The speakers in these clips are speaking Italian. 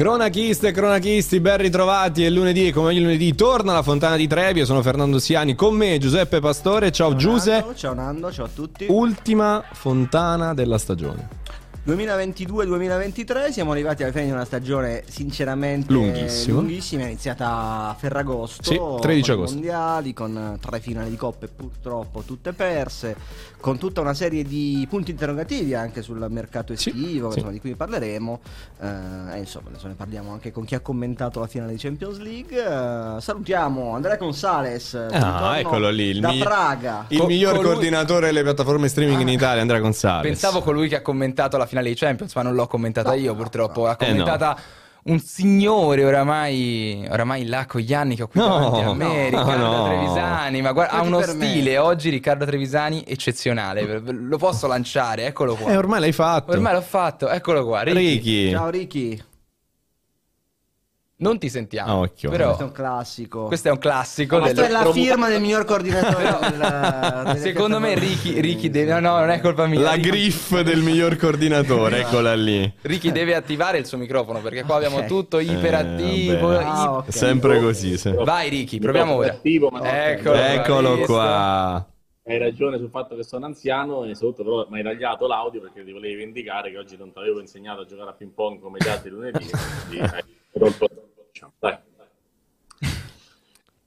Cronachiste e cronachisti, ben ritrovati. È lunedì come ogni lunedì torna la Fontana di Trevi. Io sono Fernando Siani con me Giuseppe Pastore. Ciao, ciao Giuseppe. Nando, ciao Nando, ciao a tutti. Ultima fontana della stagione. 2022-2023 siamo arrivati alla fine di una stagione sinceramente lunghissima, lunghissima è iniziata a Ferragosto sì, 13 con agosto. mondiali con tre finali di coppe purtroppo tutte perse con tutta una serie di punti interrogativi anche sul mercato estivo sì, insomma, sì. di cui parleremo eh, e insomma adesso ne parliamo anche con chi ha commentato la finale di Champions League eh, salutiamo Andrea Gonzales Ah, eccolo lì, il, da mi- Praga il Co- miglior colui- coordinatore delle piattaforme streaming in Italia, Andrea Gonzalez. Pensavo colui che ha commentato la finale di Champions, ma non l'ho commentata No, io no, purtroppo. no. Ha Eh, no. commentata un signore oramai, oramai là con gli anni che ho qui No, davanti a me, no, Riccardo no. Trevisani. Ma guarda, ha uno stile oggi, Riccardo Trevisani, eccezionale. Lo posso lanciare, eccolo qua. Eh, ormai l'hai fatto. Ormai l'ho fatto, eccolo qua. Ricky. Ricky. ciao Ricky Non ti sentiamo. Ah, occhio. Però questo è un classico questo è un classico. Ma del- questa è la firma del miglior coordinatore del- delle Secondo me. Ricky, Ricky deve... No, no, non è colpa mia. La Ricky- griff del miglior coordinatore, eccola lì. Ricky deve attivare il suo microfono perché qua abbiamo Ok. tutto iperattivo. Eh, i- vabbè. Ah, ok. Sempre così. sì. Vai Ricky, proviamo ora. Attivo, ma no, Eccolo, Eccolo qua. Hai ragione sul fatto che sono anziano e soprattutto però mi hai tagliato l'audio perché ti volevi vendicare che oggi non ti avevo insegnato a giocare a ping pong come gli altri lunedì. quindi hai tolto- diciamo, Dai.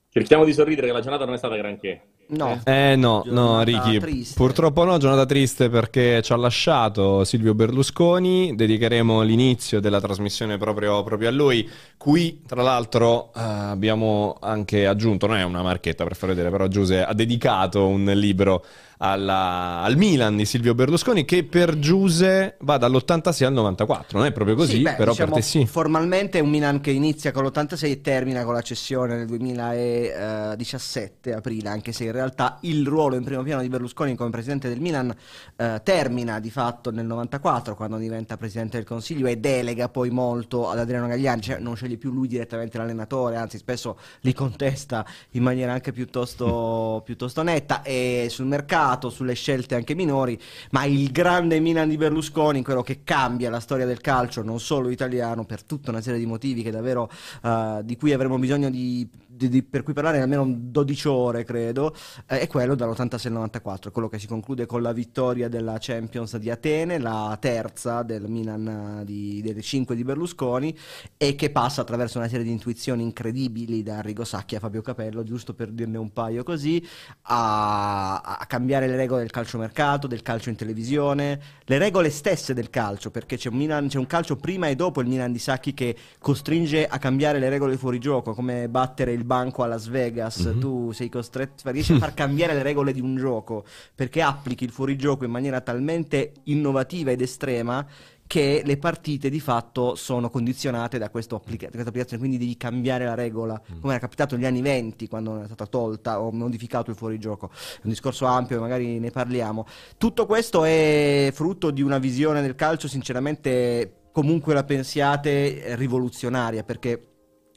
Cerchiamo di sorridere che la giornata non è stata granché. no Eh no, no, Ricky. triste. Purtroppo no, giornata triste perché ci ha lasciato Silvio Berlusconi. Dedicheremo l'inizio della trasmissione proprio, proprio a lui. Qui, tra l'altro, eh, abbiamo anche aggiunto, non è una marchetta per far vedere, però Giuse ha dedicato un libro alla- al Milan di Silvio Berlusconi che per Giuse va dall'86 al 94. Non è proprio così, Sì, beh, però diciamo, per te sì. Formalmente è un Milan che inizia con l'86 e termina con la cessione nel 2017 aprile, anche se in realtà il ruolo in primo piano di Berlusconi come presidente del Milan eh, termina di fatto nel 94 quando diventa presidente del Consiglio e delega poi molto ad Adriano Gagliani, cioè non sceglie più lui direttamente l'allenatore, anzi spesso li contesta in maniera anche piuttosto, piuttosto netta e sul mercato, sulle scelte anche minori, ma il grande Milan di Berlusconi, quello che cambia la storia del calcio, non solo italiano, per tutta una serie di motivi che davvero eh, di cui avremo bisogno di, di- di- per cui parlare almeno 12 ore, credo, eh, è quello dall'86 al 94, quello che si conclude con la vittoria della Champions di Atene, la terza del Milan eh, di- delle 5 di Berlusconi e che passa attraverso una serie di intuizioni incredibili da Arrigo Sacchi a Fabio Capello, giusto per dirne un paio così, a, a cambiare le regole del calciomercato, del calcio in televisione, le regole stesse del calcio, perché c'è un, Milan- c'è un calcio prima e dopo il Milan di Sacchi che costringe a cambiare le regole fuori gioco, come battere il banco a Las Vegas, Mhm. tu sei costretto, riesci a far cambiare le regole di un gioco, perché applichi il fuorigioco in maniera talmente innovativa ed estrema che le partite di fatto sono condizionate da applica- questa applicazione, quindi devi cambiare la regola, come era capitato negli anni 20 quando è stata tolta o modificato il fuorigioco. È un discorso ampio, magari ne parliamo. Tutto questo è frutto di una visione del calcio, sinceramente, comunque la pensiate, eh, rivoluzionaria, perché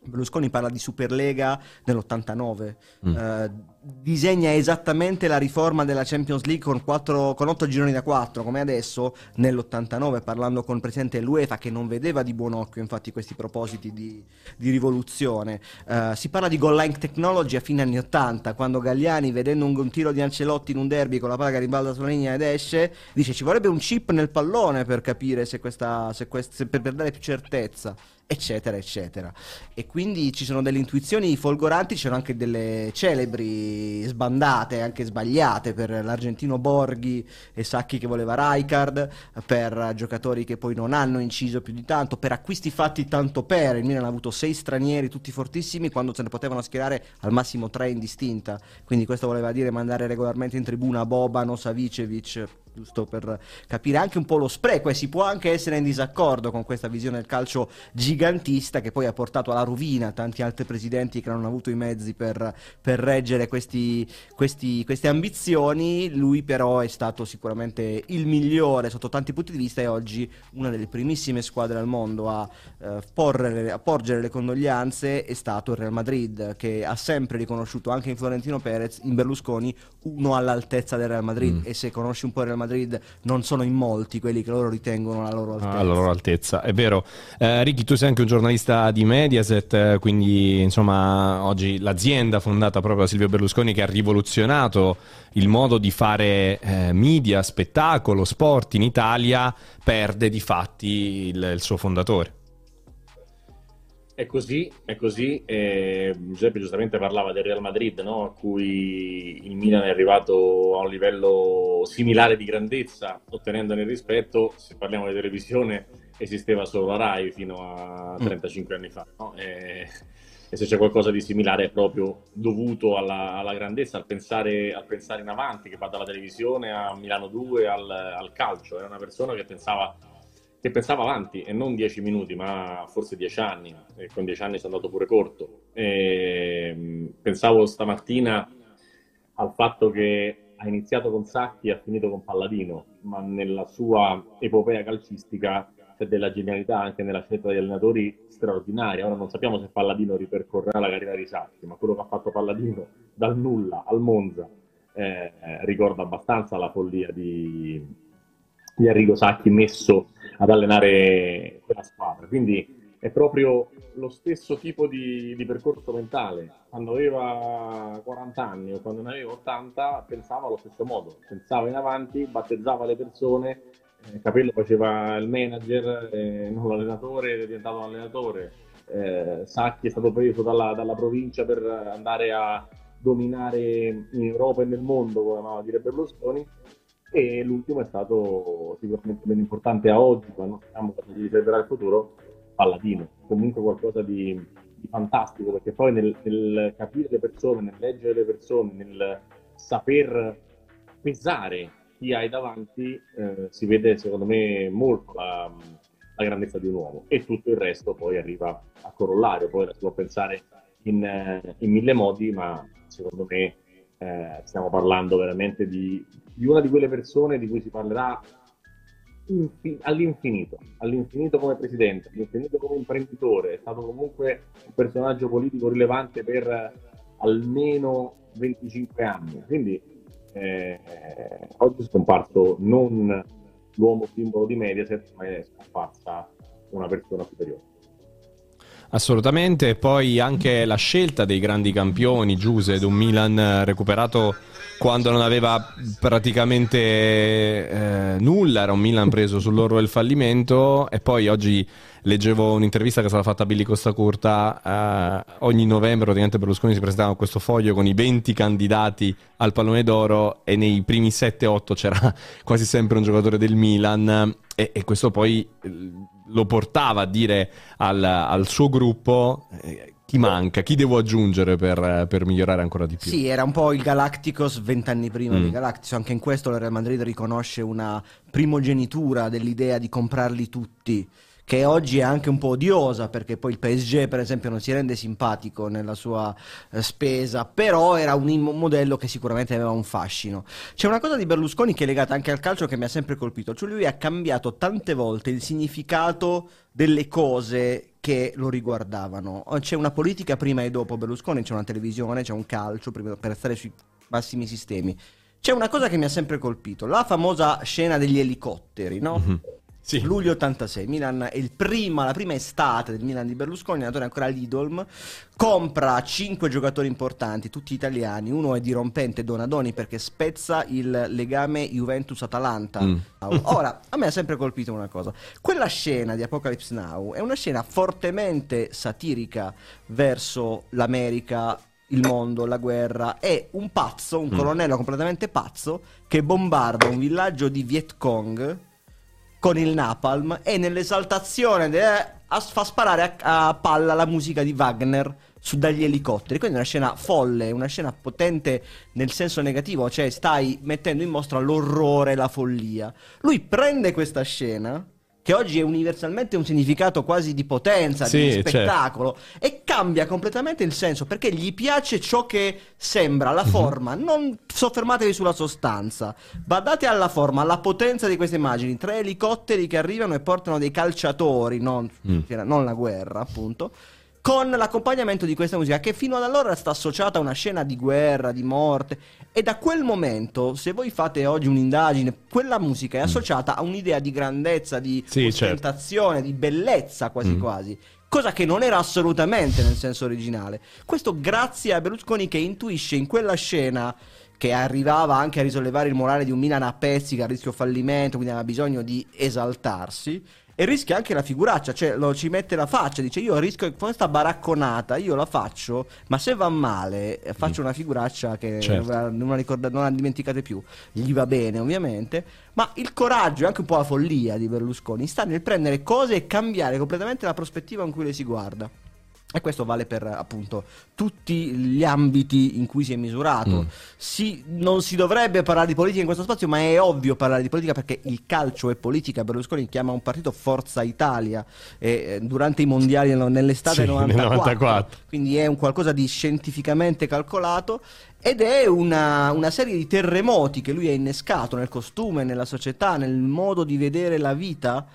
Berlusconi parla di Superlega nell'89, Mm. eh, disegna esattamente la riforma della Champions League con, quattro, con 8 gironi da 4 come adesso nell'89 parlando con il presidente dell'UEFA che non vedeva di buon occhio infatti questi propositi di, di rivoluzione. Eh, si parla di goal line technology a fine anni 80 quando Galliani vedendo un, un tiro di Ancelotti in un derby con la palla che rimbalza sulla linea ed esce dice ci vorrebbe un chip nel pallone per capire se questa, se quest- se- per, per dare più certezza eccetera eccetera. E quindi ci sono delle intuizioni folgoranti ci sono anche delle celebri sbandate anche sbagliate per l'argentino Borghi e Sacchi che voleva Rijkaard per giocatori che poi non hanno inciso più di tanto per acquisti fatti tanto per. Il Milan ha avuto sei stranieri tutti fortissimi quando se ne potevano schierare al massimo tre in distinta. Quindi questo voleva dire mandare regolarmente in tribuna Bobano, Savicevic giusto per capire anche un po' lo spreco e si può anche essere in disaccordo con questa visione del calcio gigantista che poi ha portato alla rovina tanti altri presidenti che non hanno avuto i mezzi per, per reggere questi, questi- queste ambizioni. Lui però è stato sicuramente il migliore sotto tanti punti di vista e oggi una delle primissime squadre al mondo a, eh, porre- a porgere le condoglianze è stato il Real Madrid che ha sempre riconosciuto anche in Florentino Perez, in Berlusconi, uno all'altezza del Real Madrid Mm. e se conosci un po' il Real Madrid Madrid non sono in molti quelli che loro ritengono la loro altezza. Ah, la loro altezza, è vero. Eh, Ricky, tu sei anche un giornalista di Mediaset, eh, quindi insomma oggi l'azienda fondata proprio da Silvio Berlusconi che ha rivoluzionato il modo di fare eh, media, spettacolo, sport in Italia perde di fatti il, il suo fondatore. È così, è così. Eh, Giuseppe giustamente parlava del Real Madrid, no? a cui il Milan è arrivato a un livello similare di grandezza, ottenendone il rispetto. Se parliamo di televisione, esisteva solo la RAI fino a 35 mm. anni fa. No? E, e, se c'è qualcosa di similare è proprio dovuto alla, alla grandezza, al pensare, al pensare, in avanti, che va dalla televisione a Milano 2 al, al calcio. Era una persona che pensava che pensava avanti e non dieci minuti, ma forse dieci anni, e con dieci anni sono andato pure corto. E, mm, pensavo stamattina al fatto che ha iniziato con Sacchi e ha finito con Palladino, ma nella sua epopea calcistica c'è della genialità anche nella scelta degli allenatori straordinaria. Ora non sappiamo se Palladino ripercorrerà la carriera di Sacchi, ma quello che ha fatto Palladino dal nulla al Monza eh, ricorda abbastanza la follia di, di Arrigo Sacchi messo ad allenare quella squadra. Quindi è proprio lo stesso tipo di, di, percorso mentale. Quando aveva 40 anni o quando ne aveva 80 pensava allo stesso modo, pensava in avanti, battezzava le persone, eh, Capello faceva il manager, eh, non l'allenatore, è diventato un allenatore. Eh, Sacchi è stato preso dalla, dalla, provincia per andare a dominare in Europa e nel mondo, come amava dire Berlusconi, e l'ultimo è stato sicuramente meno importante a oggi, quando sappiamo cosa gli riserverà il futuro, Palladino. Comunque qualcosa di, di fantastico, perché poi nel, nel, capire le persone, nel leggere le persone, nel saper pesare chi hai davanti, eh, si vede secondo me molto la, la, grandezza di un uomo e tutto il resto poi arriva a corollario, poi si può pensare in, in mille modi, ma secondo me eh, stiamo parlando veramente di, di, una di quelle persone di cui si parlerà infi- all'infinito, all'infinito come presidente, all'infinito come imprenditore, è stato comunque un personaggio politico rilevante per almeno 25 anni, quindi eh, oggi è scomparso non l'uomo simbolo di Mediaset, ma è scomparsa una persona superiore. Assolutamente, poi anche la scelta dei grandi campioni, Giuse ed un Milan recuperato quando non aveva praticamente eh, nulla, era un Milan preso sull'oro del fallimento. E poi oggi leggevo un'intervista che è stata fatta a Billy Costa Curta, eh, ogni novembre praticamente Berlusconi si presentava con questo foglio con i 20 candidati al pallone d'oro e nei primi 7-8 c'era quasi sempre un giocatore del Milan. E, e questo poi eh, lo portava a dire al, al suo gruppo eh, chi manca, chi devo aggiungere per, per, migliorare ancora di più. Sì, era un po' il Galacticos vent'anni prima mm. di Galacticos, anche in questo il Real Madrid riconosce una primogenitura dell'idea di comprarli tutti che oggi è anche un po' odiosa perché poi il PSG per esempio non si rende simpatico nella sua eh, spesa, però era un, un, modello che sicuramente aveva un fascino. C'è una cosa di Berlusconi che è legata anche al calcio che mi ha sempre colpito, cioè lui ha cambiato tante volte il significato delle cose che lo riguardavano. C'è una politica prima e dopo Berlusconi, c'è una televisione, c'è un calcio per stare sui massimi sistemi. C'è una cosa che mi ha sempre colpito, la famosa scena degli elicotteri, no? Mm-hmm. Sì. Luglio 86, Milan è prima, la prima estate del Milan di Berlusconi, allenatore ancora l'Idolm, compra cinque giocatori importanti, tutti italiani, uno è dirompente Donadoni perché spezza il legame Juventus-Atalanta. Mm. Ora, a me ha sempre colpito una cosa, quella scena di Apocalypse Now è una scena fortemente satirica verso l'America il mondo, la guerra, è un pazzo, un mm. colonnello completamente pazzo che bombarda un villaggio di Viet Cong con il napalm e nell'esaltazione de- a- fa sparare a-, a palla la musica di Wagner su dagli elicotteri. Quindi è una scena folle, una scena potente nel senso negativo, cioè stai mettendo in mostra l'orrore, la follia. Lui prende questa scena che oggi è universalmente un significato quasi di potenza, sì, di certo. spettacolo, certo. e cambia completamente il senso perché gli piace ciò che sembra, la mhm. forma. Non soffermatevi sulla sostanza, badate alla forma, alla potenza di queste immagini. Tre elicotteri che arrivano e portano dei calciatori, non, mm. non la guerra, appunto con l'accompagnamento di questa musica che fino ad allora è stata associata a una scena di guerra, di morte e da quel momento, se voi fate oggi un'indagine, quella musica è associata a un'idea di grandezza, di Mm. Sì, certo. ostentazione, di bellezza quasi Mm. quasi. Cosa che non era assolutamente nel senso originale. Questo grazie a Berlusconi che intuisce in quella scena che arrivava anche a risollevare il morale di un Milan a pezzi che a rischio fallimento, quindi aveva bisogno di esaltarsi. E rischia anche la figuraccia, cioè lo, ci mette la faccia, dice io rischio questa baracconata, io la faccio, ma se va male eh, faccio una figuraccia che Certo. non la ricorda- non la dimenticate più. Gli va bene ovviamente, ma il coraggio e anche un po' la follia di Berlusconi sta nel prendere cose e cambiare completamente la prospettiva in cui le si guarda. E questo vale per appunto tutti gli ambiti in cui si è misurato. Mm. Si- non si dovrebbe parlare di politica in questo spazio, ma è ovvio parlare di politica perché il calcio è politica. Berlusconi chiama un partito Forza Italia eh, durante i mondiali nel- nell'estate Sì, del nel 94. 94. Quindi è un qualcosa di scientificamente calcolato ed è una, una serie di terremoti che lui ha innescato nel costume, nella società, nel modo di vedere la vita.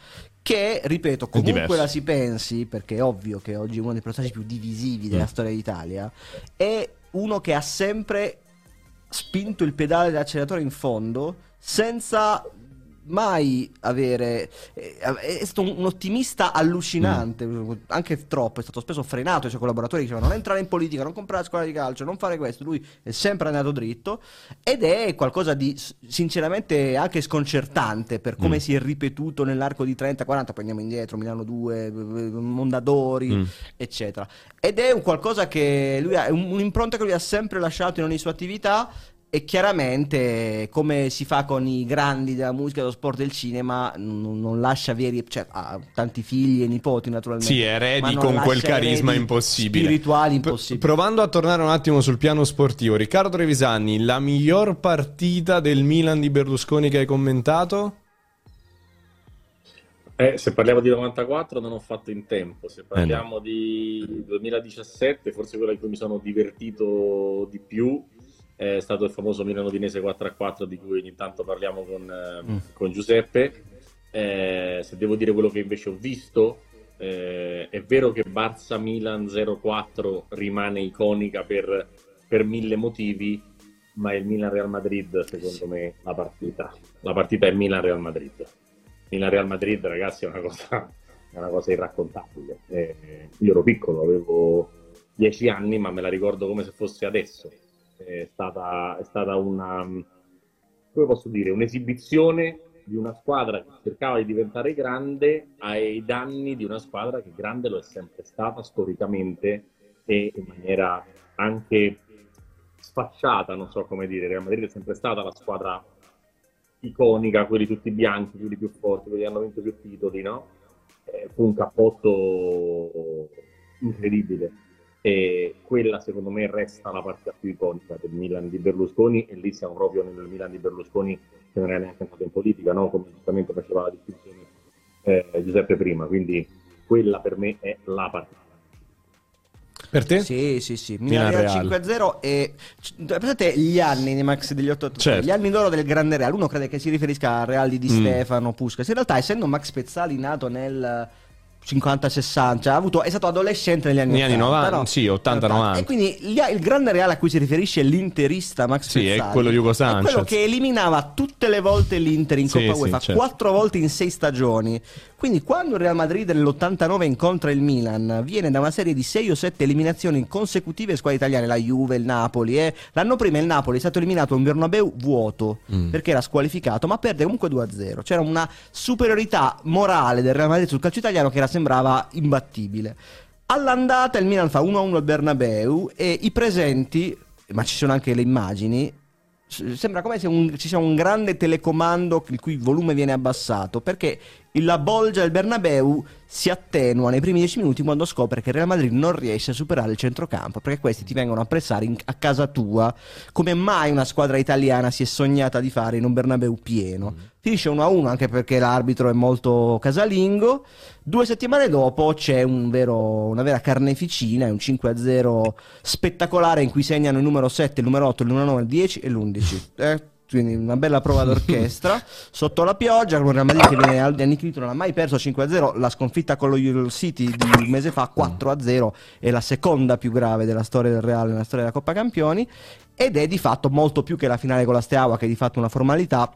Che, ripeto, comunque la si pensi, perché è ovvio che oggi è uno dei personaggi più divisivi della Mm. storia d'Italia, è uno che ha sempre spinto il pedale dell'acceleratore in fondo senza mai avere eh, è stato un, un ottimista allucinante anche troppo è stato spesso frenato i suoi collaboratori dicevano non entrare in politica non comprare la scuola di calcio non fare questo lui è sempre andato dritto ed è qualcosa di sinceramente anche sconcertante per come Mm. si è ripetuto nell'arco di 30-40 poi andiamo indietro Milano 2 eh, Mondadori Mm. eccetera ed è un qualcosa che lui ha, un'impronta che lui ha sempre lasciato in ogni sua attività e chiaramente come si fa con i grandi della musica, dello sport e del cinema, non, non lascia veri, cioè ha tanti figli e nipoti naturalmente. Sì, eredi con quel carisma impossibile. Spirituali P- impossibili. provando a tornare un attimo sul piano sportivo, Riccardo Revisani, la miglior partita del Milan di Berlusconi che hai commentato? Eh, se parliamo di 94 non ho fatto in tempo, se parliamo di 2017 forse quella in cui mi sono divertito di più è stato il famoso Milano Udinese 4-4 di cui ogni tanto parliamo con, eh, Mm. con Giuseppe. Eh, se devo dire quello che invece ho visto, eh, è vero che Barça-Milan 0-4 rimane iconica per, per mille motivi, ma è il Milan-Real Madrid secondo me la partita. La partita è Milan-Real Madrid. Milan-Real Madrid, ragazzi, è una cosa, è una cosa irraccontabile. Eh, io ero piccolo, avevo dieci anni, ma me la ricordo come se fosse adesso. È stata, è stata una, come posso dire, un'esibizione di una squadra che cercava di diventare grande ai danni di una squadra che grande lo è sempre stata storicamente e in maniera anche sfacciata, non so come dire. Real Madrid è sempre stata la squadra iconica, quelli tutti bianchi, quelli più forti, quelli che hanno vinto più titoli, no? Eh, fu un cappotto incredibile e quella secondo me resta la partita più iconica del Milan di Berlusconi e lì siamo proprio nel Milan di Berlusconi che non è neanche andato in politica, no? come giustamente faceva la distinzione eh, Giuseppe prima, quindi quella per me è la partita. Per te? Sì, sì, sì. Milan Real. Real 5-0 e pensate gli anni nei Max degli 8 Certo. gli anni d'oro del grande Real. Uno crede che si riferisca a Real di Di Mm. Stefano, Puskas. In realtà, essendo Max Pezzali nato nel 50-60, cioè, ha avuto- è stato adolescente negli anni Negli anni 80, 90, no? sì, 80-90. E quindi il grande Real a cui si riferisce l'interista Max Sì, è Pezzali quello di Hugo è quello Sanchez. che eliminava tutte le volte l'Inter in Sì, Coppa sì, UEFA, certo. quattro volte in sei stagioni. Quindi quando il Real Madrid nell'89 incontra il Milan, viene da una serie di sei o sette eliminazioni consecutive squadre italiane, la Juve, il Napoli. eh. L'anno prima il Napoli è stato eliminato un Bernabeu vuoto Mm. perché era squalificato, ma perde comunque 2-0. C'era una superiorità morale del Real Madrid sul calcio italiano che era, sembrava imbattibile. All'andata il Milan fa 1-1 al Bernabeu e i presenti, ma ci sono anche le immagini, sembra come se un- ci sia un grande telecomando il cui volume viene abbassato perché la bolgia del Bernabeu si attenua nei primi 10 minuti quando scopre che il Real Madrid non riesce a superare il centrocampo perché questi ti vengono a pressare in- a casa tua come mai una squadra italiana si è sognata di fare in un Bernabeu pieno. Finisce 1-1 anche perché l'arbitro è molto casalingo. Due settimane dopo c'è un vero- una vera carneficina, è un 5-0 spettacolare in cui segnano il numero 7, il numero 8, il numero 9, il 10 e l'11. Eh, quindi una bella prova d'orchestra sotto la pioggia con Real Madrid che viene annichilito non ha mai perso 5-0 la sconfitta con lo City di un mese fa 4-0 è la seconda più grave della storia del Real nella storia della Coppa Campioni ed è di fatto molto più che la finale con la Steaua che è di fatto una formalità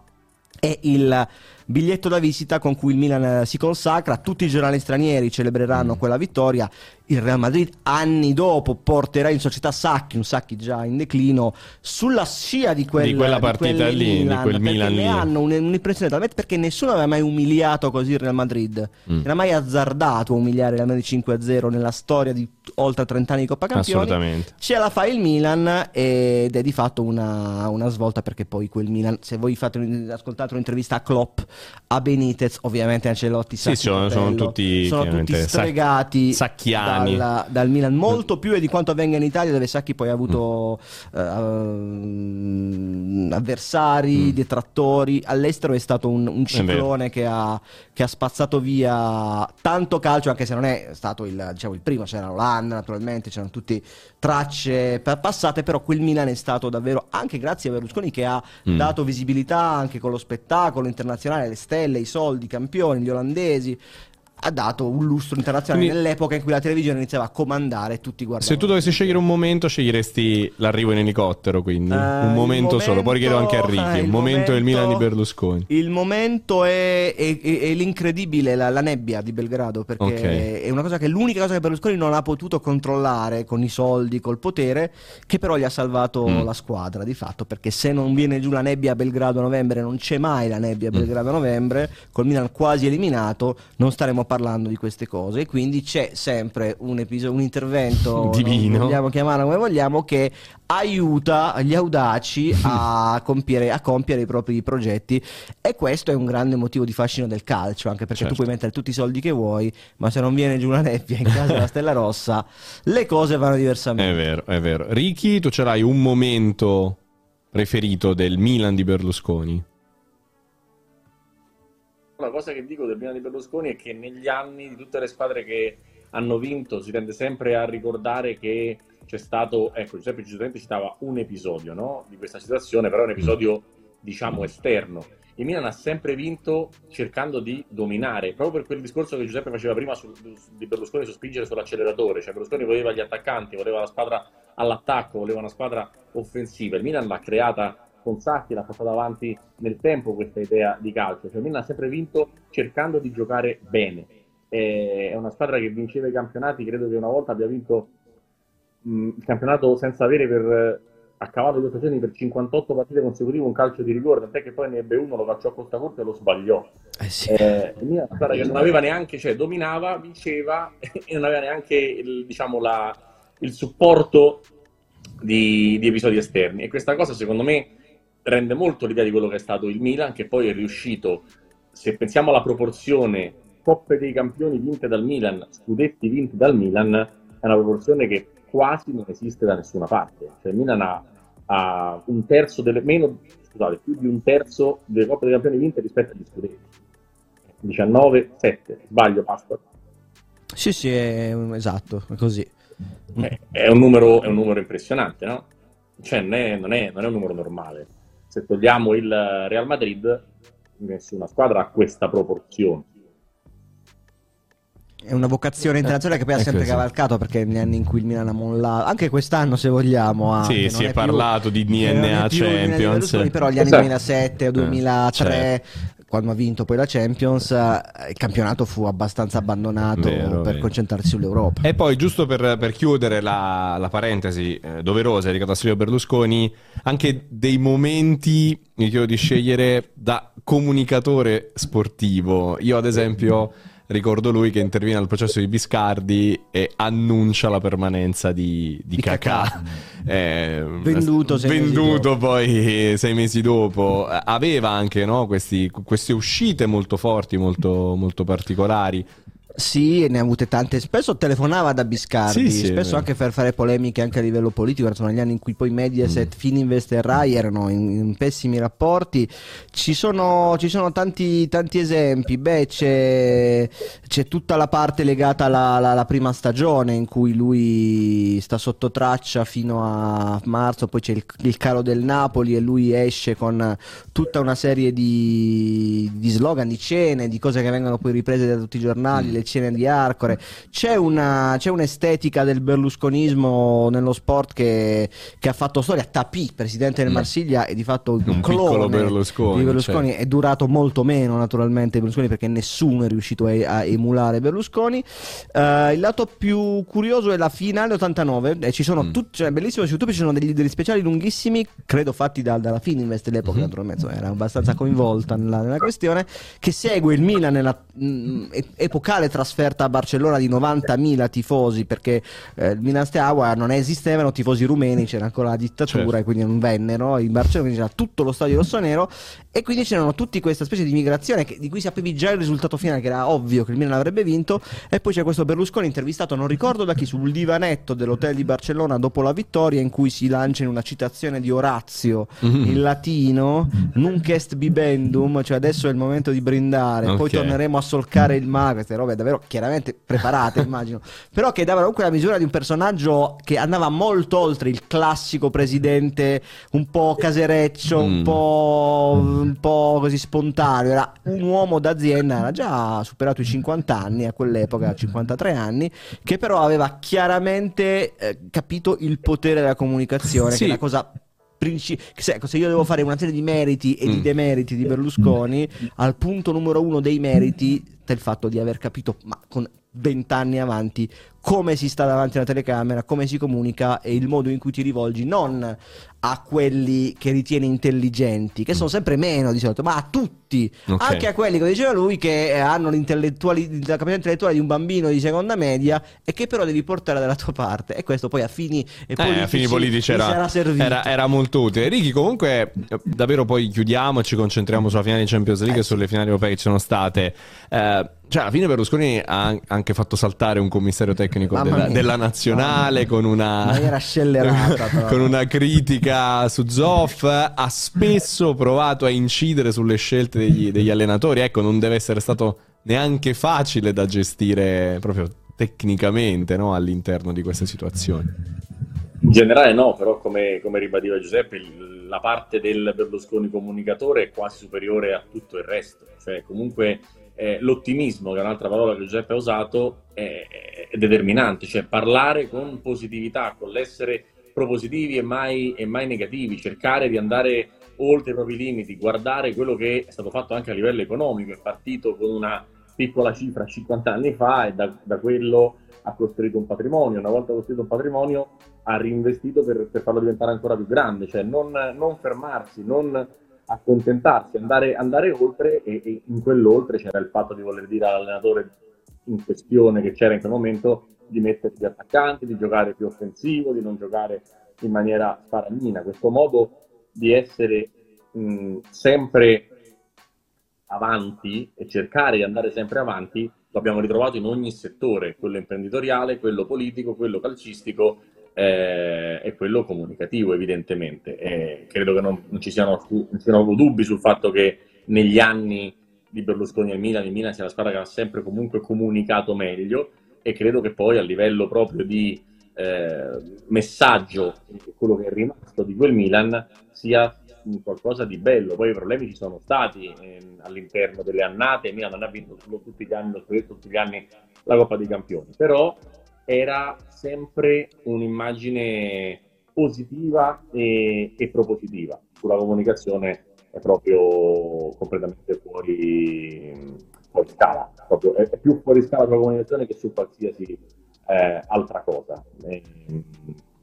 è il biglietto da visita con cui il Milan eh, si consacra, tutti i giornali stranieri celebreranno quella vittoria, il Real Madrid anni dopo porterà in società Sacchi, un Sacchi già in declino, sulla scia di, quel, Di quella partita quel lì, di Milan, quel perché Milan ne lì. hanno un- un'impressione talmente perché nessuno aveva mai umiliato così il Real Madrid, Mm. era mai azzardato a umiliare il Real Madrid 5-0 nella storia di oltre 30 anni di Coppa Campioni. Assolutamente. Ce la fa il Milan ed è di fatto una, una svolta perché poi quel Milan, se voi fate, ascoltate un'intervista a Klopp, a Benitez, ovviamente Ancelotti, Sì, sono- sono tutti, sono tutti stregati sacchiani. dal, dal Milan, molto più di quanto avvenga in Italia dove Sacchi poi ha avuto Mm. eh, avversari, detrattori, all'estero è stato un, un ciclone che ha, che ha spazzato via tanto calcio, anche se non è stato il, diciamo, il primo, c'era l'Olanda naturalmente, c'erano tutte tracce pa- passate, però quel Milan è stato davvero, anche grazie a Berlusconi che ha Mm. dato visibilità anche con lo spettacolo internazionale, le stelle, i soldi, i campioni, gli olandesi. Ha dato un lustro internazionale Quindi- nell'epoca in cui la televisione iniziava a comandare tutti guardavano. Se tu dovessi scegliere un momento, sceglieresti l'arrivo in elicottero, quindi Eh, un il momento solo. Poi chiedo anche a momento- Ricky, eh, un il momento del Milan di momento- Berlusconi. Il momento è, è- è- è l'incredibile, la, la nebbia di Belgrado, perché Ok. è una cosa che l'unica cosa che Berlusconi non ha potuto controllare con i soldi, col potere, che però gli ha salvato Mm. la squadra di fatto, perché se non viene giù la nebbia a Belgrado a novembre, non c'è mai la nebbia a Mm. Belgrado a novembre, col Milan quasi eliminato, non staremo parlando di queste cose e quindi c'è sempre un, episodio, un intervento, Divino. vogliamo chiamarlo come vogliamo, che aiuta gli audaci a compiere, a compiere i propri progetti e questo è un grande motivo di fascino del calcio, anche perché Certo. tu puoi mettere tutti i soldi che vuoi, ma se non viene giù la nebbia in casa della Stella Rossa, le cose vanno È diversamente. vero, è vero. Ricky, tu ce l'hai un momento preferito del Milan di Berlusconi? La cosa che dico del Milan di Berlusconi è che negli anni di tutte le squadre che hanno vinto si tende sempre a ricordare che c'è stato, ecco, Giuseppe giustamente citava un episodio no, di questa situazione, però un episodio diciamo esterno. Il Milan ha sempre vinto cercando di dominare, proprio per quel discorso che Giuseppe faceva prima su- di Berlusconi su spingere sull'acceleratore, cioè Berlusconi voleva gli attaccanti, voleva la squadra all'attacco, voleva una squadra offensiva, il Milan l'ha creata con Sacchi, l'ha portata avanti nel tempo questa idea di calcio, cioè il Milan ha sempre vinto cercando di giocare bene, è una squadra che vinceva i campionati, credo che una volta abbia vinto mh, il campionato senza avere per, a cavallo di occasioni per 58 partite consecutive un calcio di rigore, tant'è che poi ne ebbe uno, lo cacciò a Costa Corte e lo sbagliò. Eh sì. Eh, una squadra che non aveva neanche, cioè dominava, vinceva e non aveva neanche il, diciamo, la- il supporto di, di episodi esterni. E questa cosa secondo me rende molto l'idea di quello che è stato il Milan, che poi è riuscito, se pensiamo alla proporzione Coppe dei Campioni vinte dal Milan, scudetti vinti dal Milan, è una proporzione che quasi non esiste da nessuna parte. Cioè il Milan ha, ha un terzo delle, meno, scusate, più di un terzo delle Coppe dei Campioni vinte rispetto agli scudetti. 19, 7, sbaglio, Pasqua. Sì, sì, è, esatto, è così. È un numero, è un numero impressionante, no? Cioè, non è, non è- non è un numero normale. Se togliamo il Real Madrid, nessuna squadra ha questa proporzione. È una vocazione internazionale che poi ha sempre così. cavalcato perché negli anni in cui il Milan ha mollato, anche quest'anno se vogliamo. anche, Sì, non si è parlato di è DNA più di Champions. Berlusconi, però gli anni Esatto. 2007 o 2003, quando ha vinto poi la Champions, eh, il campionato fu abbastanza abbandonato Vero, per vero. concentrarsi sull'Europa. E poi, giusto per, per chiudere la, la parentesi eh, doverosa dedicata a Silvio Berlusconi, anche dei momenti, mi chiedo di scegliere, da comunicatore sportivo. Io, ad esempio, ricordo lui che interviene al processo di Biscardi e annuncia la permanenza di, di Di Kakà. Kakà. Eh, Venduto sei venduto poi sei mesi dopo. Aveva anche no, questi- queste uscite molto forti, molto, molto particolari. Sì, ne ha avute tante. Spesso telefonava da Biscardi, Sì, sì, spesso anche per fare polemiche anche a livello politico. Sono gli anni in cui poi Mediaset, Mm. Fininvest e Rai erano in, in pessimi rapporti. Ci sono, ci sono tanti, tanti esempi. Beh, c'è, c'è tutta la parte legata alla, alla- alla prima stagione in cui lui sta sotto traccia fino a marzo, poi c'è il, il calo del Napoli e lui esce con tutta una serie di, di slogan, di cene, di cose che vengono poi riprese da tutti i giornali, Mm. Cene di Arcore. C'è, una, c'è un'estetica del berlusconismo nello sport che, che ha fatto storia. Tapì, presidente del Mm. Marsiglia, è di fatto un, Un clone piccolo Berlusconi, di Berlusconi. certo. È durato molto meno, naturalmente, Berlusconi, perché nessuno è riuscito a, a emulare Berlusconi. Eh, il lato più curioso è la finale 89. E ci sono Mm. tutti, cioè, bellissimo su YouTube. Ci sono degli, degli speciali lunghissimi, credo fatti da- dalla Fininvest dell'epoca, Mhm. naturalmente, era abbastanza coinvolta nella, nella questione. Che segue il Milan nella mm, e- epocale trasferta a Barcellona di 90.000 tifosi, perché eh, il Milan Steaua non esistevano tifosi rumeni, c'era ancora la dittatura Certo. e quindi non vennero. In Barcellona quindi c'era tutto lo stadio rossonero e quindi c'erano tutti questa specie di migrazione che- di cui sapevi già il risultato finale, che era ovvio che il Milan avrebbe vinto. E poi c'è questo Berlusconi intervistato, non ricordo da chi, sul divanetto dell'hotel di Barcellona dopo la vittoria, in cui si lancia in una citazione di Orazio Mhm. in latino, nunc est bibendum, cioè adesso è il momento di brindare, poi Ok. torneremo a solcare il mare, queste robe davvero chiaramente preparate, immagino, però che davano comunque la misura di un personaggio che andava molto oltre il classico presidente un po' casereccio, un Mm. po', un po' così spontaneo, era un uomo d'azienda, era già superato i 50 anni a quell'epoca, 53 anni, che però aveva chiaramente eh, capito il potere della comunicazione, Sì. che è la cosa ecco, se io devo fare una serie di meriti e di Mm. demeriti di Berlusconi, al punto numero uno dei meriti sta il fatto di aver capito, ma con vent'anni avanti, come si sta davanti alla telecamera, come si comunica e il modo in cui ti rivolgi non a quelli che ritieni intelligenti, che sono sempre meno di solito, ma a tutti, Ok. anche a quelli, come diceva lui, che hanno la capacità intellettuale di un bambino di seconda media e che però devi portare dalla tua parte. E questo poi a fini, Eh, politici, a fini politici era, era- era molto utile. Ricky, comunque, davvero poi chiudiamo e ci concentriamo sulla finale di Champions League Eh, e sulle finali europee che ci sono state. Eh, cioè, alla fine Berlusconi ha an- anche fatto saltare un commissario tecnico Mamma della, della nazionale con una, con una critica su Zoff. Ha spesso provato a incidere sulle scelte degli, degli allenatori. Ecco, non deve essere stato neanche facile da gestire proprio tecnicamente no? all'interno di queste situazioni. In generale no, però come, come ribadiva Giuseppe, la parte del Berlusconi comunicatore è quasi superiore a tutto il resto. Cioè, comunque eh, l'ottimismo, che è un'altra parola che Giuseppe ha usato, è, è determinante. Cioè, parlare con positività, con l'essere propositivi e mai, e mai negativi, cercare di andare oltre i propri limiti, guardare quello che è stato fatto anche a livello economico, è partito con una piccola cifra 50 anni fa e da, da quello ha costruito un patrimonio, una volta costruito un patrimonio ha reinvestito per, per farlo diventare ancora più grande, cioè non, non fermarsi, non accontentarsi, andare, andare oltre e, e in quell'oltre c'era il fatto di voler dire all'allenatore in questione che c'era in quel momento di mettersi gli attaccanti, di giocare più offensivo, di non giocare in maniera faragnina. Questo modo di essere mh, sempre avanti e cercare di andare sempre avanti lo abbiamo ritrovato in ogni settore, quello imprenditoriale, quello politico, quello calcistico eh, e quello comunicativo evidentemente. E credo che non, non ci siano, non siano dubbi sul fatto che negli anni di Berlusconi al Milan, il Milan sia la squadra che ha sempre comunque comunicato meglio e credo che poi a livello proprio di eh, messaggio, quello che è rimasto di quel Milan sia qualcosa di bello. Poi i problemi ci sono stati ehm, all'interno delle annate. Il Milan non ha vinto solo tutti gli anni tutti gli anni la Coppa dei Campioni, però era sempre un'immagine positiva e, e propositiva. Sulla comunicazione è proprio completamente fuori, fuori scala, proprio, è, più fuori scala sulla comunicazione che su qualsiasi eh, altra cosa. E,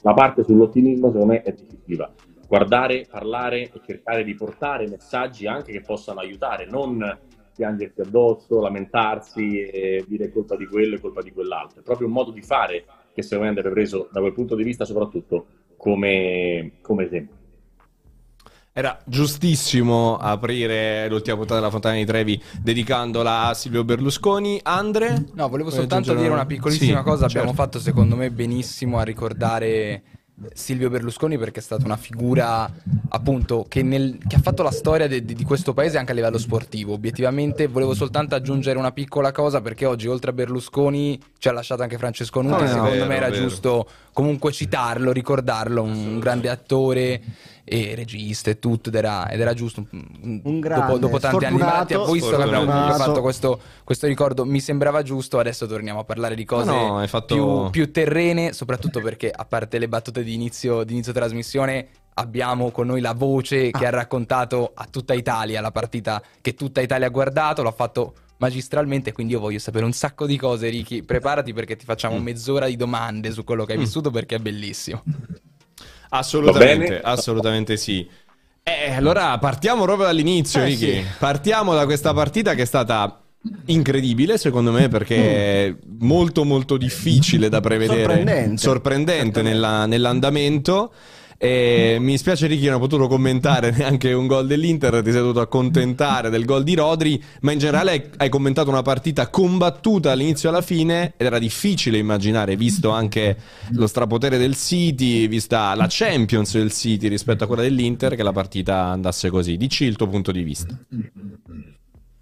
la parte sull'ottimismo secondo me è decisiva guardare, parlare e cercare di portare messaggi anche che possano aiutare, non piangersi addosso, lamentarsi e dire colpa di quello e colpa di quell'altro. È proprio un modo di fare che secondo me andrebbe preso da quel punto di vista soprattutto come, come esempio. Era giustissimo aprire l'ultima puntata della Fontana di Trevi dedicandola a Silvio Berlusconi. Andre? No, volevo soltanto aggiungere dire una piccolissima Sì, cosa. Abbiamo certo. fatto secondo me benissimo a ricordare Silvio Berlusconi perché è stata una figura appunto che, nel- che ha fatto la storia de- di, di questo paese anche a livello sportivo. Obiettivamente volevo soltanto aggiungere una piccola cosa perché oggi oltre a Berlusconi ci ha lasciato anche Francesco Nuti. Ah, è secondo vero, me era vero. giusto comunque citarlo, ricordarlo, un grande attore e regista e tutto ed era, ed era giusto Un dopo, grande, dopo tanti anni sfortunato, ho visto che abbiamo fatto questo, questo ricordo mi sembrava giusto adesso torniamo a parlare di cose No, fatto- più, più terrene soprattutto perché a parte le battute di inizio, di inizio trasmissione abbiamo con noi la voce che ha raccontato a tutta Italia la partita che tutta Italia ha guardato l'ha fatto magistralmente quindi io voglio sapere un sacco di cose Ricky. Preparati perché ti facciamo Mm. mezz'ora di domande su quello che hai vissuto perché è bellissimo Assolutamente, assolutamente sì. Eh, allora partiamo proprio dall'inizio, Eh, Ricky. sì. Partiamo da questa partita che è stata incredibile, secondo me, perché è molto molto difficile da prevedere. Sorprendente. Sorprendente nella- nell'andamento. E mi spiace Ricky non ho potuto commentare neanche un gol dell'Inter, ti sei dovuto accontentare del gol di Rodri, ma in generale hai, commentato una partita combattuta all'inizio e alla fine ed era difficile immaginare, visto anche lo strapotere del City, vista la Champions del City rispetto a quella dell'Inter, che la partita andasse così. Dici il tuo punto di vista.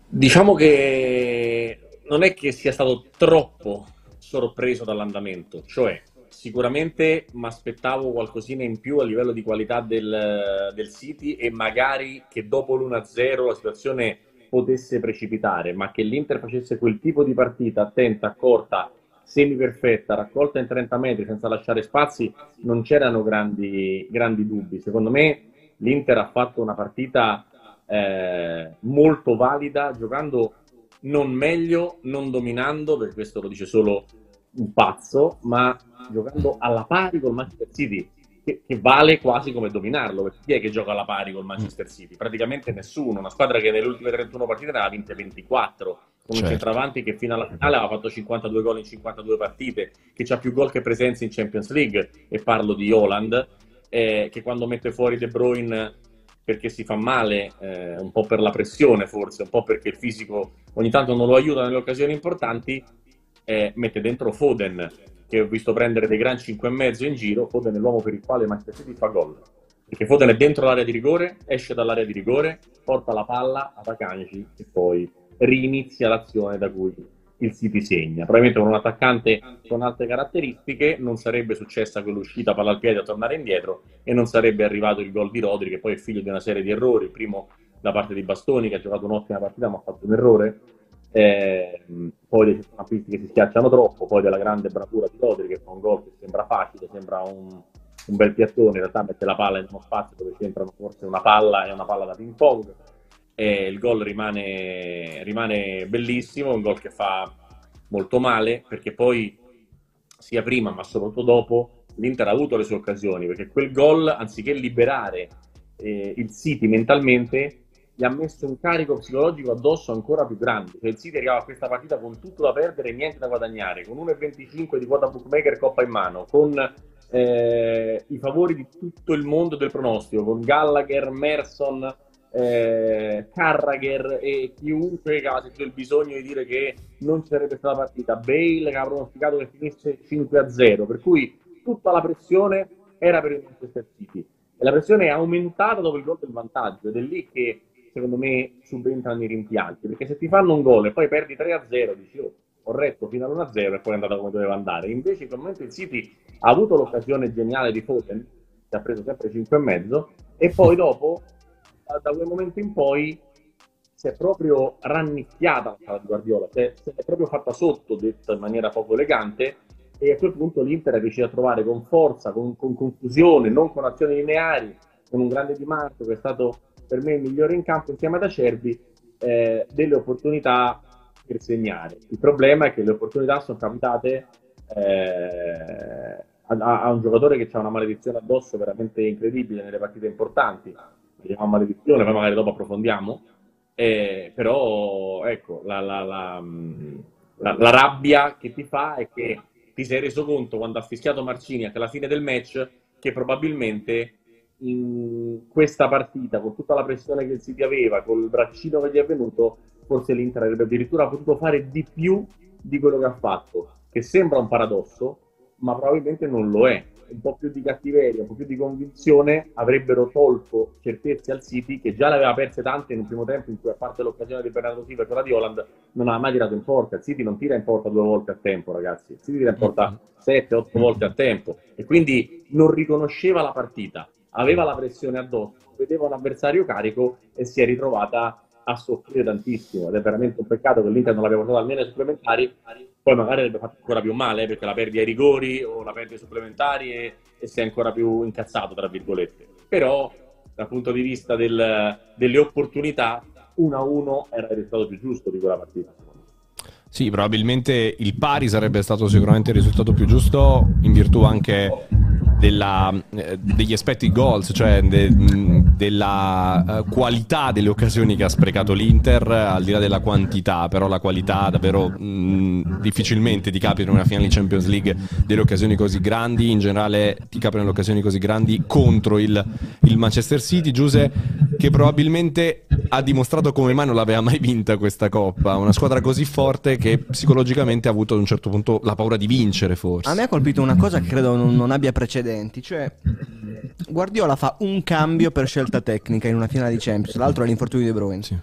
Diciamo che non è che sia stato troppo sorpreso dall'andamento, cioè sicuramente mi aspettavo qualcosina in più a livello di qualità del, del City e magari che dopo l'1-0 la situazione potesse precipitare, ma che l'Inter facesse quel tipo di partita attenta, corta, semi perfetta, raccolta in 30 metri senza lasciare spazi, non c'erano grandi, grandi dubbi. Secondo me l'Inter ha fatto una partita eh, molto valida, giocando non meglio, non dominando, perché questo lo dice solo un pazzo, ma giocando alla pari col Manchester City, che, che vale quasi come dominarlo, perché chi è che gioca alla pari col Manchester City? Praticamente nessuno, una squadra che nelle ultime 31 partite ne aveva vinte 24, con un Certo. centravanti che fino alla finale aveva fatto 52 gol in 52 partite, che ha più gol che presenze in Champions League, e parlo di Holland, eh, che quando mette fuori De Bruyne perché si fa male, eh, un po' per la pressione forse, un po' perché il fisico ogni tanto non lo aiuta nelle occasioni importanti, eh, mette dentro Foden, che ho visto prendere dei gran 5,5 in giro, Foden è l'uomo per il quale Manchester City fa gol. Perché Foden è dentro l'area di rigore, esce dall'area di rigore, porta la palla ad Akanji e poi rinizia l'azione da cui il City segna. Probabilmente con un attaccante con altre caratteristiche non sarebbe successa quell'uscita palla al piede a tornare indietro e non sarebbe arrivato il gol di Rodri che poi è figlio di una serie di errori, primo da parte di Bastoni che ha giocato un'ottima partita ma ha fatto un errore, eh, poi dei centrocampisti che si schiacciano troppo, poi della grande bravura di Rodri che fa un gol che sembra facile, sembra un, un bel piattone, in realtà mette la palla in uno spazio dove c'entrano forse una palla e una palla da ping pong. E il gol rimane, rimane bellissimo, un gol che fa molto male perché poi sia prima ma soprattutto dopo l'Inter ha avuto le sue occasioni perché quel gol anziché liberare eh, il City mentalmente gli ha messo un carico psicologico addosso ancora più grande. Cioè il City arrivava a questa partita con tutto da perdere e niente da guadagnare. Con 1,25 di quota bookmaker coppa in mano. Con eh, i favori di tutto il mondo del pronostico. Con Gallagher, Merson eh, Carragher e chiunque che aveva sentito il bisogno di dire che non ci sarebbe stata partita, Bale che aveva pronosticato che finisse 5-0, per cui tutta la pressione era per il Manchester City. E la pressione è aumentata dopo il gol del vantaggio. Ed è lì che secondo me subentrano i rimpianti, perché se ti fanno un gol e poi perdi 3-0 dici oh, ho fino all'1-0 e poi è andata come doveva andare, invece in quel momento il City ha avuto l'occasione geniale di Foden che ha preso sempre 5,5 e poi dopo da quel momento in poi si è proprio rannicchiata la Guardiola, cioè, se è proprio fatta sotto, detta in maniera poco elegante, e a quel punto l'Inter è riuscito a trovare con forza, con, con confusione, non con azioni lineari, con un grande Di Marco che è stato per me il migliore in campo insieme ad Acerbi, eh, delle opportunità per segnare. Il problema è che le opportunità sono capitate eh, a, a un giocatore che ha una maledizione addosso veramente incredibile nelle partite importanti vediamo maledizione, poi magari dopo approfondiamo. Eh, però ecco, la, la, la, la, la rabbia che ti fa è che ti sei reso conto quando ha fischiato Marcini alla fine del match che probabilmente in questa partita, con tutta la pressione che il City aveva, con il braccino che gli è venuto, forse l'Inter avrebbe addirittura potuto fare di più di quello che ha fatto, che sembra un paradosso, ma probabilmente non lo è. Un po' più di cattiveria, un po' più di convinzione avrebbero tolto certezze al City, che già le aveva perse tante in un primo tempo, in cui a parte l'occasione di Bernardo Silva e quella di Holland, non aveva mai tirato in porta. Il City non tira in porta due volte a tempo, ragazzi. Il City tira in porta sette, otto volte a tempo. E quindi non riconosceva la partita, aveva la pressione addosso, vedeva un avversario carico e si è ritrovata a soffrire tantissimo. Ed è veramente un peccato che l'Inter non l'abbia portata almeno ai supplementari poi magari avrebbe fatto ancora più male perché la perdi ai rigori o la perdi ai supplementari e, e sei ancora più incazzato, tra virgolette. Però dal punto di vista del, delle opportunità, 1-1 era il risultato più giusto di quella partita. Sì, probabilmente il pari sarebbe stato sicuramente il risultato più giusto in virtù anche della, eh, degli aspetti goals, cioè de, della uh, qualità delle occasioni che ha sprecato l'Inter, al di là della quantità, però la qualità davvero mh, difficilmente ti capita in una finale di Champions League delle occasioni così grandi, in generale ti capitano le occasioni così grandi contro il, il Manchester City, Giuse che probabilmente ha dimostrato come mai non l'aveva mai vinta questa coppa, una squadra così forte che psicologicamente ha avuto ad un certo punto la paura di vincere forse. A me ha colpito una cosa che credo non, non abbia precedenti precedenti, cioè Guardiola fa un cambio per scelta tecnica in una finale di Champions, l'altro è l'infortunio di De. Sì.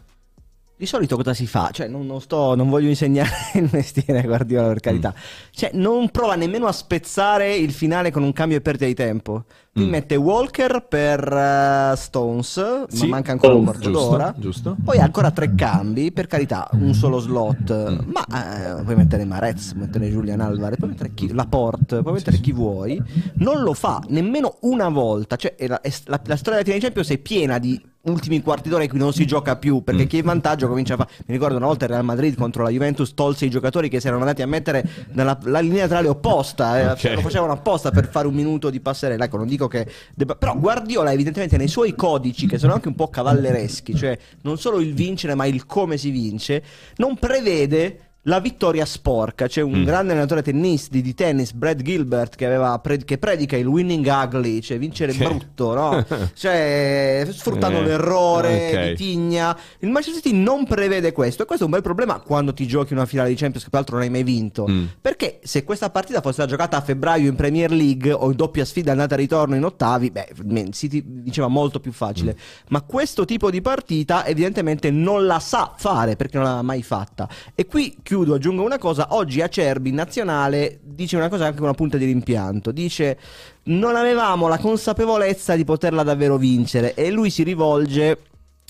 Di solito cosa si fa? Cioè, non, non, sto, non voglio insegnare il mestiere a Guardiola per carità. Mm. Cioè, non prova nemmeno a spezzare il finale con un cambio e perdita di tempo. Mi mm. mette Walker per uh, Stones, sì. ma manca ancora un quarto d'ora. Giusto. Poi ancora tre cambi, per carità, un solo slot. Mm. Ma uh, puoi mettere Marez, puoi mettere Julian Alvarez, puoi mettere chi, Laporte, puoi mettere sì, chi vuoi. Non lo fa nemmeno una volta. Cioè, la, la, la storia della finale di Champions è piena di ultimi quarti d'ora in cui non si gioca più perché mm. chi è in vantaggio comincia a fare mi ricordo una volta il Real Madrid contro la Juventus tolse i giocatori che si erano andati a mettere nella linea laterale opposta eh, okay. lo facevano apposta per fare un minuto di passerella ecco non dico che debba... però Guardiola evidentemente nei suoi codici che sono anche un po' cavallereschi cioè non solo il vincere ma il come si vince non prevede la vittoria sporca. C'è un mm. grande allenatore tennisti, di tennis, Brad Gilbert, che, aveva che predica il winning ugly, cioè vincere che... brutto, no? cioè, sfruttando eh, l'errore, okay. tigna. Il Manchester City non prevede questo, e questo è un bel problema quando ti giochi una finale di Champions, che peraltro non hai mai vinto. Mm. Perché se questa partita fosse stata giocata a febbraio in Premier League o in doppia sfida andata e ritorno in ottavi, beh, City diceva molto più facile. Mm. Ma questo tipo di partita evidentemente non la sa fare perché non l'ha mai fatta. E qui chiudo chiudo, aggiungo una cosa. Oggi Acerbi in nazionale dice una cosa anche con una punta di rimpianto. Dice: Non avevamo la consapevolezza di poterla davvero vincere. E lui si rivolge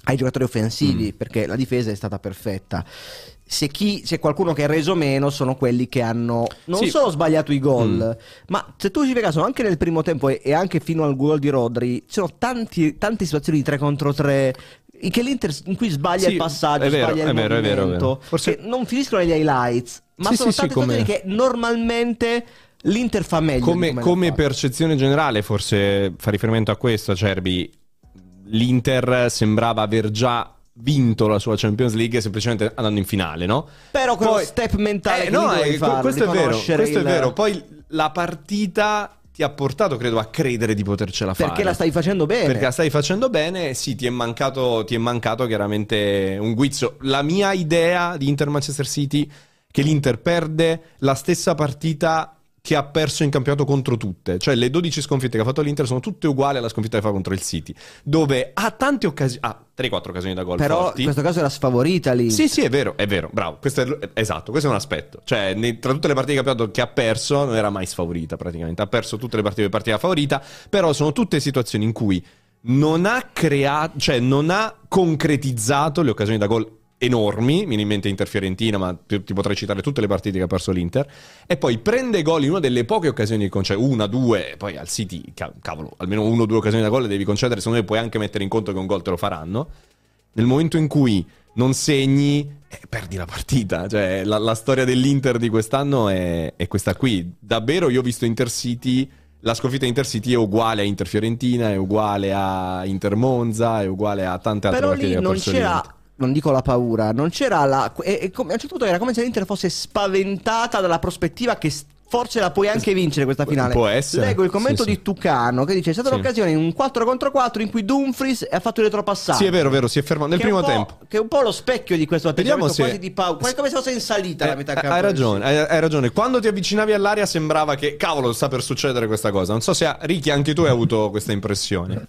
ai giocatori offensivi mm. perché la difesa è stata perfetta. Se chi, c'è qualcuno che ha reso meno, sono quelli che hanno non sì. solo sbagliato i gol, mm. ma se tu ci fai caso, anche nel primo tempo e, e anche fino al gol di Rodri, ci sono tanti, tante situazioni di 3 contro 3 che l'Inter in cui sbaglia sì, il passaggio, vero, sbaglia il vero, movimento, è vero, è vero. Forse... non finiscono negli highlights, ma sì, sono sì, tante sì, come... che normalmente l'Inter fa meglio. Come, come percezione generale, forse fa riferimento a questo, Cerbi, l'Inter sembrava aver già vinto la sua Champions League semplicemente andando in finale, no? Però quello Poi, step mentale eh, no, eh, farlo, questo è vero, questo il... è vero. Poi la partita ti ha portato, credo, a credere di potercela fare. Perché la stai facendo bene. Perché la stai facendo bene, sì, ti è mancato, ti è mancato chiaramente un guizzo. La mia idea di Inter Manchester City che l'Inter perde la stessa partita che ha perso in campionato contro tutte. Cioè le 12 sconfitte che ha fatto l'Inter sono tutte uguali alla sconfitta che fa contro il City, dove ha tante occasioni, ha 3-4 occasioni da gol Però forti. in questo caso era sfavorita lì. Sì, sì, è vero, è vero, bravo. Questo è, esatto, questo è un aspetto. Cioè, nei, tra tutte le partite di campionato che ha perso, non era mai sfavorita praticamente. Ha perso tutte le partite di partita favorita, però sono tutte situazioni in cui non ha creato, cioè non ha concretizzato le occasioni da gol enormi, mi viene in mente Inter Fiorentina, ma ti, ti, potrei citare tutte le partite che ha perso l'Inter, e poi prende gol in una delle poche occasioni che concede, una, due, poi al City, cavolo, almeno uno o due occasioni da gol le devi concedere, secondo me puoi anche mettere in conto che un gol te lo faranno. Nel momento in cui non segni, eh, perdi la partita. Cioè, la, la storia dell'Inter di quest'anno è, è, questa qui. Davvero io ho visto Intercity, la sconfitta Intercity è uguale a Inter Fiorentina, è uguale a Inter Monza, è uguale a tante altre Però partite ha perso non c'era non dico la paura, non c'era la. E, e, a un certo punto era come se l'Inter fosse spaventata dalla prospettiva che Forse la puoi anche vincere questa finale. Può essere. Leggo il commento Sì, di. Tucano che dice: È stata Sì. l'occasione in un 4 contro 4 in cui Dumfries ha fatto il retropassaggio. Sì, è vero, vero, si è fermato nel primo po'- tempo. Che è un po' lo specchio di questo atteggiamento se- quasi di paura. Quasi come se fosse in salita la Eh, metà eh, campo. hai ragione, hai, hai ragione. Quando ti avvicinavi all'area sembrava che, cavolo, sta per succedere questa cosa. Non so se, Ricky, anche tu hai avuto questa impressione.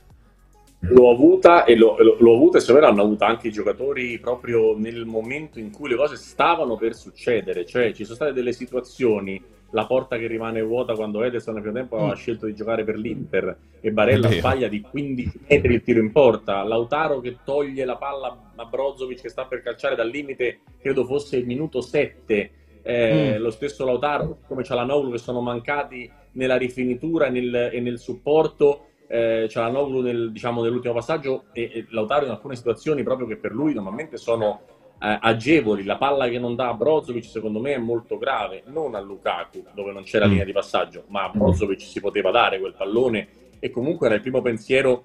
L'ho avuta e l'ho, l'ho- avuta e secondo me l'hanno avuta anche i giocatori proprio nel momento in cui le cose stavano per succedere. Cioè, ci sono state delle situazioni, la porta che rimane vuota quando Ederson nel primo tempo aveva scelto di giocare per l'Inter e Barella sbaglia di 15 metri il tiro in porta, Lautaro che toglie la palla a Brozovic che sta per calciare dal limite, credo fosse il minuto 7. Eh, Mm. Lo stesso Lautaro, come Cialanoglu, che sono mancati nella rifinitura e nel, e nel supporto eh, Cialanoglu nel, diciamo, nell'ultimo passaggio e, e Lautaro in alcune situazioni proprio che per lui normalmente sono eh, agevoli. La palla che non dà a Brozovic secondo me è molto grave, non a Lukaku dove non c'era Mm. linea di passaggio, ma a Brozovic si poteva dare quel pallone e comunque era il primo pensiero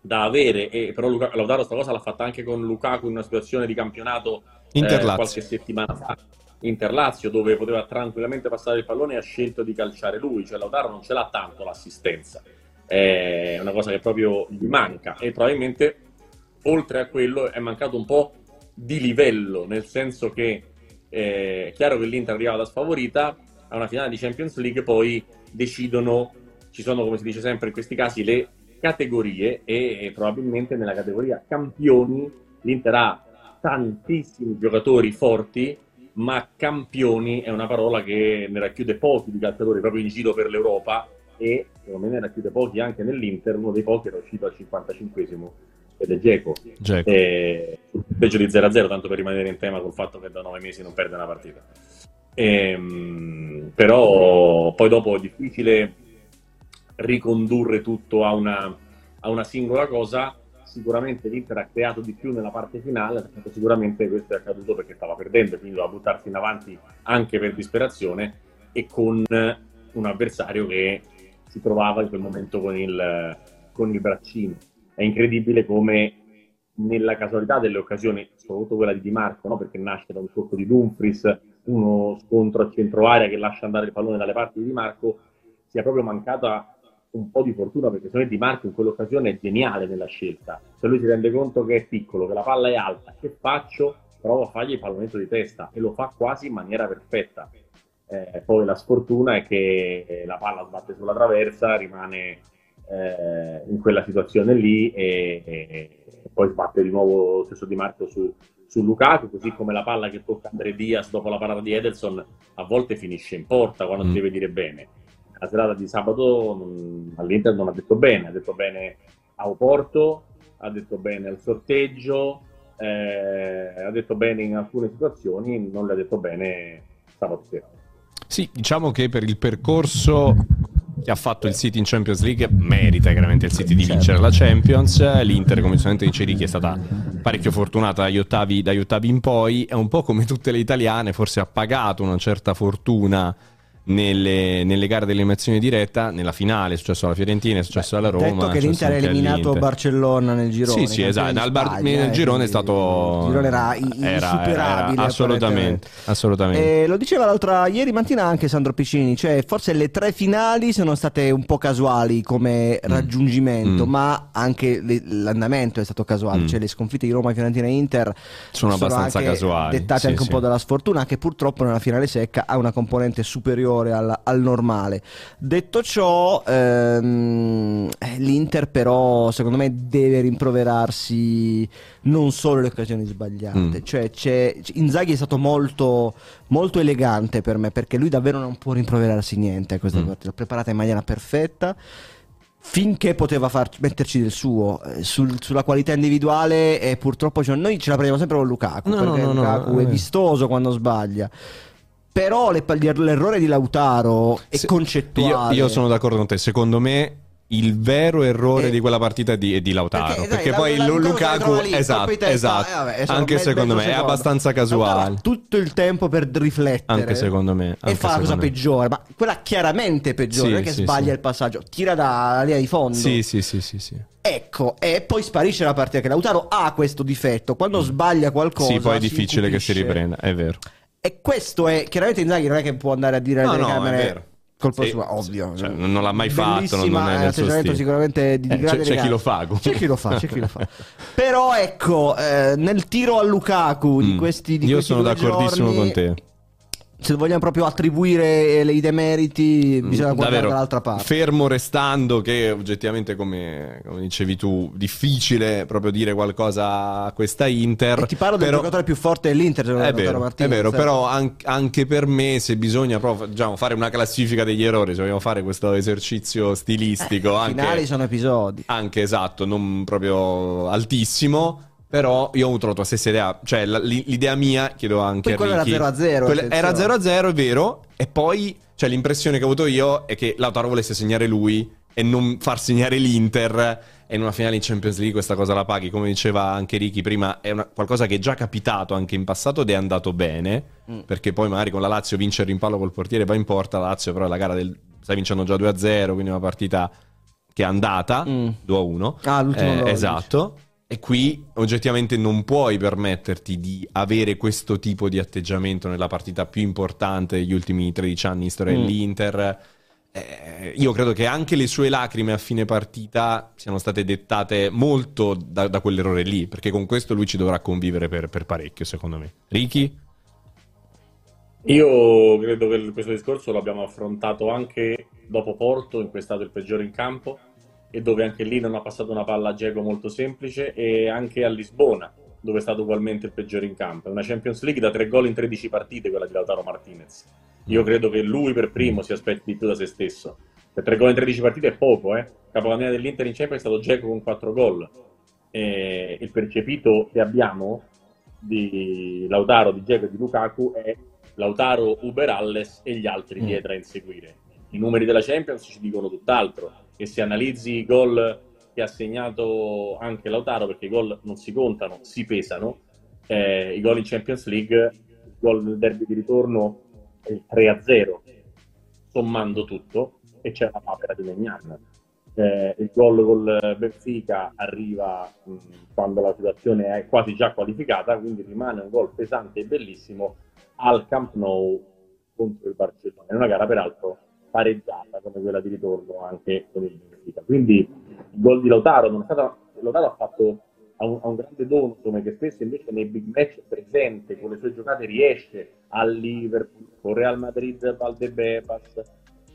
da avere. E però Luka- Lautaro sta cosa l'ha fatta anche con Lukaku in una situazione di campionato eh, qualche settimana fa. Interlazio dove poteva tranquillamente passare il pallone e ha scelto di calciare lui. Cioè Lautaro non ce l'ha tanto l'assistenza è una cosa che proprio gli manca. E probabilmente oltre a quello è mancato un po' di livello nel senso che eh, è chiaro che l'Inter arrivava da sfavorita a una finale di Champions League poi decidono ci sono come si dice sempre in questi casi le categorie e, e probabilmente nella categoria campioni l'Inter ha tantissimi giocatori forti ma campioni è una parola che ne racchiude pochi di calciatori proprio in giro per l'Europa e secondo me ne racchiude pochi anche nell'Inter uno dei pochi era uscito al 55esimo ed è Geco sul peggio di 0-0 tanto per rimanere in tema col fatto che da nove mesi non perde una partita. Ehm, però poi dopo è difficile ricondurre tutto a una, a una singola cosa. Sicuramente l'Inter ha creato di più nella parte finale sicuramente questo è accaduto perché stava perdendo e quindi doveva buttarsi in avanti anche per disperazione e con un avversario che si trovava in quel momento con il, con il braccino è incredibile come nella casualità delle occasioni, soprattutto quella di Di Marco, no? perché nasce da un tocco di Dumfries, uno scontro a centro area che lascia andare il pallone dalle parti di Di Marco, sia proprio mancata un po' di fortuna perché secondo me Di Marco in quell'occasione è geniale nella scelta. Se lui si rende conto che è piccolo, che la palla è alta, che faccio? Provo a fargli il pallonetto di testa e lo fa quasi in maniera perfetta. Eh, poi la sfortuna è che la palla sbatte sulla traversa, rimane eh, in quella situazione lì e, e poi sbatte di nuovo lo stesso Di Marco su, su Lukaku, così come la palla che tocca Andre Diaz dopo la parata di Ederson a volte finisce in porta quando Mm. si deve dire bene. La serata di sabato non- all'Inter non ha detto bene, ha detto bene a Oporto, ha detto bene al sorteggio, eh, ha detto bene in alcune situazioni, non le ha detto bene sabato sera. Sì, diciamo che per il percorso che ha fatto il City in Champions League merita chiaramente il City di vincere la Champions. L'Inter, come giustamente dice Ricky, è stata parecchio fortunata dagli ottavi, dagli ottavi in poi. È un po' come tutte le italiane, forse ha pagato una certa fortuna nelle, nelle gare dell'eliminazione diretta. Nella finale è successo alla Fiorentina, è successo alla Roma. Detto che l'Inter ha eliminato. Barcellona nel girone. Sì, sì, esatto. Nel, bar- Spagna, nel eh, girone è stato. Il girone era insuperabile. era- assolutamente. assolutamente. Eh, lo diceva l'altra ieri mattina anche Sandro Piccini, cioè forse le tre finali sono state un po' casuali come raggiungimento, Mm. ma anche le- l'andamento è stato casuale, Mm. cioè le sconfitte di Roma, Fiorentina e Inter Sono abbastanza anche casuali, dettate sì, anche un sì. po' dalla sfortuna che purtroppo nella finale secca ha una componente superiore al, al normale. Detto ciò, ehm, eh, l'Inter però secondo me deve rimproverarsi non solo le occasioni sbagliate, Mm. cioè c'è, Inzaghi è stato molto, molto elegante per me perché lui davvero non può rimproverarsi niente a questa Mm. partita, preparata in maniera perfetta. Finché poteva far- metterci del suo Eh, sul- sulla qualità individuale, e purtroppo cioè, noi ce la prendiamo sempre con Lukaku. No, perché no, no, Lukaku è eh. vistoso quando sbaglia. Però le- l'errore di Lautaro è Se- concettuale. Io, io sono d'accordo con te. Secondo me il vero errore Eh, di quella partita è di, è di Lautaro. Perché, Perché, dai, poi la- Lukaku, lì, esatto, testa, esatto. eh, vabbè, anche mezzo secondo me è secondo. abbastanza Lautaro casuale. tutto il tempo per riflettere. Anche secondo me, E anche fa la cosa me. peggiore, ma quella chiaramente peggiore, Sì, non è che sì, sbaglia sì. il passaggio, tira dalla linea di fondo. Sì, sì, sì, sì, sì. Ecco, e poi sparisce la partita che Lautaro ha questo difetto, quando sbaglia qualcosa Mm. Sì, poi è difficile che si riprenda, è vero. E questo è, chiaramente Inzaghi non è che può andare a dire alle No, no, telecamere vero. colpa Sì, sua, ovvio. cioè, non- non l'ha mai fatto, non- non è nel suo atteggiamento stile. sicuramente di, di Eh, c'è- c'è chi lo fa. C'è chi lo fa, c'è chi lo fa. Però ecco, eh, nel tiro a Lukaku di Mm. questi di Io questi sono d'accordissimo giorni, con te. Se vogliamo proprio attribuire eh, i demeriti, bisogna guardare Davvero, dall'altra parte. Fermo restando che oggettivamente, come, come dicevi tu, difficile proprio dire qualcosa a questa Inter. E ti parlo del però- giocatore più forte dell'Inter, me, È vero, è Martinez, vero, eh. però an- anche per me se bisogna proprio, diciamo, fare una classifica degli errori, se vogliamo fare questo esercizio stilistico, I anche, finali sono episodi. anche esatto, non proprio altissimo, però io ho avuto la tua stessa idea, cioè l'i- l'idea mia, chiedo anche Poi a quello Ricky. era 0-0, Quella- era attenzione. 0-0, è vero, e poi cioè, l'impressione che ho avuto io è che Lautaro volesse segnare lui e non far segnare l'Inter. E in una finale in Champions League questa cosa la paghi, come diceva anche Ricky prima, è una- qualcosa che è già capitato anche in passato ed è andato bene, Mm. perché poi magari con la Lazio vince il rimpallo col portiere va in porta, la Lazio però è la gara del... stai vincendo già 2-0, quindi è una partita che è andata, Mm. 2-1. Ah, l'ultimo Eh, esatto. E qui oggettivamente non puoi permetterti di avere questo tipo di atteggiamento nella partita più importante degli ultimi 13 anni in storia Mm. dell'Inter. Eh, io credo che anche le sue lacrime a fine partita siano state dettate molto da, da quell'errore lì, perché con questo lui ci dovrà convivere per, per parecchio, secondo me. Ricky? Io credo che questo discorso l'abbiamo affrontato anche dopo Porto, in cui è stato il peggiore in campo, e dove anche lì non ha passato una palla a Geco molto semplice, e anche a Lisbona, dove è stato ugualmente il peggiore in campo. È una Champions League da tre gol in 13 partite, quella di Lautaro Martinez. Io credo che lui per primo si aspetti di più da se stesso. Per tre gol in 13 partite è poco, eh. Capocannoniere dell'Inter in Champions è stato Geco con 4 gol. E il percepito che abbiamo di Lautaro, di Geco e di Lukaku è Lautaro, Uber Alles e gli altri Mm. dietro a inseguire. I numeri della Champions ci dicono tutt'altro. E se analizzi i gol che ha segnato anche Lautaro, perché i gol non si contano, si pesano, eh, i gol in Champions League, il gol nel derby di ritorno è il 3-0, sommando tutto, e c'è la papera di Megnan. Eh, il gol col Benfica arriva mh, quando la situazione è quasi già qualificata, quindi rimane un gol pesante e bellissimo al Camp Nou contro il Barcellona. È una gara peraltro pareggiata come quella di ritorno anche con il Benfica. Quindi il gol di Lautaro non è stato Lautaro ha fatto ha un, ha un grande dono come che spesso invece nei big match presente con le sue giocate riesce al Liverpool, con Real Madrid, Valdebebas,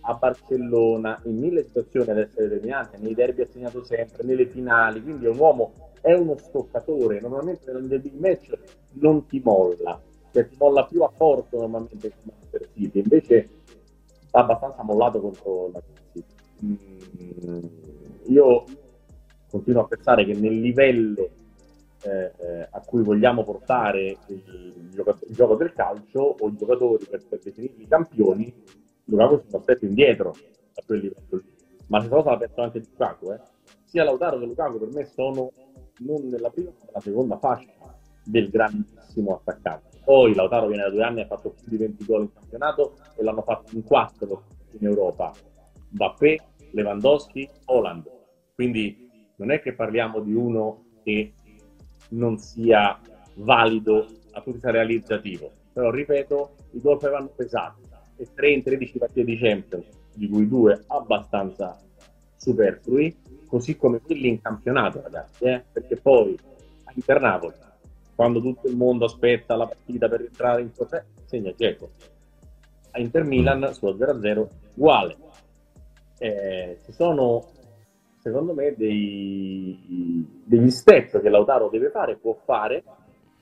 a Barcellona, in mille situazioni ad essere determinante, nei derby ha segnato sempre, nelle finali, quindi è un uomo, è uno stoccatore, normalmente nel big match non ti molla, cioè ti molla più a porto normalmente come Manchester City, invece sta abbastanza mollato contro la City. Mm, io continuo a pensare che nel livello eh, eh, a cui vogliamo portare il, gioco, il gioco del calcio o i giocatori per, per definirli campioni, Lukaku si sta indietro a quel livello lì. Ma se cosa la penso anche di Lukaku, eh? sia Lautaro che Lukaku per me sono non nella prima ma nella seconda fascia del grandissimo attaccante. Poi Lautaro viene da due anni ha fatto più di 20 gol in campionato e l'hanno fatto in quattro in Europa. Mbappé, Lewandowski, Holland. Quindi non è che parliamo di uno che non sia valido a vista realizzativo. Però ripeto, i gol vanno pesati e 3 in 13 partite di Champions, di cui due abbastanza superflui, così come quelli in campionato, ragazzi, eh? perché poi a Internapoli, quando tutto il mondo aspetta la partita per entrare in corsa, segna Geco. A Inter Milan sullo 0-0 uguale. Eh, ci sono secondo me dei, degli step che Lautaro deve fare, può fare,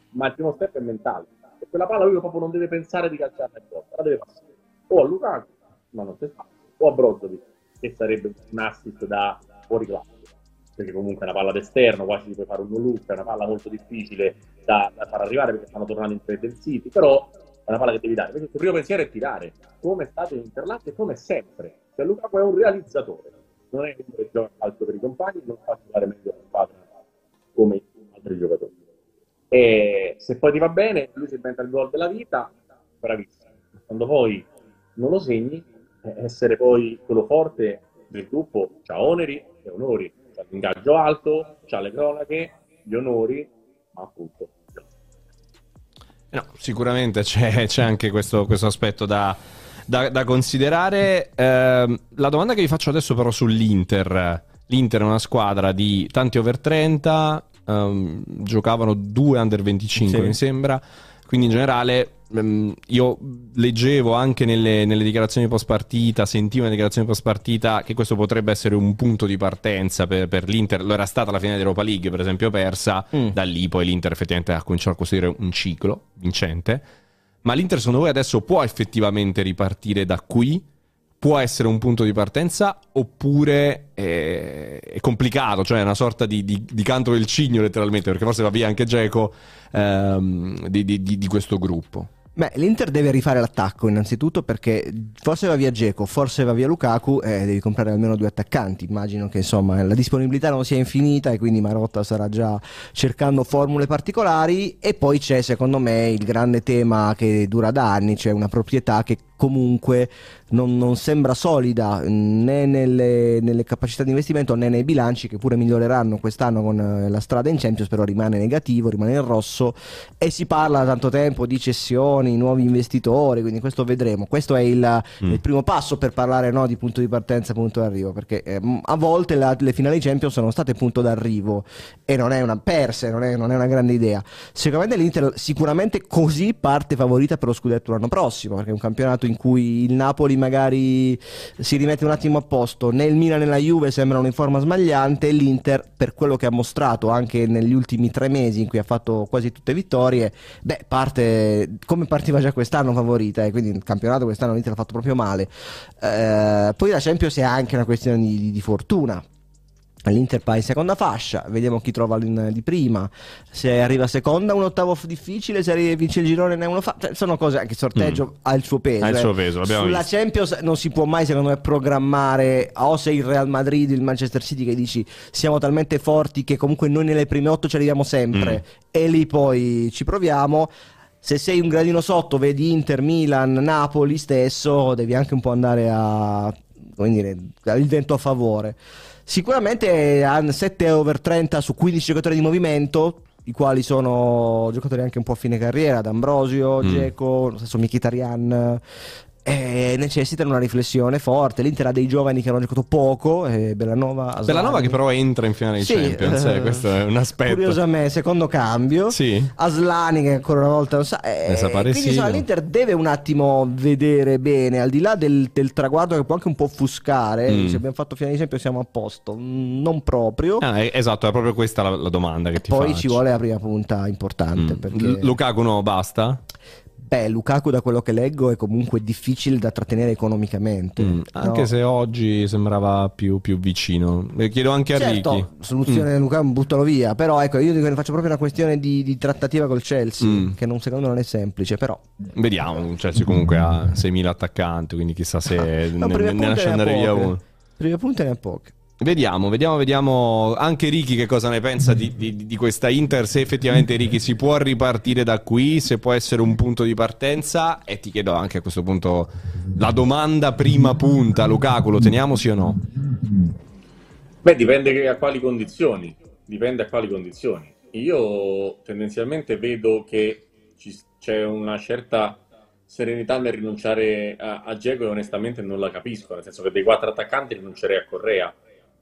ma il primo step è mentale. E quella palla lui proprio non deve pensare di calciarla in porta, la deve passare o a Lukaku, ma non c'è spazio, o a Brozovic, che sarebbe un assist da fuori classe, perché comunque è una palla d'esterno, quasi si puoi fare un look, è una palla molto difficile da, da far arrivare perché stanno tornando in tre del City, però è una palla che devi dare. Perché il tuo primo pensiero è tirare, come è stato in e come sempre. Cioè Lukaku è un realizzatore, non è uno che gioca calcio per i compagni, non fa giocare meglio la squadra come altri giocatori. E se poi ti va bene, lui si inventa il gol della vita, bravissimo. Quando poi non lo segni, eh, essere poi quello forte del gruppo c'ha oneri e onori, l'ingaggio alto, c'ha le cronache, gli onori, ma appunto. No, sicuramente c'è, c'è anche questo, questo aspetto da, da, da considerare. Eh, la domanda che vi faccio adesso però sull'Inter. L'Inter è una squadra di tanti over 30, um, giocavano due under 25 Sì. mi sembra, quindi in generale ehm, io leggevo anche nelle, nelle dichiarazioni post partita, sentivo nelle dichiarazioni post partita che questo potrebbe essere un punto di partenza per, per l'Inter, lo era stata la finale d'Europa League per esempio persa, Mm. da lì poi l'Inter effettivamente ha cominciato a costruire un ciclo vincente, ma l'Inter secondo voi adesso può effettivamente ripartire da qui? Può essere un punto di partenza? Oppure è, è complicato, cioè è una sorta di, di- di canto del cigno letteralmente, perché forse va via anche Geco ehm, di, di- di- questo gruppo. Beh, l'Inter deve rifare l'attacco innanzitutto perché forse va via Geco, forse va via Lukaku e devi comprare almeno due attaccanti. Immagino che insomma la disponibilità non sia infinita e quindi Marotta sarà già cercando formule particolari. E poi c'è secondo me il grande tema che dura da anni, cioè una proprietà che comunque non, non sembra solida né nelle, nelle capacità di investimento né nei bilanci che pure miglioreranno quest'anno con eh, la strada in Champions, però rimane negativo, rimane in rosso e si parla da tanto tempo di cessioni, nuovi investitori, quindi questo vedremo. Questo è il, Mm. il primo passo per parlare no, di punto di partenza, punto d'arrivo, perché ehm, a volte la- le finali Champions sono state punto d'arrivo e non è una perse, non è, non è una grande idea. Sicuramente l'Inter sicuramente così parte favorita per lo scudetto l'anno prossimo, perché è un campionato in cui il Napoli magari si rimette un attimo a posto, né il Milan né la Juve sembrano in forma smagliante, l'Inter per quello che ha mostrato anche negli ultimi tre mesi in cui ha fatto quasi tutte vittorie, beh parte come partiva già quest'anno favorita, e quindi il campionato quest'anno l'Inter ha fatto proprio male. Eh, poi la Champions è anche una questione di- di fortuna. L'Inter va in seconda fascia, vediamo chi trova di prima. Se arriva seconda, un ottavo difficile. Se vince il girone, ne uno fa. cioè, sono cose anche il sorteggio ha il suo peso. Mm. Ha il eh. suo peso, l'abbiamo Sulla visto. Champions non si può mai, secondo me, programmare o sei il Real Madrid, il Manchester City che dici siamo talmente forti che comunque noi nelle prime otto ci arriviamo sempre Mm. e lì poi ci proviamo. Se sei un gradino sotto, vedi Inter, Milan, Napoli stesso, devi anche un po' andare a come dire, il vento a favore. Sicuramente hanno 7 over 30 su 15 giocatori di movimento, i quali sono giocatori anche un po' a fine carriera, D'Ambrosio, Mm. Geco, lo stesso Mkhitaryan. E necessitano una riflessione forte. L'Inter ha dei giovani che hanno giocato poco. E Bellanova, Bellanova che però entra in finale di Sì, Champions, eh, eh, questo è un aspetto. Curiosamente, secondo cambio. Sì. Aslani che ancora una volta non sa. eh, Eh, quindi sì, insomma, l'Inter deve un attimo vedere bene, al di là del, del traguardo che può anche un po' offuscare. Mm. Se abbiamo fatto finale di Champions siamo a posto. Mm, Non proprio. Ah, eh, esatto, è proprio questa la, la domanda che ti Poi faccio. ci vuole la prima punta importante. Mm. Perché... L- Lukaku no, basta? Beh, Lukaku da quello che leggo è comunque difficile da trattenere economicamente. Mm, Anche No? se oggi sembrava più, più vicino. Eh, Chiedo anche a Ricky. Certo, soluzione Lukaku buttalo via, però ecco, io ne faccio proprio una questione di, di trattativa col Chelsea, Mm. che non, secondo me non è semplice, però Vediamo, il Chelsea comunque ha 6.000 attaccanti, quindi chissà se No, ne, ne lascia andare via uno. prime punte ne ha poche. Vediamo, vediamo, vediamo anche Ricky che cosa ne pensa di, di- di questa Inter, se effettivamente Ricky si può ripartire da qui, se può essere un punto di partenza e ti chiedo anche a questo punto la domanda prima punta, Lukaku lo teniamo sì o no? Beh, dipende a quali condizioni. Dipende a quali condizioni. Io tendenzialmente vedo che ci- c'è una certa serenità nel rinunciare a, a Dzeko e onestamente non la capisco, nel senso che dei quattro attaccanti rinuncerei a Correa,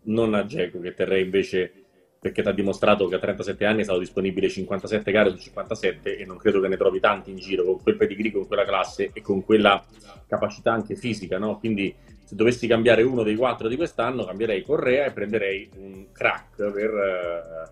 non a Dzeko che terrei invece perché ti ha dimostrato che a 37 anni è stato disponibile 57 gare su 57 e non credo che ne trovi tanti in giro con quel pedigree, con quella classe e con quella capacità anche fisica, no? Quindi se dovessi cambiare uno dei quattro di quest'anno, cambierei Correa e prenderei un crack per eh,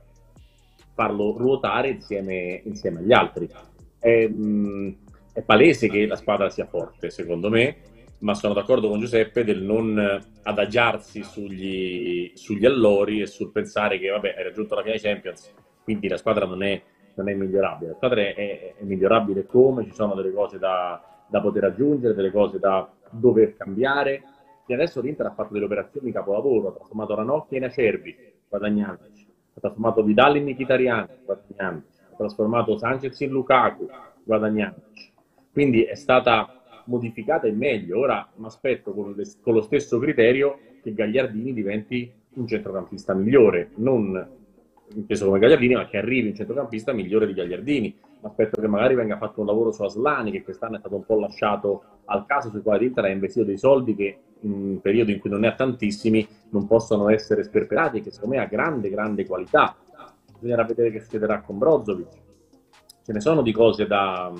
farlo ruotare insieme, insieme agli altri. È, mh, è palese che la squadra sia forte, secondo me, ma sono d'accordo con Giuseppe del non adagiarsi sugli, sugli allori e sul pensare che, vabbè, hai raggiunto la finale Champions, quindi la squadra non è, non è migliorabile. La squadra è, è- è migliorabile come, ci sono delle cose da, da poter aggiungere, delle cose da dover cambiare. E adesso l'Inter ha fatto delle operazioni capolavoro, ha trasformato Ranocchia in Acerbi, guadagnandoci, ha trasformato Vidal in Mkhitaryan, guadagnandoci, ha trasformato Sanchez in Lukaku, guadagnandoci. Quindi è stata modificata in meglio. Ora mi aspetto con, con lo stesso criterio che Gagliardini diventi un centrocampista migliore, non inteso come Gagliardini, ma che arrivi un centrocampista migliore di Gagliardini. aspetto che magari venga fatto un lavoro su Aslani, che quest'anno è stato un po' lasciato al caso, sui quali l'Inter ha investito dei soldi che in un periodo in cui non ne ha tantissimi non possono essere sperperati e che secondo me ha grande, grande qualità. Bisognerà vedere che succederà con Brozovic. Ce ne sono di cose da,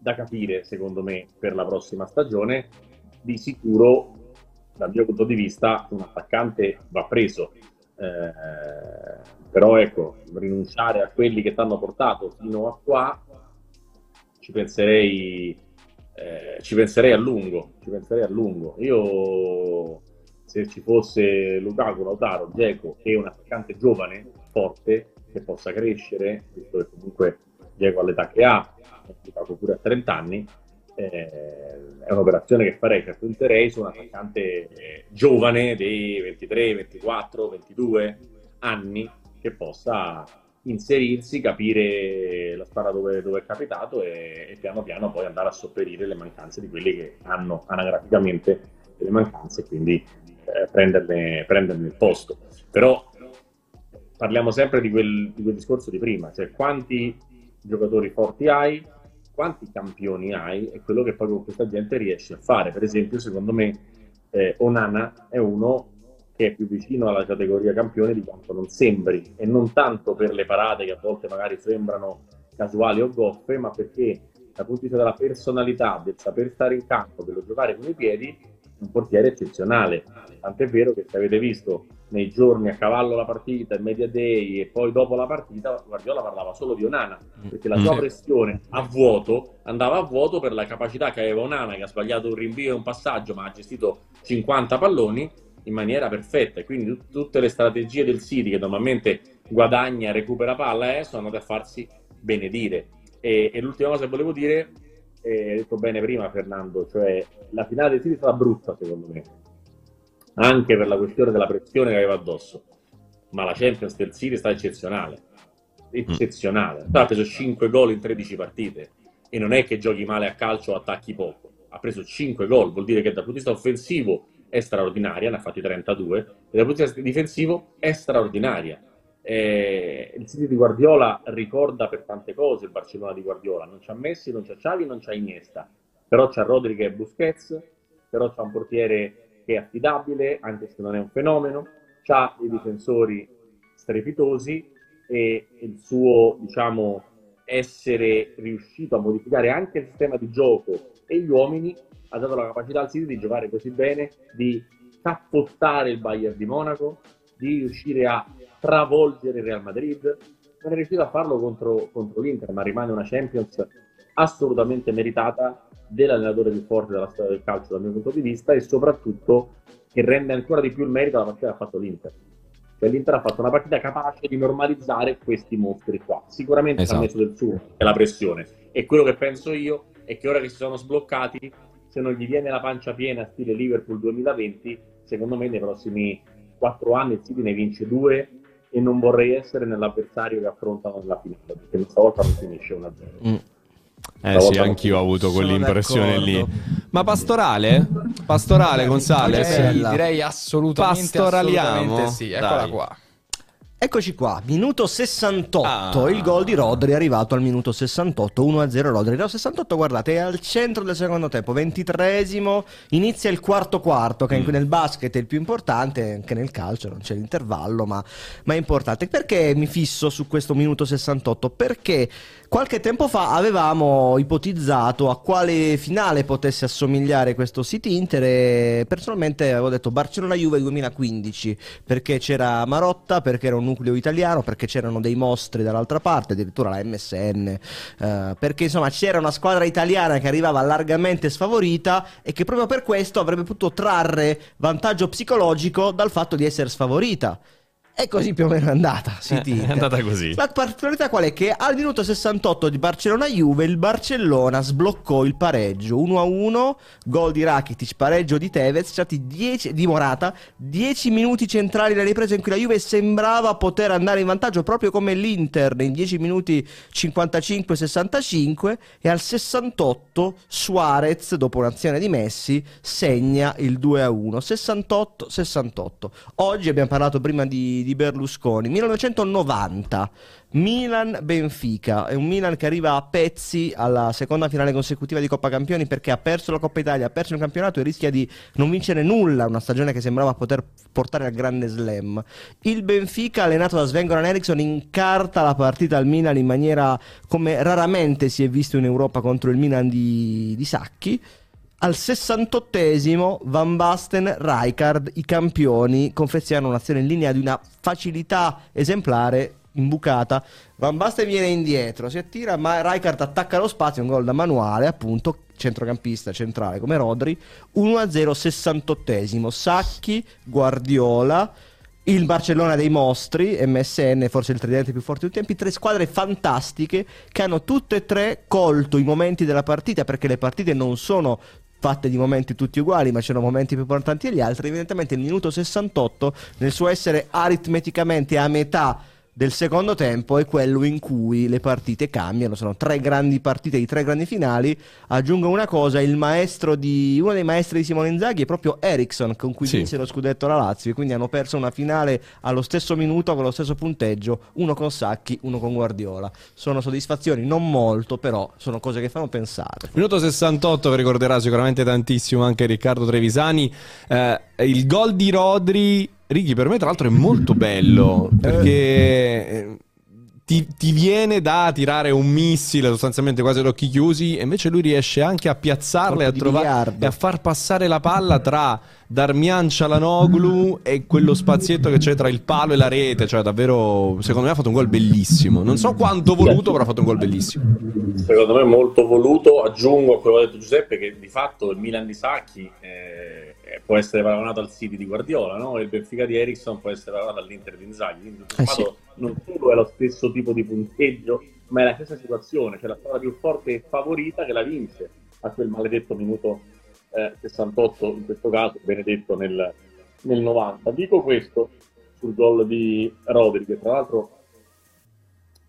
da capire, secondo me, per la prossima stagione. Di sicuro, dal mio punto di vista, un attaccante va preso. Eh, però ecco, rinunciare a quelli che ti hanno portato fino a qua, ci penserei, eh, ci penserei a lungo, ci penserei a lungo. Io, se ci fosse Lukaku, Lautaro, Geco e un attaccante giovane, forte, che possa crescere, visto che comunque Geco all'età che ha, Lukaku pure a 30 anni, eh, è un'operazione che farei, che punterei su un attaccante eh, giovane dei 23, 24, 22 anni che possa inserirsi, capire la strada dove, dove è capitato e, e, piano piano poi andare a sopperire le mancanze di quelli che hanno anagraficamente delle mancanze e quindi eh, prenderne, prenderne, il posto. Però parliamo sempre di quel, di quel discorso di prima, cioè quanti giocatori forti hai, quanti campioni hai e quello che poi con questa gente riesci a fare. Per esempio, secondo me, eh, Onana è uno che è più vicino alla categoria campione di quanto non sembri, e non tanto per le parate che a volte magari sembrano casuali o goffe, ma perché dal punto di vista della personalità, del saper stare in campo, dello giocare con i piedi, un portiere eccezionale. Tant'è vero che se avete visto nei giorni a cavallo la partita, il media day e poi dopo la partita, Guardiola parlava solo di Onana, perché la sua mm. pressione a vuoto andava a vuoto per la capacità che aveva Onana, che ha sbagliato un rinvio e un passaggio, ma ha gestito 50 palloni in maniera perfetta. E quindi t- tutte le strategie del City, che normalmente guadagna, recupera palla, eh, sono andate a farsi benedire. E, e l'ultima cosa che volevo dire eh, hai detto bene prima Fernando, cioè la finale del City è stata brutta secondo me, anche per la questione della pressione che aveva addosso, ma la Champions del City è stata eccezionale, eccezionale, ha preso 5 gol in 13 partite e non è che giochi male a calcio o attacchi poco, ha preso 5 gol, vuol dire che dal punto di vista offensivo è straordinaria, ne ha fatti 32, e dal punto di vista difensivo è straordinaria. Eh, il City di Guardiola ricorda per tante cose il Barcellona di Guardiola, non c'ha Messi, non c'ha Xavi, non c'ha Iniesta, però c'ha Rodri che è Busquets, però c'ha un portiere che è affidabile, anche se non è un fenomeno, c'ha i difensori strepitosi e il suo, diciamo, essere riuscito a modificare anche il sistema di gioco e gli uomini ha dato la capacità al City di giocare così bene, di cappottare il Bayern di Monaco, di riuscire a travolgere il Real Madrid. Non è riuscito a farlo contro, contro l'Inter, ma rimane una Champions assolutamente meritata dell'allenatore più forte della storia del calcio dal mio punto di vista e soprattutto che rende ancora di più il merito alla partita che ha fatto l'Inter. Cioè l'Inter ha fatto una partita capace di normalizzare questi mostri qua. Sicuramente esatto. ha messo del suo e la pressione. E quello che penso io è che ora che si sono sbloccati, se non gli viene la pancia piena stile Liverpool 2020, secondo me nei prossimi quattro anni il City ne vince due e non vorrei essere nell'avversario che affrontano nella finale, perché questa volta non finisce 1-0. Mm. Eh sì, anch'io ho avuto quell'impressione lì. Ma pastorale? Pastorale, Gonzales? Sì, direi assolutamente, Pastoraliamo. assolutamente sì. Eccola Dai. qua. Eccoci qua, minuto 68, ah. il gol di Rodri è arrivato al minuto 68, 1-0 Rodri. No, 68, guardate, è al centro del secondo tempo, 23esimo, inizia il quarto quarto, che mm. nel basket è il più importante, anche nel calcio non c'è l'intervallo, ma, ma è importante. Perché mi fisso su questo minuto 68? Perché Qualche tempo fa avevamo ipotizzato a quale finale potesse assomigliare questo City Inter e personalmente avevo detto Barcellona-Juve 2015 perché c'era Marotta, perché era un nucleo italiano, perché c'erano dei mostri dall'altra parte, addirittura la MSN, eh, perché insomma c'era una squadra italiana che arrivava largamente sfavorita e che proprio per questo avrebbe potuto trarre vantaggio psicologico dal fatto di essere sfavorita. E così più o meno è andata. City è andata così. La particolarità qual è? Che al minuto 68 di Barcellona-Juve il Barcellona sbloccò il pareggio 1-1, gol di Rakitic, pareggio di Tevez, stati 10 di Morata, 10 minuti centrali la ripresa in cui la Juve sembrava poter andare in vantaggio proprio come l'Inter nei 10 minuti 55-65 e al 68 Suarez dopo un'azione di Messi segna il 2-1, 68-68. Oggi abbiamo parlato prima di di Berlusconi. 1990, Milan-Benfica. È un Milan che arriva a pezzi alla seconda finale consecutiva di Coppa Campioni perché ha perso la Coppa Italia, ha perso il campionato e rischia di non vincere nulla. Una stagione che sembrava poter portare al grande slam. Il Benfica, allenato da Sven-Goran Eriksson, incarta la partita al Milan in maniera come raramente si è visto in Europa contro il Milan di, di Sacchi. Al 68esimo Van Basten, Rijkaard, i campioni, confezionano un'azione in linea di una facilità esemplare imbucata. Van Basten viene indietro, si attira, ma Rijkaard attacca lo spazio, un gol da manuale, appunto, centrocampista centrale come Rodri. 1-0, 68esimo. Sacchi, Guardiola, il Barcellona dei mostri, MSN, forse il tridente più forte di tutti i tempi, tre squadre fantastiche che hanno tutte e tre colto i momenti della partita perché le partite non sono fatte di momenti tutti uguali, ma c'erano momenti più importanti degli altri. Evidentemente il minuto 68, nel suo essere aritmeticamente a metà del secondo tempo è quello in cui le partite cambiano. Sono tre grandi partite di tre grandi finali. Aggiungo una cosa: il maestro di uno dei maestri di Simone Inzaghi è proprio Ericsson, con cui Sì. vinse lo scudetto la Lazio. E quindi hanno perso una finale allo stesso minuto, con lo stesso punteggio, uno con Sacchi, uno con Guardiola. Sono soddisfazioni, non molto, però sono cose che fanno pensare. Minuto 68 che ricorderà sicuramente tantissimo anche Riccardo Trevisani. Eh, il gol di Rodri, Righi, per me tra l'altro è molto bello perché eh, ti, ti viene da tirare un missile sostanzialmente quasi ad occhi chiusi e invece lui riesce anche a piazzarla e a, trovare, e a far passare la palla tra Darmian Cialanoglu e quello spazietto che c'è tra il palo e la rete. Cioè davvero, secondo me ha fatto un gol bellissimo. Non so quanto voluto, però ha fatto un gol bellissimo. Secondo me molto voluto, aggiungo a quello che ha detto Giuseppe che di fatto il Milan di Sacchi eh, può essere paragonato al City di Guardiola, no? E il Benfica di Ericsson può essere paragonato all'Inter di Inzaghi, quindi tutto Eh, sommato non solo è lo stesso tipo di punteggio, ma è la stessa situazione, cioè la squadra più forte e favorita che la vince a quel maledetto minuto eh, 68, in questo caso Benedetto nel, nel 90. Dico questo sul gol di Rodri, che tra l'altro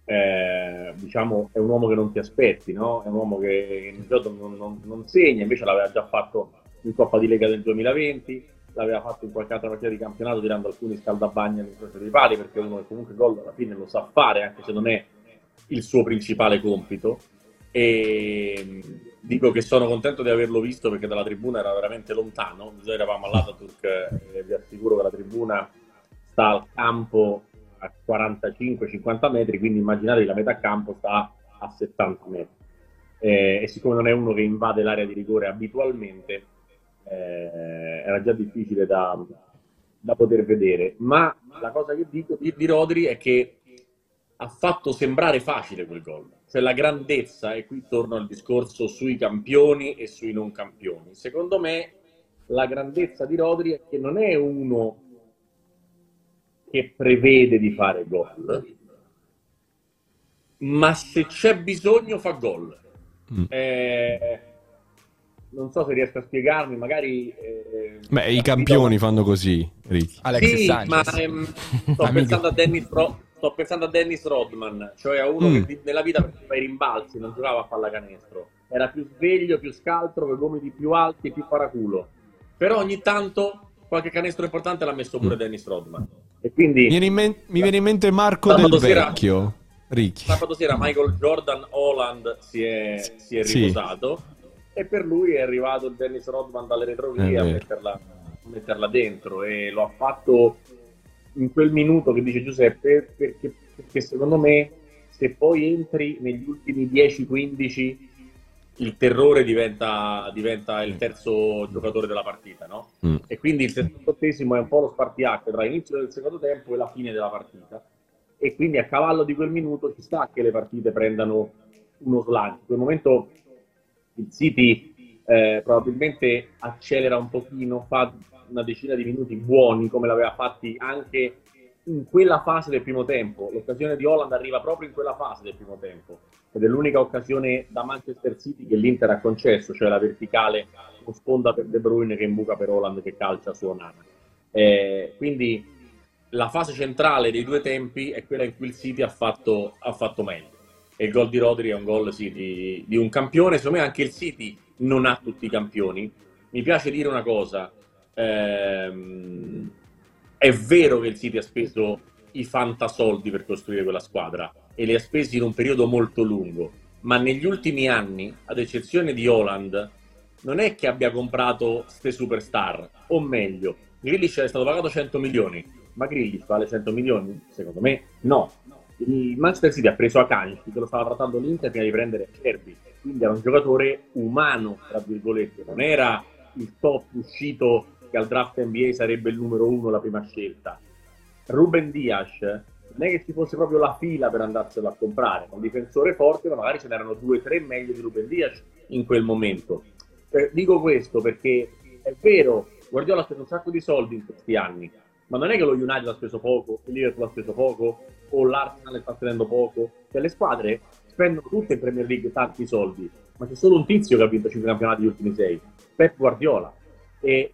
eh, diciamo è un uomo che non ti aspetti, no? È un uomo che in gioco non, non- non segna, invece l'aveva già fatto in Coppa di Lega del 2020, l'aveva fatto in qualche altra partita di campionato tirando alcuni scaldabagni all'incrocio dei pali, perché uno che comunque gol alla fine lo sa fare, anche se non è il suo principale compito. E mh, dico che sono contento di averlo visto perché dalla tribuna era veramente lontano. Noi eravamo all'Ataturk e vi assicuro che la tribuna sta al campo a 45-50 metri, quindi immaginate che la metà campo sta a 70 metri. Eh, e siccome non è uno che invade l'area di rigore abitualmente, eh, era già difficile da, da poter vedere. Ma la cosa che dico di, di Rodri è che ha fatto sembrare facile quel gol. Cioè la grandezza, e qui torno al discorso sui campioni e sui non campioni. Secondo me la grandezza di Rodri è che non è uno che prevede di fare gol, ma se c'è bisogno fa gol. Mm. Eh, non so se riesco a spiegarmi, magari... eh, Beh, i campioni fanno così, Ricky. Alexis sì, Sanchez. ma ehm, sto, pensando a Dennis Ro- sto pensando a Dennis Rodman, cioè a uno Mm. che nella vita faceva i rimbalzi, non giocava a pallacanestro. Era più sveglio, più scaltro, con i gomiti più alti e più paraculo. Però ogni tanto qualche canestro importante l'ha messo pure Mm. Dennis Rodman. E quindi Mi viene in, men- mi viene in mente Marco del sera- Vecchio, Ricky. sabato sera Michael Jordan Holland si è, si è Sì. riposato e per lui è arrivato il Dennis Rodman dalle retrovie a metterla, a metterla dentro e lo ha fatto in quel minuto che dice Giuseppe perché, perché secondo me se poi entri negli ultimi 10-15 il terrore diventa, diventa il terzo giocatore della partita no? Mm. e quindi il 68esimo è un po' lo spartiacque tra l'inizio del secondo tempo e la fine della partita e quindi a cavallo di quel minuto ci sta che le partite prendano uno slancio. In quel momento il City eh, probabilmente accelera un pochino, fa una decina di minuti buoni come l'aveva fatti anche in quella fase del primo tempo. L'occasione di Holland arriva proprio in quella fase del primo tempo ed è l'unica occasione da Manchester City che l'Inter ha concesso, cioè la verticale con sponda per De Bruyne che imbuca per Holland che calcia su Onana. Eh, quindi la fase centrale dei due tempi è quella in cui il City ha fatto, ha fatto meglio. E il gol di Rodri è un gol sì, di, di un campione. Secondo me anche il City non ha tutti i campioni. Mi piace dire una cosa. Ehm, è vero che il City ha speso i fantasoldi per costruire quella squadra e li ha spesi in un periodo molto lungo, ma negli ultimi anni, ad eccezione di Holland, non è che abbia comprato ste superstar, o meglio, Grealish è stato pagato 100 milioni, ma Grealish vale 100 milioni? Secondo me no. Il Manchester City ha preso Akanji, che lo stava trattando l'Inter prima di prendere Cerbi, quindi era un giocatore umano, tra virgolette, non era il top uscito che al draft NBA sarebbe il numero uno, la prima scelta. Ruben Dias non è che ci fosse proprio la fila per andarselo a comprare, un difensore forte, ma magari ce n'erano due o tre meglio di Ruben Dias in quel momento. Eh, dico questo perché è vero, Guardiola ha speso un sacco di soldi in questi anni, ma non è che lo United ha speso poco, il Liverpool ha speso poco, o l'Arsenal sta spendendo poco. Cioè le squadre spendono tutte in Premier League tanti soldi, ma c'è solo un tizio che ha vinto 5 campionati negli ultimi 6, Pep Guardiola. E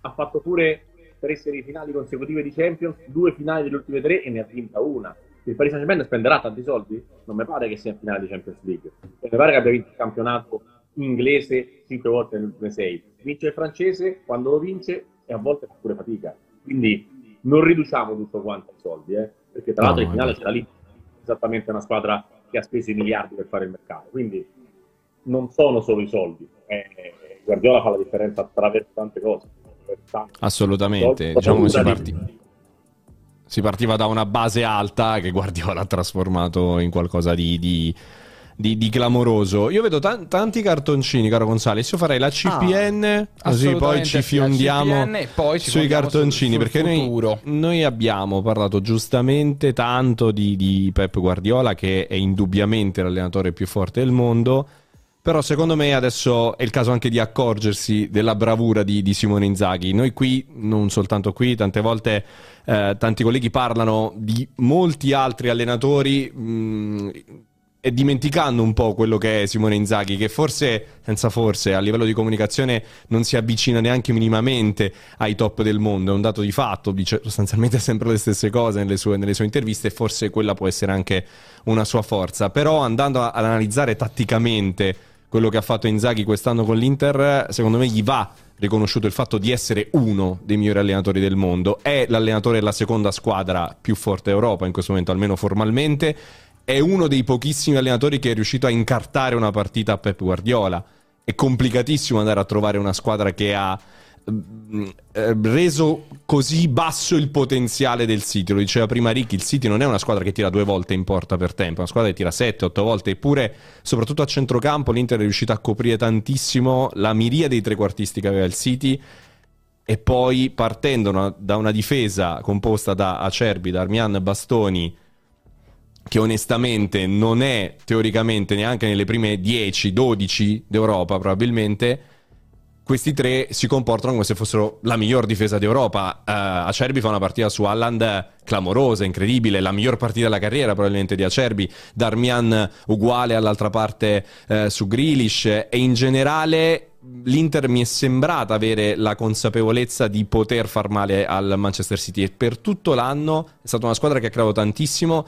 ha fatto pure tre semifinali consecutive di Champions, due finali delle ultime tre e ne ha vinta una. Il Paris Saint-Germain spenderà tanti soldi? Non mi pare che sia in finale di Champions League. E mi pare che abbia vinto il campionato inglese cinque volte nelle ultime sei. Vince il francese, quando lo vince, e a volte fa pure fatica. Quindi non riduciamo tutto quanto ai soldi, eh? perché tra l'altro no, in finale c'era lì esattamente una squadra che ha speso i miliardi per fare il mercato. Quindi non sono solo i soldi. Eh, Guardiola fa la differenza attraverso tante cose. Assolutamente, diciamo che si, parti... si, partiva da una base alta che Guardiola ha trasformato in qualcosa di, di, di, di clamoroso. Io vedo t- tanti cartoncini, caro Gonzales. Io farei la CPN, ah, così poi ci fiondiamo poi ci sui cartoncini. Sul, sul perché noi, noi, abbiamo parlato giustamente tanto di, di Pep Guardiola, che è indubbiamente l'allenatore più forte del mondo però secondo me adesso è il caso anche di accorgersi della bravura di, di Simone Inzaghi. Noi qui, non soltanto qui, tante volte eh, tanti colleghi parlano di molti altri allenatori mh, mm, e dimenticando un po' quello che è Simone Inzaghi, che forse, senza forse, a livello di comunicazione non si avvicina neanche minimamente ai top del mondo. È un dato di fatto, dice sostanzialmente sempre le stesse cose nelle sue, nelle sue interviste e forse quella può essere anche una sua forza. Però andando ad analizzare tatticamente quello che ha fatto Inzaghi quest'anno con l'Inter, secondo me gli va riconosciuto il fatto di essere uno dei migliori allenatori del mondo. È l'allenatore della seconda squadra più forte d'Europa in questo momento, almeno formalmente. È uno dei pochissimi allenatori che è riuscito a incartare una partita a Pep Guardiola. È complicatissimo andare a trovare una squadra che ha reso così basso il potenziale del City. Lo diceva prima Ricky, il City non è una squadra che tira due volte in porta per tempo, è una squadra che tira sette, otto volte, eppure soprattutto a centrocampo l'Inter è riuscita a coprire tantissimo la miria dei trequartisti che aveva il City e poi partendo da una difesa composta da Acerbi, Darmian, Bastoni che onestamente non è teoricamente neanche nelle prime 10-12 d'Europa probabilmente questi tre si comportano come se fossero la miglior difesa d'Europa. Uh, Acerbi fa una partita su Alland clamorosa, incredibile, la miglior partita della carriera probabilmente di Acerbi. Darmian uguale all'altra parte uh, su Grealish e in generale l'Inter mi è sembrata avere la consapevolezza di poter far male al Manchester City e per tutto l'anno è stata una squadra che ha creato tantissimo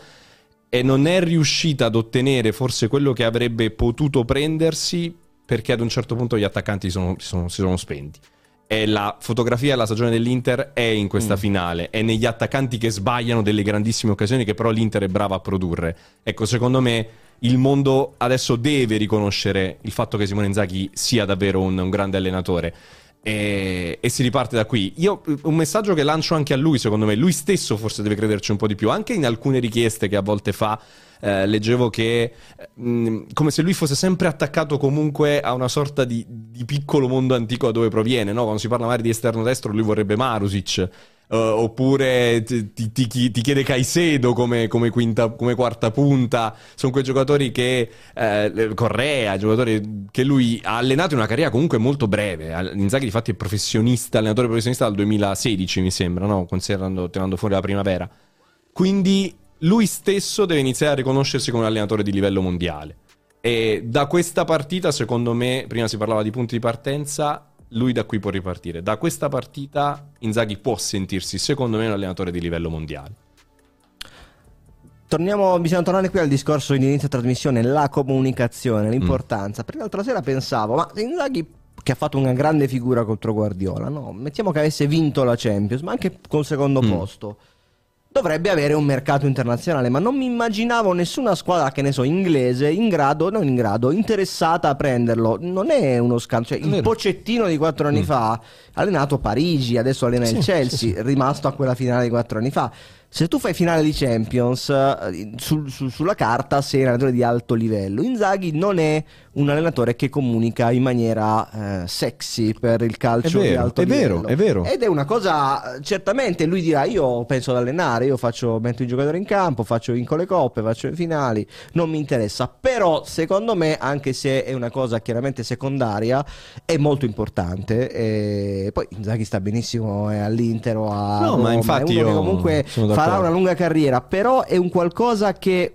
e non è riuscita ad ottenere forse quello che avrebbe potuto prendersi perché ad un certo punto gli attaccanti sono, sono, si sono spenti. E la fotografia della stagione dell'Inter è in questa mm. finale, è negli attaccanti che sbagliano delle grandissime occasioni che però l'Inter è brava a produrre. Ecco, secondo me il mondo adesso deve riconoscere il fatto che Simone Inzaghi sia davvero un, un grande allenatore. E, e, si riparte da qui. Io un messaggio che lancio anche a lui, secondo me, lui stesso forse deve crederci un po' di più, anche in alcune richieste che a volte fa eh, leggevo che mh, mm, come se lui fosse sempre attaccato comunque a una sorta di, di piccolo mondo antico da dove proviene, no? Quando si parla magari di esterno destro lui vorrebbe Marusic. Uh, oppure ti, ti, ti, chiede Caicedo come, come, quinta, come, quarta punta. Sono quei giocatori che eh, Correa, giocatori che lui ha allenato in una carriera comunque molto breve. Inzaghi, infatti, è professionista, allenatore professionista dal 2016, mi sembra, no? considerando tenendo fuori la primavera. Quindi lui stesso deve iniziare a riconoscersi come un allenatore di livello mondiale. E da questa partita, secondo me, prima si parlava di punti di partenza, lui da qui può ripartire. Da questa partita Inzaghi può sentirsi, secondo me, un allenatore di livello mondiale. Torniamo, bisogna tornare qui al discorso di inizio trasmissione, la comunicazione, l'importanza. Mm. Perché l'altra sera pensavo, ma Inzaghi che ha fatto una grande figura contro Guardiola, no? Mettiamo che avesse vinto la Champions, ma anche col secondo mm. posto dovrebbe avere un mercato internazionale, ma non mi immaginavo nessuna squadra, che ne so, inglese, in grado, non in grado, interessata a prenderlo. Non è uno scambio, cioè, il. Pocettino di quattro anni Mm. fa ha allenato Parigi, adesso allena il Sì, Chelsea, sì, sì. rimasto a quella finale di quattro anni fa. Se tu fai finale di Champions, eh, sul- su- sulla carta sei un allenatore di alto livello. Inzaghi non è un allenatore che comunica in maniera eh, sexy per il calcio È di vero, alto è livello. vero, è vero. Ed è una cosa, eh, certamente lui dirà, io penso ad allenare, io faccio, metto i giocatori in campo, faccio vinco le coppe, faccio le finali, non mi interessa. Però secondo me, anche se è una cosa chiaramente secondaria, è molto importante. E poi Inzaghi sta benissimo è all'Inter o a No, ma Roma, è infatti io comunque farà una lunga carriera, però è un qualcosa che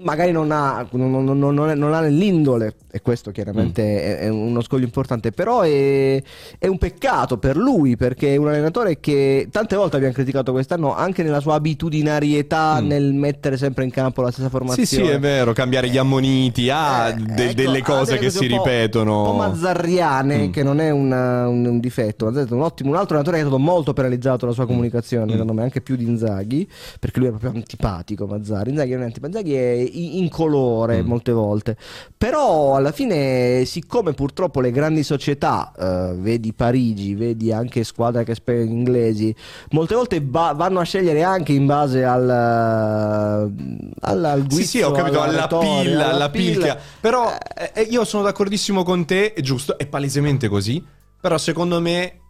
magari non ha, non, non- non- ha nell'indole, e questo chiaramente Mm. è, è uno scoglio importante, però è, è un peccato per lui perché è un allenatore che tante volte abbiamo criticato quest'anno anche nella sua abitudinarietà Mm. nel mettere sempre in campo la stessa formazione. Sì, sì, è vero, cambiare gli ammoniti, ha Eh, de- ecco, delle ha cose delle che si ripetono. Un po' mazzarriane, Mm. che non è una- un, un difetto. È Un, ottimo, un altro allenatore che è stato molto penalizzato la sua comunicazione, Mm. secondo me, anche più di Inzaghi, perché lui è proprio antipatico. Mazzarri, Inzaghi non è antipatico, Inzaghi è incolore Mm. molte volte. Però alla fine, siccome purtroppo le grandi società, eh, vedi Parigi, vedi anche squadre che spe- inglesi, molte volte ba- vanno a scegliere anche in base al, al, al Sì, sì, ho guizzo, capito, alla retorica, pilla, alla pilla. Però eh, io sono d'accordissimo con te, è giusto, è palesemente così. Però secondo me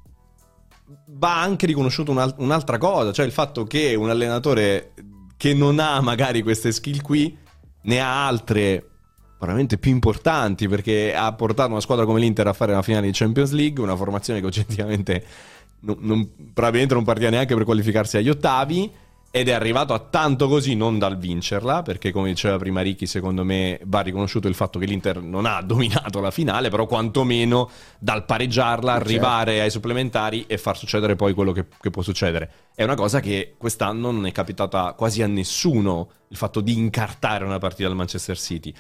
va anche riconosciuto un'al- un'altra cosa, cioè il fatto che un allenatore che non ha magari queste skill qui ne ha altre veramente più importanti perché ha portato una squadra come l'Inter a fare una finale di Champions League, una formazione che oggettivamente non- non- probabilmente non partiva neanche per qualificarsi agli ottavi ed è arrivato a tanto così non dal vincerla perché come diceva prima Ricky secondo me va riconosciuto il fatto che l'Inter non ha dominato la finale però quantomeno dal pareggiarla Certo. arrivare ai supplementari e far succedere poi quello che, che può succedere è una cosa che quest'anno non è capitata quasi a nessuno il fatto di incartare una partita al Manchester City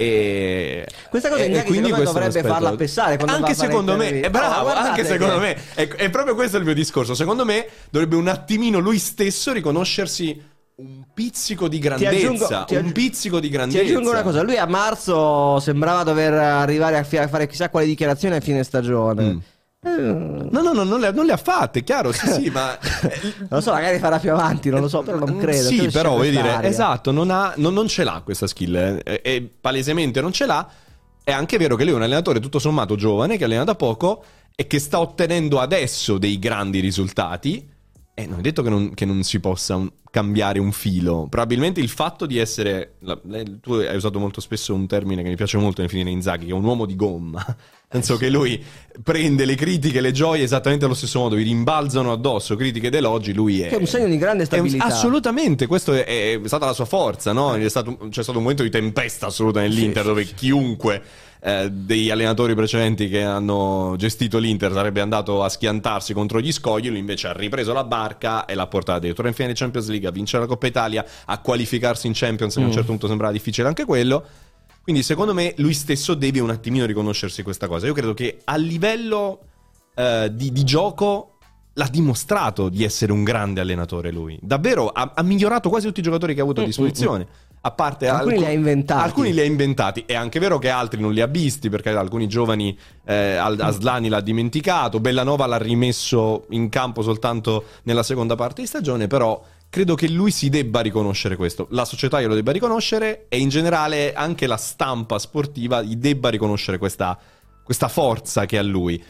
e, Questa cosa e- e quindi dovrebbe farla quando anche secondo me è bravo guardate anche che- secondo me. È, è proprio questo il mio discorso. Secondo me dovrebbe un attimino lui stesso riconoscersi un pizzico di grandezza aggiungo- ti un aggi- pizzico di Ti grandezza. aggiungo una cosa, lui a marzo sembrava dover arrivare a, fare chissà quali dichiarazioni a fine stagione. Mm. Eh, no no no non le, ha- non le ha fatte chiaro sì sì ma non lo so, magari farà più avanti, non lo so, però non credo. Sì, credo però voglio dire, esatto, non, ha- non- non ce l'ha questa skill. eh, E, palesemente non ce l'ha. È anche vero che lui è un allenatore tutto sommato giovane, che allena da poco e che sta ottenendo adesso dei grandi risultati. E non è detto che non, che non si possa un- cambiare un filo. Probabilmente il fatto di essere. la- lei- tu hai usato molto spesso un termine che mi piace molto nel finire Inzaghi, che è un uomo di gomma. Nel senso che lui prende le critiche le gioie esattamente allo stesso modo, gli rimbalzano addosso critiche ed elogi. Lui è. Che è un segno di grande È un- stabilità. assolutamente, questo è, è stata la sua forza, no? È stato- c'è stato un momento di tempesta assoluta nell'Inter Sì, dove sì, chiunque eh, degli allenatori precedenti che hanno gestito l'Inter sarebbe andato a schiantarsi contro gli scogli, lui invece ha ripreso la barca e l'ha portata addirittura in finale di Champions League, a vincere la Coppa Italia, a qualificarsi in Champions, che a un Mm. certo punto sembrava difficile anche quello. Quindi secondo me lui stesso deve un attimino riconoscersi questa cosa. Io credo che a livello eh, di, di gioco l'ha dimostrato di essere un grande allenatore lui. Davvero ha, ha migliorato quasi tutti i giocatori che ha avuto a Mm, disposizione. A parte Alcuni alcun- li ha inventati. Alcuni li ha inventati. È anche vero che altri non li ha visti perché alcuni giovani eh, Aslani l'ha dimenticato. Bellanova l'ha rimesso in campo soltanto nella seconda parte di stagione. Però credo che lui si debba riconoscere questo. La società glielo debba riconoscere e in generale anche la stampa sportiva gli debba riconoscere questa, questa forza che ha lui.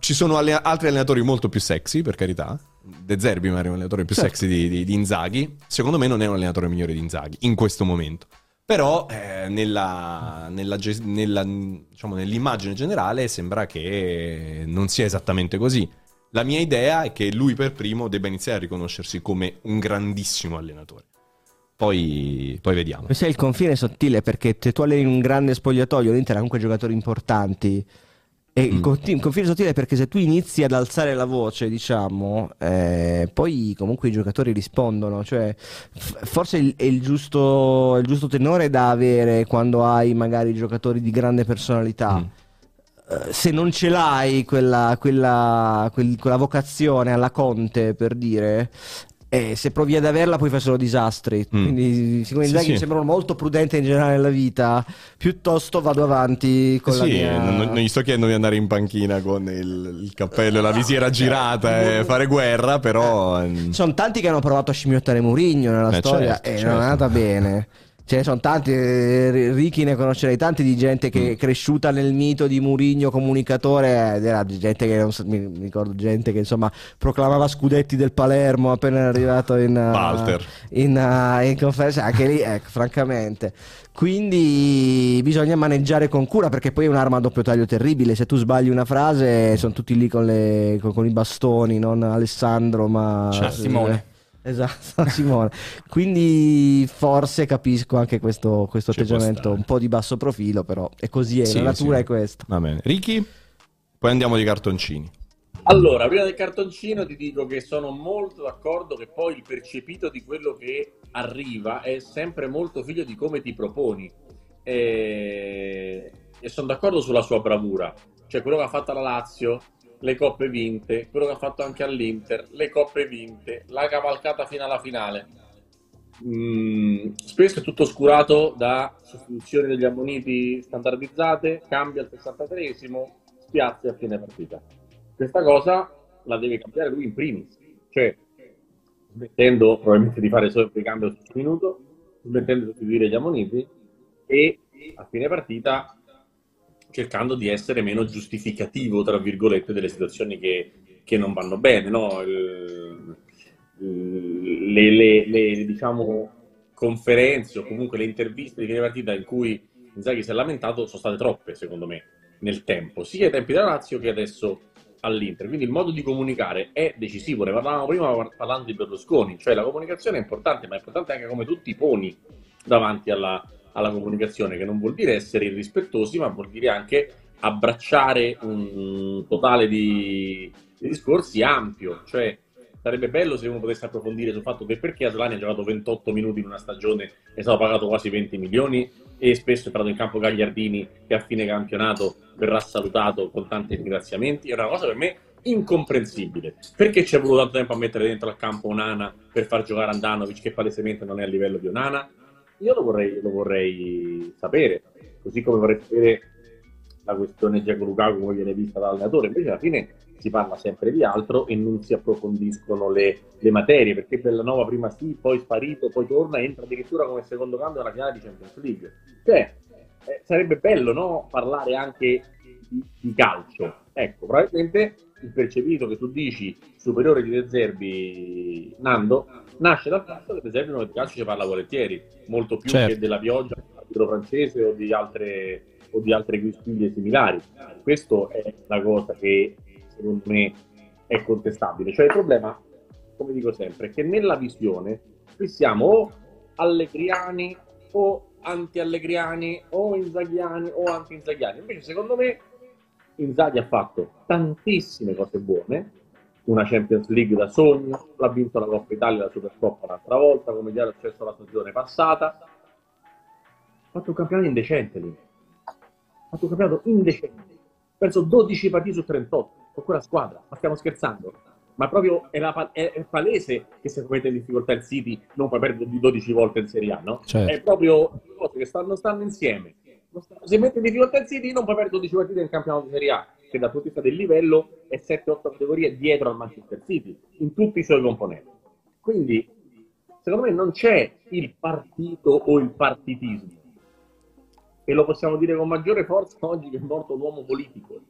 Ci sono alle- altri allenatori molto più sexy, per carità. De Zerbi magari è un allenatore più Certo. sexy di, di- di Inzaghi. Secondo me non è un allenatore migliore di Inzaghi in questo momento. Però eh, nella, nella nella, diciamo, nell'immagine generale sembra che non sia esattamente così. La mia idea è che lui per primo debba iniziare a riconoscersi come un grandissimo allenatore. Poi, poi vediamo. È il confine sottile perché se tu alleni un grande spogliatoio, l'Inter ha comunque giocatori importanti. E il Mm. confine sottile è perché se tu inizi ad alzare la voce, diciamo, eh, poi comunque i giocatori rispondono. Cioè, f- forse il- è il giusto, il giusto tenore da avere quando hai magari giocatori di grande personalità. Mm. Eh, se non ce l'hai quella, quella, quel- quella vocazione alla Conte per dire, E se provi ad averla poi fai solo disastri. Mm. Quindi, siccome Sì, sì. mi sembrano molto prudente in generale nella vita, piuttosto vado avanti con la sì, mia... non, non gli sto chiedendo di andare in panchina con il, il cappello e la visiera girata e fare guerra, però... ehm, Ci sono tanti che hanno provato a scimmiottare Murigno nella Eh, storia certo, e certo. non è andata bene. Ce ne sono tanti, eh, Ricky ne conoscerei tanti di gente che è Mm. cresciuta nel mito di Murigno comunicatore ed era gente che non so- mi, ricordo gente che insomma proclamava scudetti del Palermo appena arrivato in, uh, in, uh, in conferenza, anche lì ecco, francamente. Quindi bisogna maneggiare con cura perché poi è un'arma a doppio taglio terribile. Se tu sbagli una frase sono tutti lì con, le- con- con i bastoni, non Alessandro ma Cioè, Simone. Esatto, Simone. Quindi forse capisco anche questo, questo atteggiamento un po' di basso profilo, però è così, è, Sì, la natura sì. è questa. Va bene. Ricky? Poi andiamo di cartoncini. Allora, prima del cartoncino ti dico che sono molto d'accordo che poi il percepito di quello che arriva è sempre molto figlio di come ti proponi. E, e sono d'accordo sulla sua bravura. Cioè, quello che ha fatto la Lazio, le coppe vinte, quello che ha fatto anche all'Inter, le coppe vinte, la cavalcata fino alla finale. Mm, spesso è tutto oscurato da sostituzioni degli ammoniti standardizzate, cambia al 63esimo, spiazzi a fine partita. Questa cosa la deve cambiare lui in primis, cioè smettendo probabilmente di fare solo il ricambio sul minuto, smettendo di sostituire gli ammoniti e a fine partita cercando di essere meno giustificativo, tra virgolette, delle situazioni che, che non vanno bene, no? Il- le, le- le, diciamo, conferenze o comunque le interviste di fine partita in cui Inzaghi si è lamentato sono state troppe, secondo me, nel tempo, sia ai tempi della Lazio che adesso all'Inter. Quindi il modo di comunicare è decisivo. Ne parlavamo prima par- parlando di Berlusconi, cioè la comunicazione è importante, ma è importante anche come tu ti poni davanti alla, alla comunicazione, che non vuol dire essere irrispettosi, ma vuol dire anche abbracciare un totale di, di discorsi ampio. Cioè, sarebbe bello se uno potesse approfondire sul fatto che perché Aslani ha giocato 28 minuti in una stagione è stato pagato quasi 20 milioni e spesso è entrato in campo Gagliardini che a fine campionato verrà salutato con tanti ringraziamenti. È una cosa per me incomprensibile. Perché ci è voluto tanto tempo a mettere dentro al campo Onana per far giocare Andanovic che palesemente non è a livello di Onana? Io lo vorrei, lo vorrei sapere, così come vorrei sapere la questione Giacomo Lukaku come viene vista dall'allenatore, invece alla fine si parla sempre di altro e non si approfondiscono le, le materie, perché Bellanova prima sì, poi sparito, poi torna, entra addirittura come secondo cambio alla finale di Champions League. Cioè, eh, sarebbe bello no, parlare anche di, di calcio. Ecco, probabilmente il percepito che tu dici superiore di De Zerbi, Nando, nasce dal fatto che De Zerbi non di calcio ci parla volentieri, molto più Certo. che della pioggia, dell'arbitro francese o di altre o di altre guistiglie similari. Questo è la cosa che secondo me è contestabile. Cioè il problema, come dico sempre, è che nella visione qui siamo o allegriani o anti-allegriani o inzaghiani o anti-inzaghiani. Invece secondo me Inzaghi ha fatto tantissime cose buone, una Champions League da sogno, l'ha vinto la Coppa Italia e la Supercoppa un'altra volta, come già era successo la stagione passata. Ha fatto un campionato indecente lì. Ha fatto un campionato indecente. Ha perso 12 partite su 38 con quella squadra. Ma stiamo scherzando? Ma proprio è, la è- è palese che se mette in difficoltà il City non puoi perdere di 12 volte in Serie A, no? Certo. È proprio cose che stanno, stanno insieme. Se mette in difficoltà il City non puoi perdere 12 partite nel campionato di Serie A, che dal punto di vista del livello è 7-8 categorie dietro al Manchester City, in tutti i suoi componenti. Quindi, secondo me non c'è il partito o il partitismo. E lo possiamo dire con maggiore forza oggi che è morto l'uomo politico,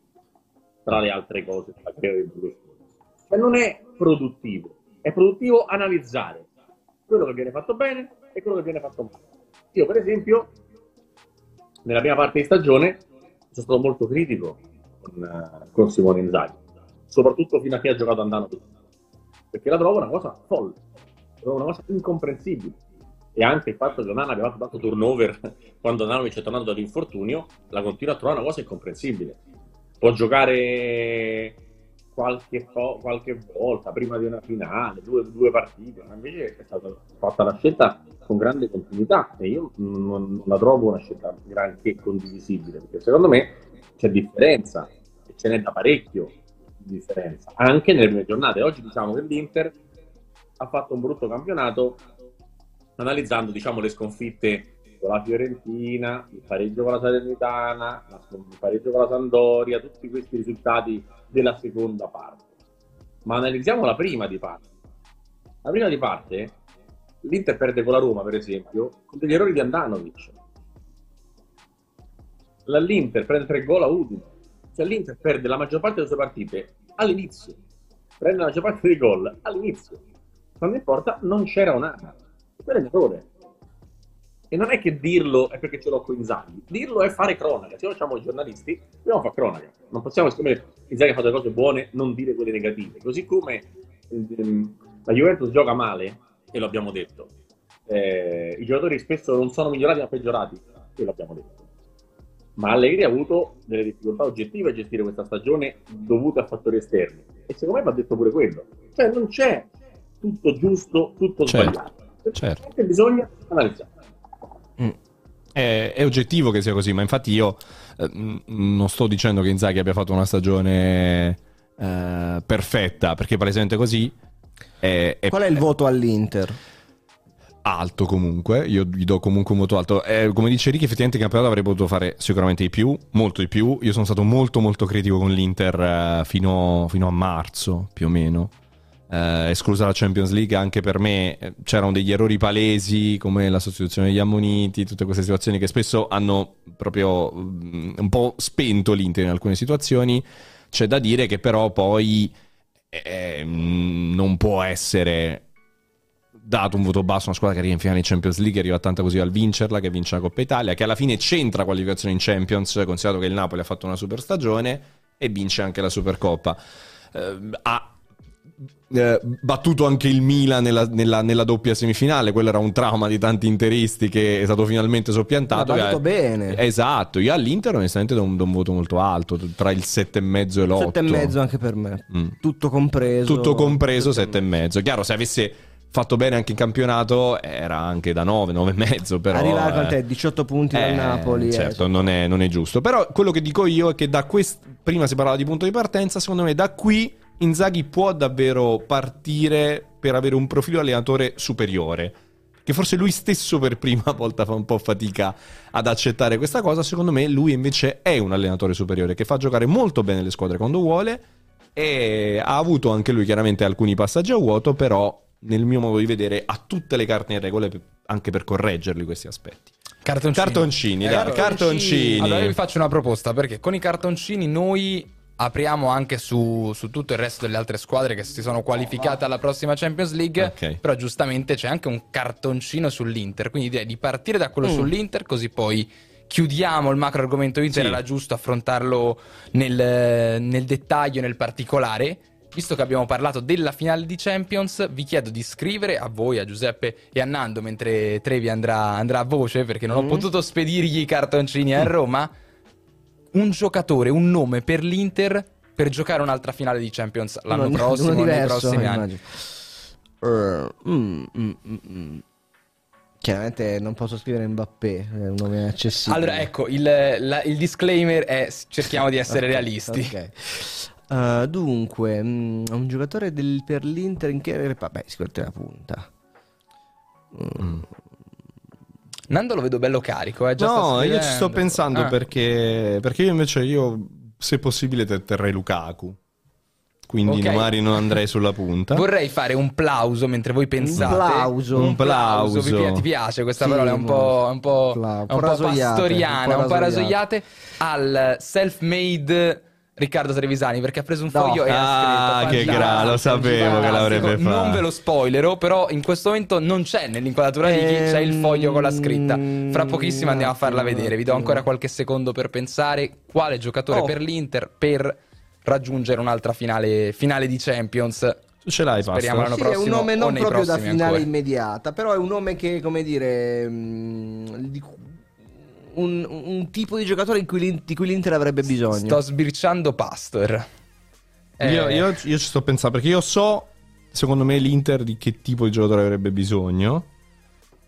tra le altre cose, Berlusconi. Cioè non è produttivo, è produttivo analizzare quello che viene fatto bene e quello che viene fatto male. Io, per esempio, nella prima parte di stagione sono stato molto critico con, eh, con Simone Inzaghi, soprattutto fino a che ha giocato Andanovic, perché la trovo una cosa folle, una cosa incomprensibile. E anche il fatto che Onana abbia fatto tanto turnover quando Andanovic è tornato dall'infortunio, la continua a trovare una cosa incomprensibile. Può giocare qualche, qualche volta prima di una finale, due, due partite, ma invece è stata fatta la scelta con grande continuità e io non la trovo una scelta granché condivisibile, perché secondo me c'è differenza e ce n'è da parecchio di differenza, anche nelle giornate. Oggi diciamo che l'Inter ha fatto un brutto campionato analizzando diciamo, le sconfitte con la Fiorentina, il pareggio con la Salernitana, il pareggio con la Sandoria, tutti questi risultati della seconda parte. Ma analizziamo la prima di parte. La prima di parte, l'Inter perde con la Roma, per esempio, con degli errori di Andanovic. L'Inter prende tre gol a Udine. Cioè l'Inter perde la maggior parte delle sue partite all'inizio. Prende la maggior parte dei gol all'inizio. Quando in porta non c'era un'ana. Quello è un errore e non è che dirlo è perché ce l'ho con Inzaghi, dirlo è fare cronaca. Se noi siamo i giornalisti, dobbiamo fare cronaca. Non possiamo, siccome Inzaghi ha fatto le cose buone, non dire quelle negative. Così come ehm, la Juventus gioca male, e lo abbiamo detto, eh, i giocatori spesso non sono migliorati ma peggiorati, e lo abbiamo detto. Ma Allegri ha avuto delle difficoltà oggettive a gestire questa stagione dovute a fattori esterni. E secondo me va detto pure quello. Cioè non c'è tutto giusto, tutto certo, sbagliato. Certo. Bisogna analizzare. Mm. È, è, oggettivo che sia così, ma infatti io eh, non sto dicendo che Inzaghi abbia fatto una stagione eh, perfetta, perché palesemente così. È, è, Qual è il voto all'Inter? Alto comunque, io gli do comunque un voto alto. Eh, come dice Ricky, effettivamente il campionato avrei potuto fare sicuramente di più, molto di più. Io sono stato molto molto critico con l'Inter eh, fino, fino a marzo più o meno eh, esclusa la Champions League, anche per me eh, c'erano degli errori palesi come la sostituzione degli ammoniti, tutte queste situazioni che spesso hanno proprio um, un po' spento l'Inter in alcune situazioni. C'è da dire che però poi eh, non può essere dato un voto basso a una squadra che arriva in finale in Champions League, arriva tanta così al vincerla, che vince la Coppa Italia, che alla fine c'entra qualificazione in Champions, considerato che il Napoli ha fatto una super stagione e vince anche la Supercoppa. Eh, ha eh, battuto anche il Milan nella, nella, nella, doppia semifinale. Quello era un trauma di tanti interisti che è stato finalmente soppiantato. Ha fatto bene. Esatto. Io all'Inter, onestamente, do un, do un, voto molto alto, tra il 7,5 e l'8. 7,5 anche per me. Mm. Tutto compreso. Tutto compreso, 7,5. Chiaro, se avesse fatto bene anche in campionato era anche da 9, 9,5 però arrivare con te 18 punti eh, dal Napoli certo eh. non, è, non, è, giusto però quello che dico io è che da questo prima si parlava di punto di partenza secondo me da qui Inzaghi può davvero partire per avere un profilo allenatore superiore. Che forse lui stesso per prima volta fa un po' fatica ad accettare questa cosa. Secondo me, lui invece è un allenatore superiore che fa giocare molto bene le squadre quando vuole. E ha avuto anche lui chiaramente alcuni passaggi a vuoto, però nel mio modo di vedere ha tutte le carte in regole anche per correggerli questi aspetti. Cartoncini. Cartoncini, dai, cartoncini. cartoncini. Allora io vi faccio una proposta perché con i cartoncini noi apriamo anche su, su, tutto il resto delle altre squadre che si sono qualificate alla prossima Champions League. Okay. Però giustamente c'è anche un cartoncino sull'Inter. Quindi direi di partire da quello mm. sull'Inter, così poi chiudiamo il macro argomento Inter. Sì. Era giusto affrontarlo nel, nel dettaglio, nel particolare. Visto che abbiamo parlato della finale di Champions, vi chiedo di scrivere a voi, a Giuseppe e a Nando, mentre Trevi andrà, andrà a voce, perché non mm. ho potuto spedirgli i cartoncini a Roma un giocatore, un nome per l'Inter per giocare un'altra finale di Champions l'anno uno, prossimo, uno diverso, nei prossimi anni. Uh, mm, mm, mm, mm, Chiaramente non posso scrivere Mbappé, è un nome accessibile. Allora, ecco, il, la, il disclaimer è cerchiamo di essere okay, realisti. Ok. Uh, dunque, mm, un giocatore del, per l'Inter in che... Vabbè, sicuramente la punta. Mm. Nando lo vedo bello carico, eh, già No, io ci sto pensando ah. perché, perché io invece io, se possibile, terrei Lukaku. Quindi okay. magari non andrei sulla punta. Vorrei fare un plauso mentre voi pensate. Un plauso. Un plauso. Ti piace questa sì, parola? È un po', un po', un po pastoriana, un po' rasoiate. Al self-made Riccardo Trevisani perché ha preso un foglio no. e ha scritto Ah, che gra, lo sapevo che l'avrebbe fatto. Non ve lo spoilerò, però in questo momento non c'è nell'inquadratura di chi ehm, c'è il foglio con la scritta. Fra pochissimo andiamo a farla vedere. Vi do ancora qualche secondo per pensare quale giocatore oh. per l'Inter per raggiungere un'altra finale, finale di Champions. Tu ce l'hai, Speriamo l'anno sì, prossimo. È un nome non proprio da finale ancora. immediata, però è un nome che, come dire, mh, di un, un tipo di giocatore cui di cui l'Inter avrebbe bisogno. Sto sbirciando Pastor. Eh... Io, io, io, ci sto pensando perché io so, secondo me, l'Inter di che tipo di giocatore avrebbe bisogno.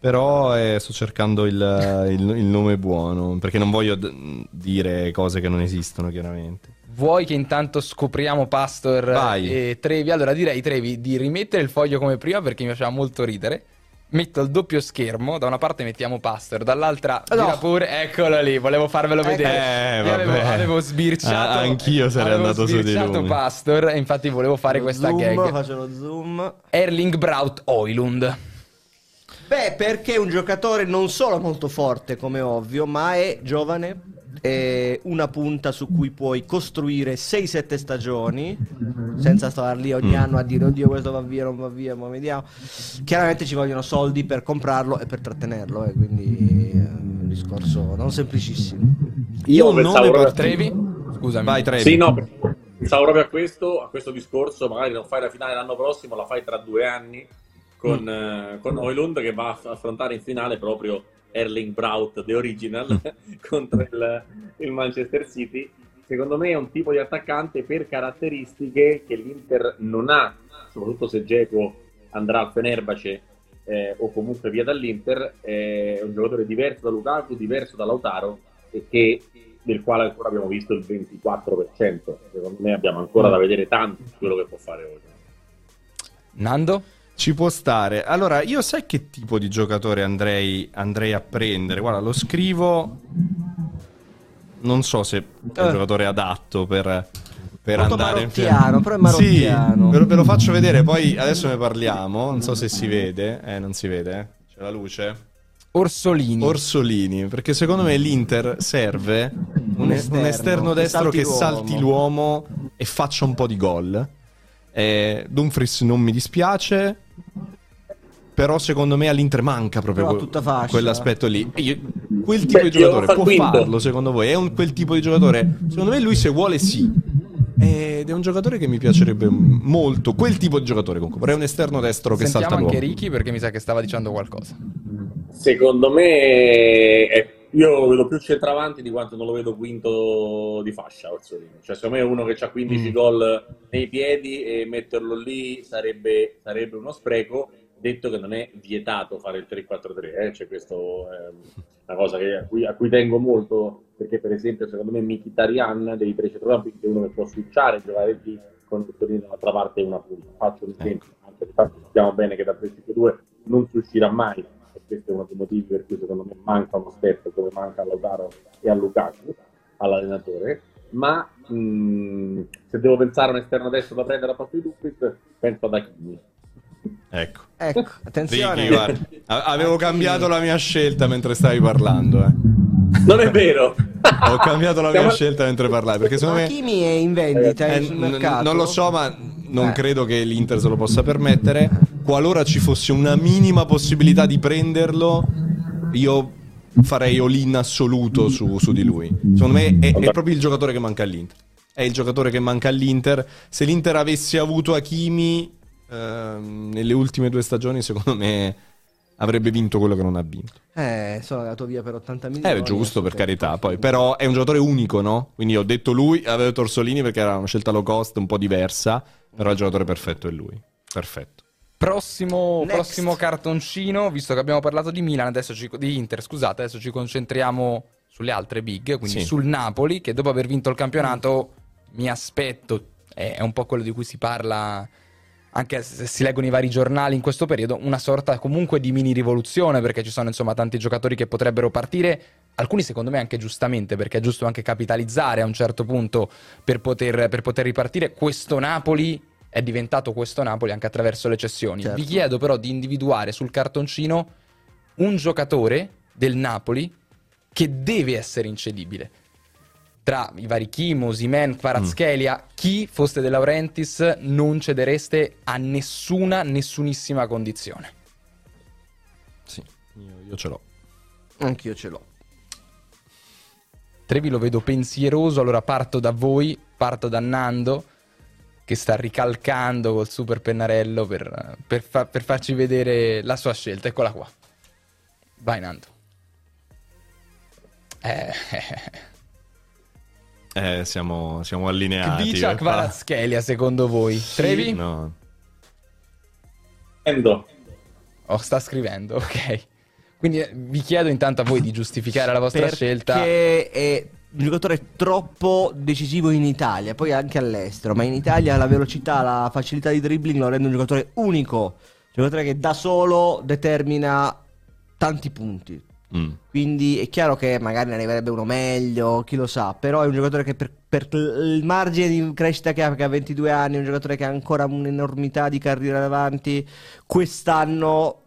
Però eh, sto cercando il, il- il nome buono, perché non voglio d- dire cose che non esistono, chiaramente. Vuoi che intanto scopriamo Pastor Vai. e Trevi? Allora direi Trevi di rimettere il foglio come prima perché mi faceva molto ridere. Metto il doppio schermo, da una parte mettiamo Pastor, dall'altra No. gira pure, eccolo lì, volevo farvelo Ecco. vedere. Eh, avevo, vabbè. avevo sbirciato. Ah, anch'io sarei avevo andato su di sbirciato lui. Pastor e infatti volevo fare questa zoom, gag. Faccio lo zoom. Erling Braut Oilund. Beh, perché è un giocatore non solo molto forte, come ovvio, ma è giovane. È una punta su cui puoi costruire 6-7 stagioni senza star lì ogni Mm. anno a dire oddio questo va via, non va via, ma vediamo. Chiaramente ci vogliono soldi per comprarlo e per trattenerlo, eh, quindi è un discorso non semplicissimo. Io Io un nome per Trevi? Scusami. Vai, Trevi. Sì, no, pensavo proprio a questo, a questo discorso, magari non fai la finale l'anno prossimo, la fai tra due anni con, eh, con Oilund che va a affrontare in finale proprio Erling Braut, The Original, contro il, il Manchester City. Secondo me è un tipo di attaccante per caratteristiche che l'Inter non ha, soprattutto se Geco andrà al Fenerbahce eh, o comunque via dall'Inter, è un giocatore diverso da Lukaku, diverso da Lautaro e che del quale ancora abbiamo visto il 24%. Secondo me abbiamo ancora da vedere tanto quello che può fare oggi. Nando? Ci può stare. Allora, io sai che tipo di giocatore andrei, andrei a prendere? Guarda, lo scrivo. Non so se è un Eh. giocatore adatto per, per andare marottiano, però è marottiano. Sì, ve lo, ve lo faccio vedere, poi adesso ne parliamo. Non so se si vede. Eh, non si vede, eh. C'è la luce. Orsolini. Orsolini, perché secondo me l'Inter serve un, un esterno, esterno, che destro salti che l'uomo. salti l'uomo e faccia un po' di gol. Eh, Dumfries non mi dispiace, però secondo me all'Inter manca proprio que- quell'aspetto lì. Io- quel tipo Beh, di giocatore io fa può quinto. farlo secondo voi? È un, quel tipo di giocatore? Secondo me lui se vuole sì. Ed è un giocatore che mi piacerebbe molto. Quel tipo di giocatore comunque. Vorrei un esterno destro che Sentiamo salta anche l'uomo. Ricky perché mi sa che stava dicendo qualcosa. Secondo me è- io lo vedo più centravanti di quanto non lo vedo quinto di fascia Orsolini. Cioè, secondo me uno che ha 15 Mm. gol nei piedi e metterlo lì sarebbe, sarebbe uno spreco. Detto che non è vietato fare il 3-4-3, eh? cioè questo è una cosa che- a, cui, a cui tengo molto, perché per esempio secondo me Mkhitaryan dei tre centrocampi è uno che può switchare, giocare lì con Torino dall'altra parte e una punta. Faccio un esempio, anche se sappiamo bene che da 3-5-2 non si uscirà mai, questo è uno dei motivi per cui secondo me manca uno step come manca a Lautaro e a Lukaku, all'allenatore. Ma mh, se devo pensare a un esterno destro da prendere a posto di Dumfries, penso ad Hakimi. Ecco. Ecco, attenzione. Ricky, avevo cambiato la mia scelta mentre stavi parlando. eh. Non è vero! Ho cambiato la mia Stiamo- scelta mentre parlavi. Perché secondo me. Hakimi è in vendita è eh, sul n- mercato. non lo so, ma non Eh. credo che l'Inter se lo possa permettere. Qualora ci fosse una minima possibilità di prenderlo, io farei all-in assoluto su, su di lui. Secondo me è, è proprio il giocatore che manca all'Inter. È il giocatore che manca all'Inter. Se l'Inter avesse avuto Hakimi ehm, nelle ultime due stagioni, secondo me avrebbe vinto quello che non ha vinto. Eh, sono andato via per 80 milioni. Eh, giusto, per carità. Poi, però è un giocatore unico, no? Quindi ho detto lui, avevo detto Orsolini perché era una scelta low cost un po' diversa, però il giocatore perfetto è lui. Perfetto. Prossimo, prossimo cartoncino, visto che abbiamo parlato di Milan, adesso ci, di Inter, scusate, adesso ci concentriamo sulle altre big, quindi Sì. sul Napoli, che dopo aver vinto il campionato mi aspetto, è, è un po' quello di cui si parla anche se si leggono i vari giornali in questo periodo, una sorta comunque di mini rivoluzione, perché ci sono insomma tanti giocatori che potrebbero partire, alcuni secondo me anche giustamente, perché è giusto anche capitalizzare a un certo punto per poter, per poter ripartire. Questo Napoli è diventato questo Napoli anche attraverso le cessioni. Certo. Vi chiedo però di individuare sul cartoncino un giocatore del Napoli che deve essere incedibile. Tra i vari Kim, Osimen, Kvaratskhelia, chi foste De Laurentiis non cedereste a nessuna, nessunissima condizione. Sì, io, io ce l'ho. Anch'io ce l'ho. Trevi lo vedo pensieroso, allora parto da voi, parto da Nando che sta ricalcando col super pennarello per, per fa- per farci vedere la sua scelta. Eccola qua. Vai Nando. Eh, Eh, siamo, siamo allineati. Kvicia eh, qua. Kvaratskhelia secondo voi? Trevi? No. Endo. Oh, sta scrivendo, ok. Quindi eh, vi chiedo intanto a voi di giustificare la vostra Perché scelta. è un giocatore troppo decisivo in Italia, poi anche all'estero, ma in Italia la velocità, la facilità di dribbling lo rende un giocatore unico, un giocatore che da solo determina tanti punti. Mm. Quindi è chiaro che magari ne arriverebbe uno meglio, chi lo sa, però è un giocatore che per, per il margine di crescita che ha, che ha 22 anni, è un giocatore che ha ancora un'enormità di carriera davanti, quest'anno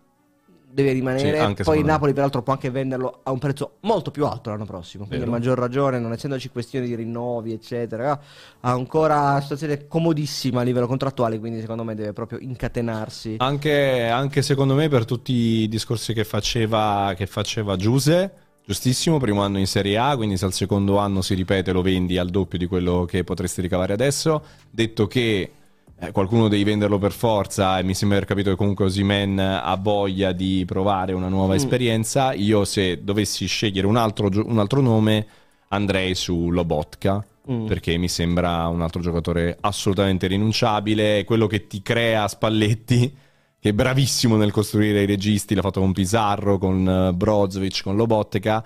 deve rimanere. Sì, Poi me. Napoli peraltro può anche venderlo a un prezzo molto più alto l'anno prossimo, quindi a maggior ragione, non essendoci questioni di rinnovi, eccetera, ha ancora una situazione comodissima a livello contrattuale, quindi secondo me deve proprio incatenarsi. Anche, anche secondo me per tutti i discorsi che faceva, che faceva Giuse, giustissimo, primo anno in Serie A, quindi se al secondo anno si ripete lo vendi al doppio di quello che potresti ricavare adesso. Detto che eh, qualcuno devi venderlo per forza e mi sembra aver capito che comunque Osimen ha voglia di provare una nuova Mm. esperienza, io se dovessi scegliere un altro, gio- un altro nome andrei su Lobotka. Mm. Perché mi sembra un altro giocatore assolutamente rinunciabile, quello che ti crea Spalletti, che è bravissimo nel costruire i registi, l'ha fatto con Pizarro, con eh, Brozovic, con Lobotka,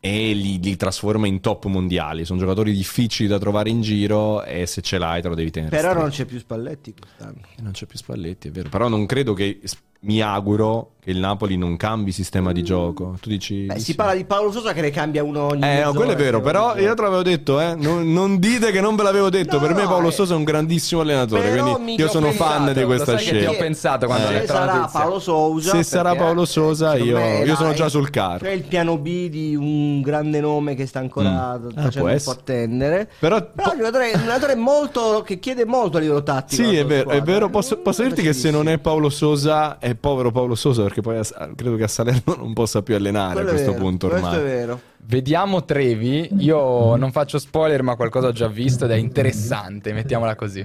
e li, li trasforma in top mondiali. Sono giocatori difficili da trovare in giro e se ce l'hai te lo devi tenere. Però stretto. non c'è più Spalletti quest'anno. E non c'è più Spalletti, è vero. Però non credo che. Mi auguro che il Napoli non cambi sistema di gioco. Tu dici. Beh, si parla di Paolo Sosa che ne cambia uno ogni Eh, no, quello è vero, però io te l'avevo detto, eh. Non, non dite che non ve l'avevo detto. No, per me Paolo eh. Sosa è un grandissimo allenatore, Però quindi io ho sono pensato, fan di questa scelta. ho pensato quando ho Eh. Se letto sarà notizia. Paolo Sousa Se sarà Paolo secondo io- me io sono già sul carro. C'è il piano B di un grande nome che sta ancora Mm. Ah, facendo può un essere. po' attendere. Però, Però è un allenatore molto che chiede molto a livello tattico. Sì, è vero, è vero. Posso, posso dirti che se non è. Paolo Sosa, è povero Paolo Sosa, perché poi a- credo che a Salerno non possa più allenare Quello a questo vero, punto Questo è ormai. vero. Vediamo Trevi. Io non faccio spoiler, ma qualcosa ho già visto ed è interessante. Mettiamola così.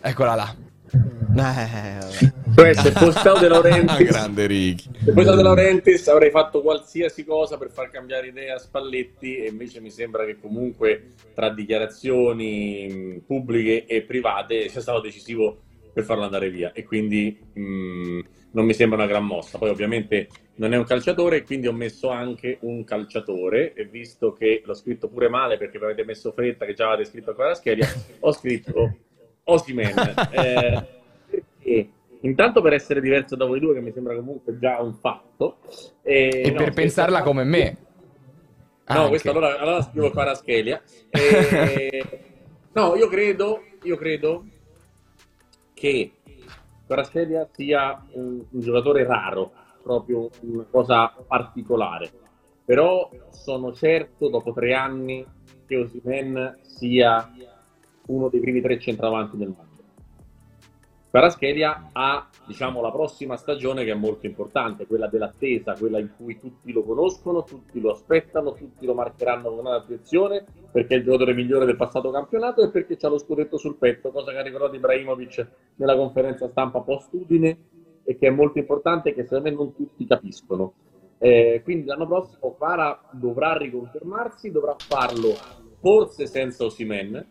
Eccola là. Eh. Cioè, se fossi stato De Laurentiis, grande se fossi stato De Laurentiis avrei fatto qualsiasi cosa per far cambiare idea a Spalletti e invece mi sembra che comunque tra dichiarazioni pubbliche e private sia stato decisivo per farlo andare via e quindi mh, non mi sembra una gran mossa. Poi ovviamente non è un calciatore e quindi ho messo anche un calciatore e visto che l'ho scritto pure male perché mi avete messo fretta che già avete scritto ancora la scheda, ho scritto Osimen. Eh, perché intanto per essere diverso da voi due, che mi sembra comunque già un fatto, e, E no, per pensarla come me. No, Anche. questo allora, allora scrivo Paraschelia. E... no, io credo, io credo che Paraschelia sia un, un giocatore raro, proprio una cosa particolare. Però sono certo, dopo tre anni, che Osimen sia uno dei primi tre centravanti del mondo. Paraschelia ha, diciamo, la prossima stagione che è molto importante, quella dell'attesa, quella in cui tutti lo conoscono, tutti lo aspettano, tutti lo marcheranno con attenzione perché è il giocatore migliore del passato campionato e perché c'ha lo scudetto sul petto, cosa che ha ricordato Ibrahimovic nella conferenza stampa post-Udine e che è molto importante e che secondo me non tutti capiscono. Eh, quindi l'anno prossimo Fara dovrà riconfermarsi, dovrà farlo forse senza Osimen,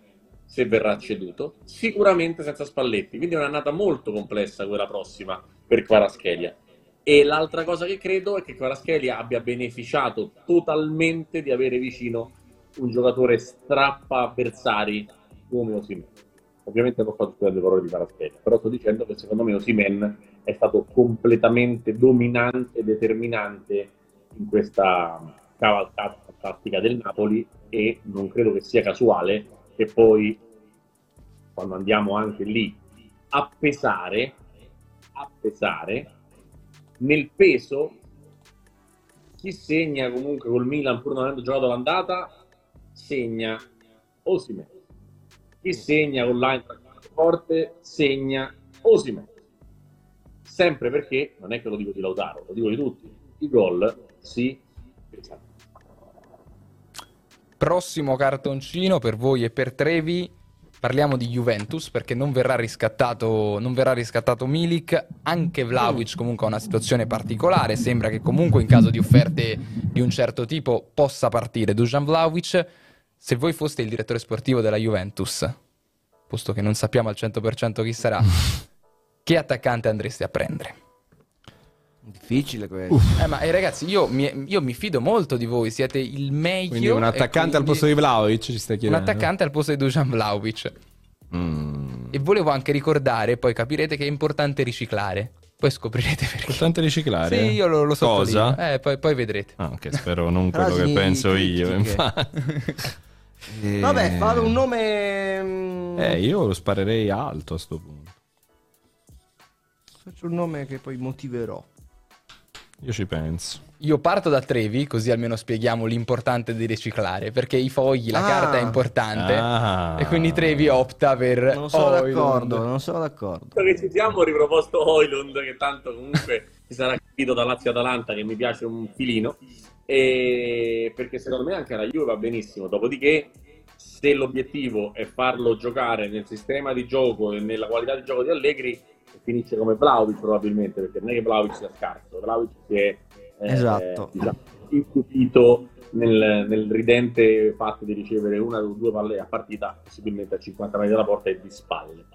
se verrà ceduto, sicuramente senza Spalletti. Quindi è un'annata molto complessa quella prossima per Kvaratskhelia. E l'altra cosa che credo è che Kvaratskhelia abbia beneficiato totalmente di avere vicino un giocatore strappa avversari come Osimen. Ovviamente non sto discutendo le parole di Kvaratskhelia, però sto dicendo che secondo me Osimen è stato completamente dominante e determinante in questa cavalcata tattica del Napoli e non credo che sia casuale che poi quando andiamo anche lì a pesare a pesare nel peso chi segna comunque col Milan pur non avendo giocato l'andata segna Osimhen chi segna con l'Eintracht forte segna Osimhen sempre perché non è che lo dico di Lautaro lo dico di tutti i gol si pesano Prossimo cartoncino per voi e per Trevi. Parliamo di Juventus perché non verrà riscattato, non verrà riscattato Milik. Anche Vlaovic comunque ha una situazione particolare. Sembra che comunque in caso di offerte di un certo tipo possa partire Dusan Vlaovic. Se voi foste il direttore sportivo della Juventus, posto che non sappiamo al 100% chi sarà, che attaccante andreste a prendere? Difficile questo. Eh, ma eh, ragazzi, io mi, io mi fido molto di voi, siete il meglio. Quindi un e attaccante al quindi- posto di Vlaovic ci stai Un chiedendo? attaccante al posto di Dusan Vlaovic. Mm. E volevo anche ricordare, poi capirete che è importante riciclare. Poi scoprirete perché. Importante riciclare? Sì, io lo, lo sottolineo. Cosa? Eh, poi, poi vedrete. Ah, ok, spero non quello che penso io. infatti. Eh, Vabbè, fare un nome. mm, Eh, io lo sparerei alto a sto punto. Faccio un nome che poi motiverò. Io ci penso. Io parto da Trevi, così almeno spieghiamo l'importante di riciclare. Perché i fogli, la Ah. carta è importante. Ah. E quindi Trevi opta per. Non sono Oilund. d'accordo, non sono d'accordo. Che ci siamo, ho riproposto Oilund, che tanto comunque si sarà capito da Lazio Atalanta che mi piace un filino. E perché secondo me anche la Juve va benissimo. Dopodiché, se l'obiettivo è farlo giocare nel sistema di gioco e nella qualità di gioco di Allegri, finisce come Vlaovic probabilmente, perché non è che Vlaovic sia scarso, Vlaovic si è eh, Esatto. diciamo, incupito nel, nel ridente fatto di ricevere una o due palle a partita, possibilmente a 50 metri dalla porta e di spalle.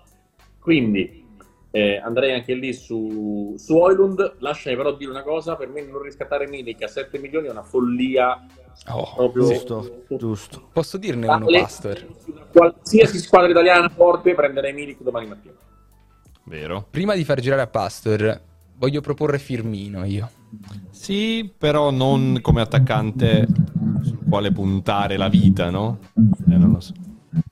Quindi eh, andrei anche lì su, su Oilund. Lasciami però dire una cosa: per me non riscattare Milik a 7 milioni è una follia Oh, proprio. Giusto, giusto. Posso dirne Ah, uno, le- Pastor? Qualsiasi squadra italiana forte prenderei Milik domani mattina. Vero? Prima di far girare a Pastor, voglio proporre Firmino io. Sì, però non come attaccante sul quale puntare la vita, no? Eh, non lo so.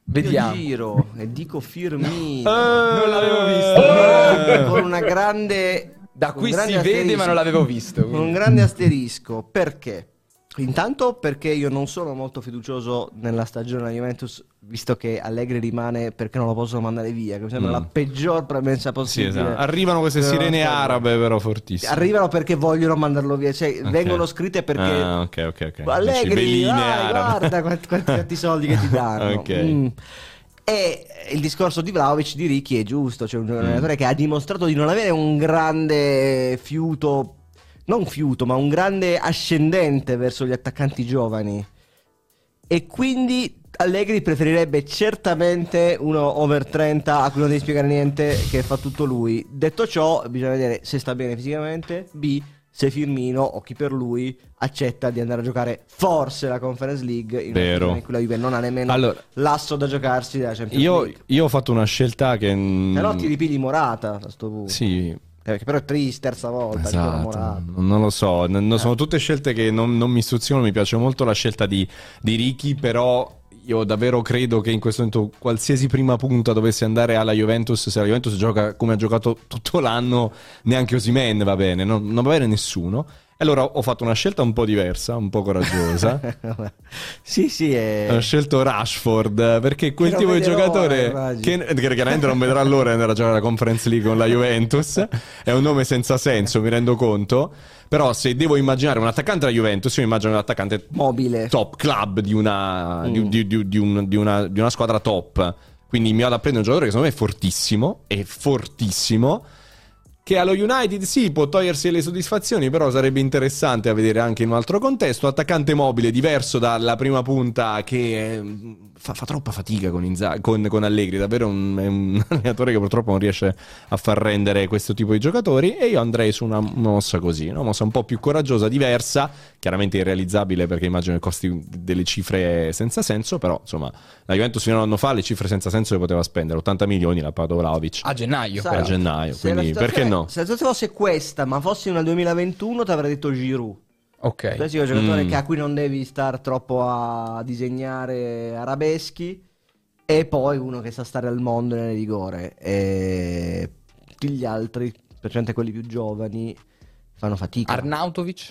Vediamo. Io giro e dico Firmino. non l'avevo visto. Eh, Con una grande. Da qui si vede, ma non l'avevo visto. Con un quindi. grande asterisco. Perché? Intanto perché io non sono molto fiducioso nella stagione della Juventus, visto che Allegri rimane perché non lo possono mandare via, che mi sembra Mm. la peggior premessa Sì, possibile. esatto. Arrivano queste Però, sirene arabe, però fortissime. Arrivano perché vogliono mandarlo via, cioè Ok. vengono scritte perché Ah, ok, ok, ok. Allegri, vai, guarda quanti, quanti, soldi che ti danno. Ok. Mm. E il discorso di Vlaovic di Ricchi è giusto, cioè un Mm. allenatore che ha dimostrato di non avere un grande fiuto, non fiuto, ma un grande ascendente verso gli attaccanti giovani. E quindi Allegri preferirebbe certamente uno over 30 a cui non devi spiegare niente, che fa tutto lui. Detto ciò, bisogna vedere se sta bene fisicamente, B, se Firmino o chi per lui accetta di andare a giocare forse la Conference League in una Vero. stagione in cui la Juve non ha nemmeno Allora, l'asso da giocarsi della Champions io, League. io ho fatto una scelta che... no ti ripigli Morata a sto punto. Sì, Eh, che però è triste, terza volta. Esatto, non lo so, non- sono tutte scelte che non, non mi stuzicano, mi piace molto la scelta di, di Ricky, però io davvero credo che in questo momento qualsiasi prima punta dovesse andare alla Juventus, se la Juventus gioca come ha giocato tutto l'anno, neanche Osimen va bene, non, non va bene nessuno. Allora ho fatto una scelta un po' diversa, un po' coraggiosa. sì, sì, è... Ho scelto Rashford perché quel Che tipo di giocatore che, che chiaramente non vedrà l'ora di andare a giocare la Conference League con la Juventus è un nome senza senso mi rendo conto però se devo immaginare un attaccante della Juventus io immagino un attaccante mobile. top club di una, di, Mm. di- di- di un- una, di una squadra top quindi mi vado a prendere un giocatore che secondo me è fortissimo è fortissimo che allo United sì può togliersi le soddisfazioni, però sarebbe interessante a vedere anche in un altro contesto. Attaccante mobile, diverso dalla prima punta che eh, fa, fa troppa fatica con, Inza- con, con Allegri, davvero un, è un allenatore che purtroppo non riesce a far rendere questo tipo di giocatori e io andrei su una mossa così, una mossa un po' più coraggiosa, diversa, chiaramente irrealizzabile perché immagino che costi delle cifre senza senso, però insomma la Juventus fino a un anno fa le cifre senza senso le poteva spendere, 80 milioni l'ha pagato Vlaovic A gennaio. Sai, a gennaio, la quindi perché no? Se la situazione fosse questa, ma fosse nel 2021, ti avrei detto Giroud. Ok. Un giocatore Mm. che- a cui non devi star troppo a disegnare arabeschi. E poi uno che sa stare al mondo nel rigore. E tutti gli altri, specialmente quelli più giovani, fanno fatica. Arnautovic?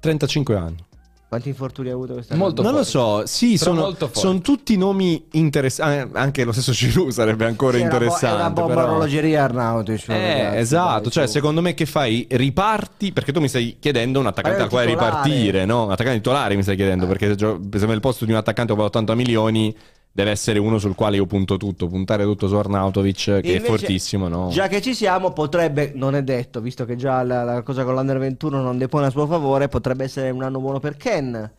35 anni. Quanti infortuni ha avuto quest'anno? Molto non lo so, sì, Sono sono, molto forti. sono tutti nomi interessanti. Anche lo stesso Giroud sarebbe ancora Sì, è una bo- interessante. È una bomba però- orologeria Arnautovic. Eh, ragazzi, esatto, dai, cioè su. secondo me che fai? Riparti, perché tu mi stai chiedendo un attaccante Ma al è quale ripartire, no? Un attaccante titolare mi stai chiedendo, Eh. perché se, gio- se il posto di un attaccante che vale 80 milioni deve essere uno sul quale io punto tutto, puntare tutto su Arnautovic, che è Invece, fortissimo, no? Già che ci siamo, potrebbe, non è detto, visto che già la, la cosa con l'Under 21 non depone a suo favore, potrebbe essere un anno buono per Ken.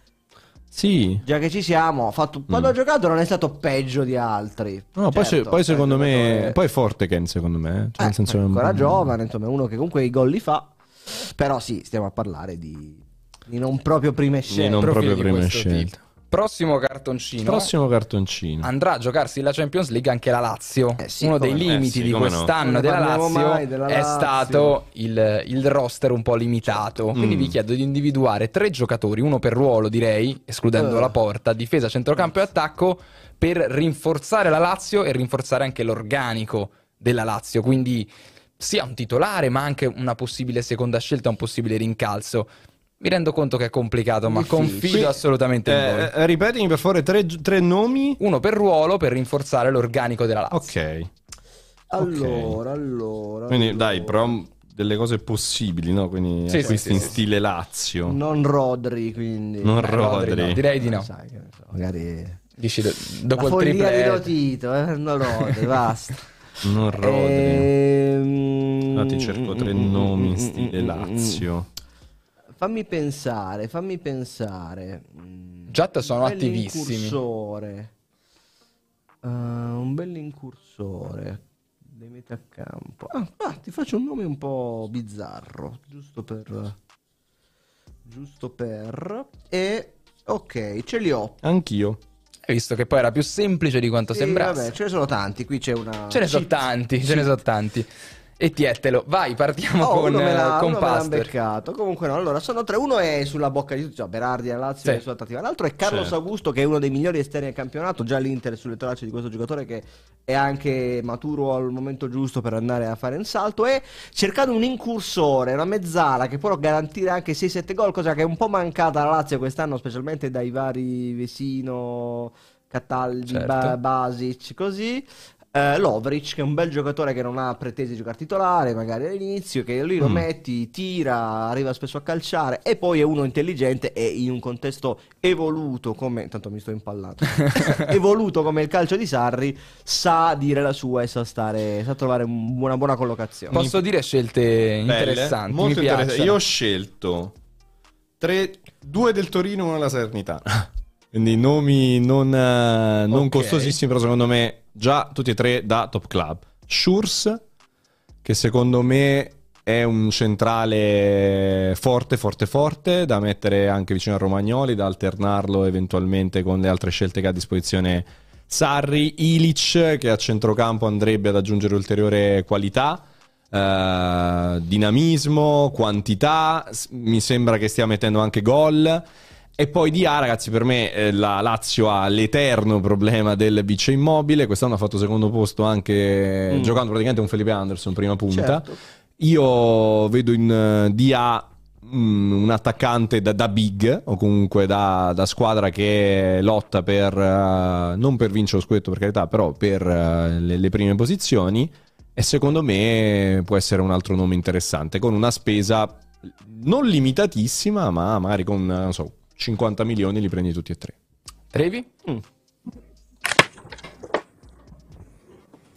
Sì. Già che ci siamo, fatto- quando Mm. ha giocato non è stato peggio di altri. No, poi, se- Certo, poi cioè, secondo me, giocatore- poi è forte Ken, secondo me. eh. Cioè, Eh, nel senso, è è un- ancora giovane, insomma, è uno che comunque i gol li fa. Però sì, stiamo a parlare di, di non proprio prime scelte. non Profili proprio di prime scelte. tipo. Prossimo cartoncino. Prossimo cartoncino. Andrà a giocarsi la Champions League anche la Lazio. Eh sì, Uno dei no. limiti Eh sì, di no. quest'anno ne della Lazio della è Lazio. stato il, il roster un po' limitato. Quindi Mm. vi chiedo di individuare tre giocatori, uno per ruolo direi, escludendo Eh. la porta, difesa, centrocampo e attacco, per rinforzare la Lazio e rinforzare anche l'organico della Lazio. Quindi sia un titolare, ma anche una possibile seconda scelta, un possibile rincalzo. Mi rendo conto che è complicato, ma Difficile. confido Qui- assolutamente in voi. Eh, eh, ripetimi per favore tre, tre nomi. Uno per ruolo per rinforzare l'organico della Lazio. Ok. Allora, allora. Quindi allora. dai, però delle cose possibili, no? Quindi Sì, acquisti sì, in sì, sì. stile Lazio. Non Rodri, quindi. Non Eh, Rodri, Rodri. no, direi di no. Sai, magari. Dici do- dopo la il follia triple di Lotito, eh? Non Rodri, basta. Non Rodri. Ehm, No, ti cerco tre mm, nomi in mm, stile mm, mm, Lazio. Fammi pensare, fammi pensare. Mm, Giatta sono un attivissimi. bell'incursore. Eh, un bell'incursore dei metacampo. Ah, ah, ti faccio un nome un po' bizzarro, giusto per... Giusto per... E... Ok, ce li ho. Anch'io. Hai visto che poi era più semplice di quanto Sì, sembrasse. vabbè, ce ne sono tanti, qui c'è una... Ce ne sono tanti, ce ne sono tanti. E tiettelo. Vai, partiamo Oh, con, l'ha, eh, con Pastor. beccato. Comunque no, allora sono tre. Uno è sulla bocca di tutti, cioè Berardi alla Lazio Sì. è sulla trattativa. L'altro è Carlos Certo. Augusto che è uno dei migliori esterni del campionato. Già l'Inter sulle tracce di questo giocatore che è anche maturo al momento giusto per andare a fare un salto. E cercando un incursore, una mezzala che può garantire anche 6-7 gol, cosa che è un po' mancata alla Lazio quest'anno, specialmente dai vari Vesino, Cataldi, Certo. Ba- Basic, così. Eh, Lovric, che è un bel giocatore che non ha pretese di giocare titolare, magari all'inizio, che lì lo Mm. metti, tira, arriva spesso a calciare, e poi è uno intelligente e in un contesto evoluto come, intanto mi sto impallando, evoluto come il calcio di Sarri, sa dire la sua e sa stare, sa trovare un- una buona collocazione. Posso dire scelte Belle, interessanti. molto mi interessanti. Io ho scelto tre, due del Torino e uno della Salernitana. Quindi nomi non, eh, non Ok. costosissimi, però secondo me già tutti e tre da top club. Schurz, che secondo me è un centrale forte, forte, forte, da mettere anche vicino a Romagnoli, da alternarlo eventualmente con le altre scelte che ha a disposizione Sarri. Ilic, che a centrocampo andrebbe ad aggiungere ulteriore qualità. eh, dinamismo, quantità, mi sembra che stia mettendo anche gol. E poi di A, ragazzi, per me eh, la Lazio ha l'eterno problema del vice immobile. Quest'anno ha fatto secondo posto anche Mm. giocando praticamente con Felipe Anderson, prima punta. Certo. Io vedo in eh, DA mm, un attaccante da, da big o comunque da, da squadra che lotta per eh, non per vincere lo scudetto per carità, però per eh, le, le prime posizioni. E secondo me può essere un altro nome interessante con una spesa non limitatissima, ma magari con non so, 50 milioni li prendi tutti e tre. Trevi?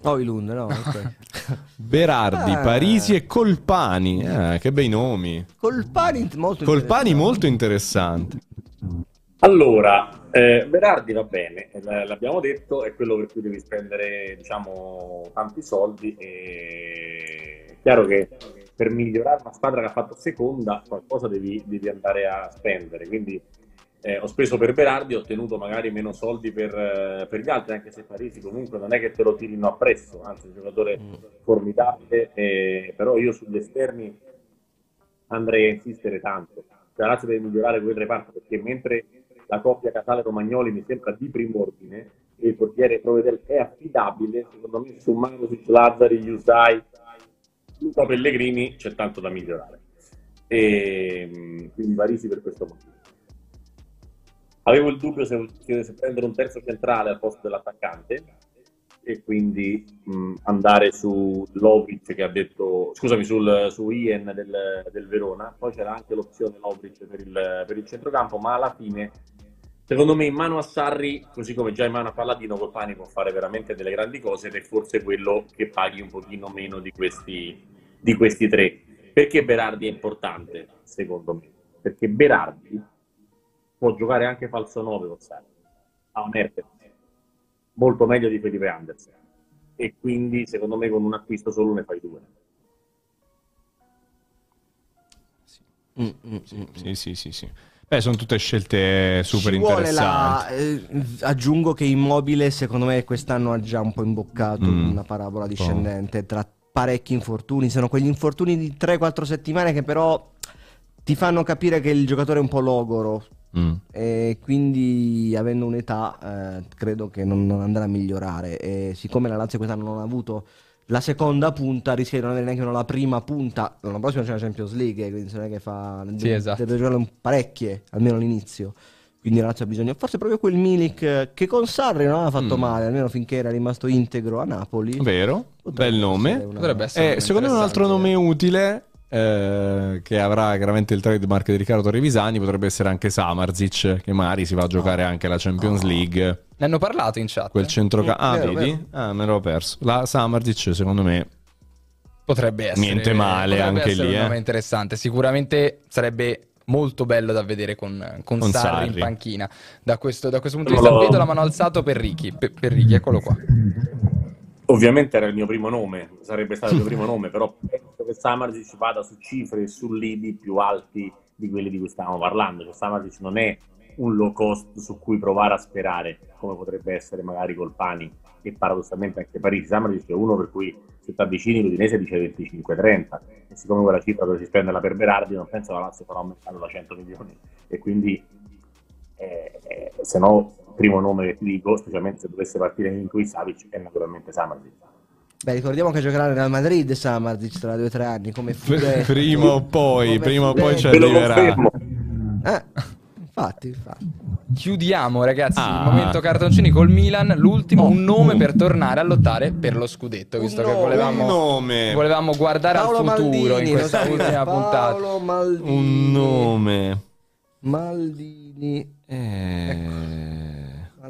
Oh, Ilund, no? ok. Berardi, Ah. Parisi e Colpani. Eh, che bei nomi. Colpani molto Colpani interessante. molto interessante. Allora, eh, Berardi va bene, l- l'abbiamo detto, è quello per cui devi spendere, diciamo, tanti soldi. E... È chiaro che per migliorare una squadra che ha fatto seconda, qualcosa devi, devi andare a spendere. Quindi eh, ho speso per Berardi, ho ottenuto magari meno soldi per, eh, per gli altri, anche se Parisi comunque non è che te lo tirino appresso, anzi è un giocatore Mm. formidabile, eh, però io sugli esterni andrei a insistere tanto. Cioè, la Lazio deve migliorare quel reparto perché mentre la coppia Casale-Romagnoli mi sembra di prim'ordine e il portiere Provedel è affidabile, secondo me su Manusic, Lazzari, Yusai, Luca Pellegrini c'è tanto da migliorare. E, mh, quindi Parisi per questo motivo. Avevo il dubbio se, se- prendere un terzo centrale al posto dell'attaccante e quindi mh, andare su Lovic che ha detto, scusami, sul, su Ian del, del Verona, poi c'era anche l'opzione Lovic per il, per il centrocampo, ma alla fine, secondo me in mano a Sarri, così come già in mano a Palladino, Colpani può fare veramente delle grandi cose ed è forse quello che paghi un pochino meno di questi, di questi tre. Perché Berardi è importante, secondo me? Perché Berardi può giocare anche falso 9 con Sarri, a Mertens, molto meglio di Felipe Andersen. E quindi, secondo me, con un acquisto solo ne fai due. Mm, mm, Sì, mm. sì, sì, sì, Beh, sono tutte scelte super Ci interessanti. la- eh, aggiungo che Immobile secondo me quest'anno ha già un po' imboccato Mm. una parabola discendente tra parecchi infortuni. Sono quegli infortuni di 3-4 settimane che però ti fanno capire che il giocatore è un po' logoro. Mm. E quindi avendo un'età eh, credo che non, non andrà a migliorare e siccome la Lazio quest'anno non ha avuto la seconda punta rischia di non avere neanche la prima punta l'anno prossimo c'è la Champions League quindi non è che fa deve, esatto. deve giocare un parecchie almeno all'inizio quindi la Lazio ha bisogno forse proprio quel Milik eh, che con Sarri non aveva fatto Mm. male almeno finché era rimasto integro a Napoli Vero? Potrebbe Bel nome. essere una- Potrebbe essere Eh, secondo me un altro nome utile eh, che avrà chiaramente il trademark di Riccardo Trevisani potrebbe essere anche Samarzic che magari si va a giocare anche la Champions League Ne hanno parlato in chat. quel centrocampo ah Vero, vedi? vero. ah me l'ho perso la Samarzic secondo me Potrebbe essere Niente male anche lì, eh. interessante. Sicuramente sarebbe molto bello da vedere con, con Con Sarri, in Sarri. panchina. Da questo, da questo punto di vista, vedo la mano alzato per Ricky. Per, per Ricky, eccolo qua. Ovviamente era il mio primo nome, sarebbe stato il mio primo nome, però penso che Samarzic vada su cifre e su lidi più alti di quelli di cui stavamo parlando. Cioè, Samarzic non è un low cost su cui provare a sperare, come potrebbe essere magari Colpani e paradossalmente anche Parigi. Samarzic è uno per cui se ti avvicini l'Udinese dice 25-30 e siccome quella cifra dove si spende la per Berardi non penso che la Lazio farà aumentare da 100 milioni e quindi eh, eh, se no primo nome che ti dico, specialmente se dovesse partire in cui Savic è naturalmente Samarzic. Beh, ricordiamo che giocherà nel Real Madrid Samarzic tra due o tre anni come furetto. prima o poi Come prima o poi ci arriverà. Eh, infatti, infatti. Chiudiamo, ragazzi. Ah. Il momento cartoncini col Milan. L'ultimo, un nome per tornare a lottare per lo scudetto. Visto Un che nome, volevamo, nome volevamo guardare Paolo al futuro Maldini, in questa ultima puntata. Un nome Maldini. eh...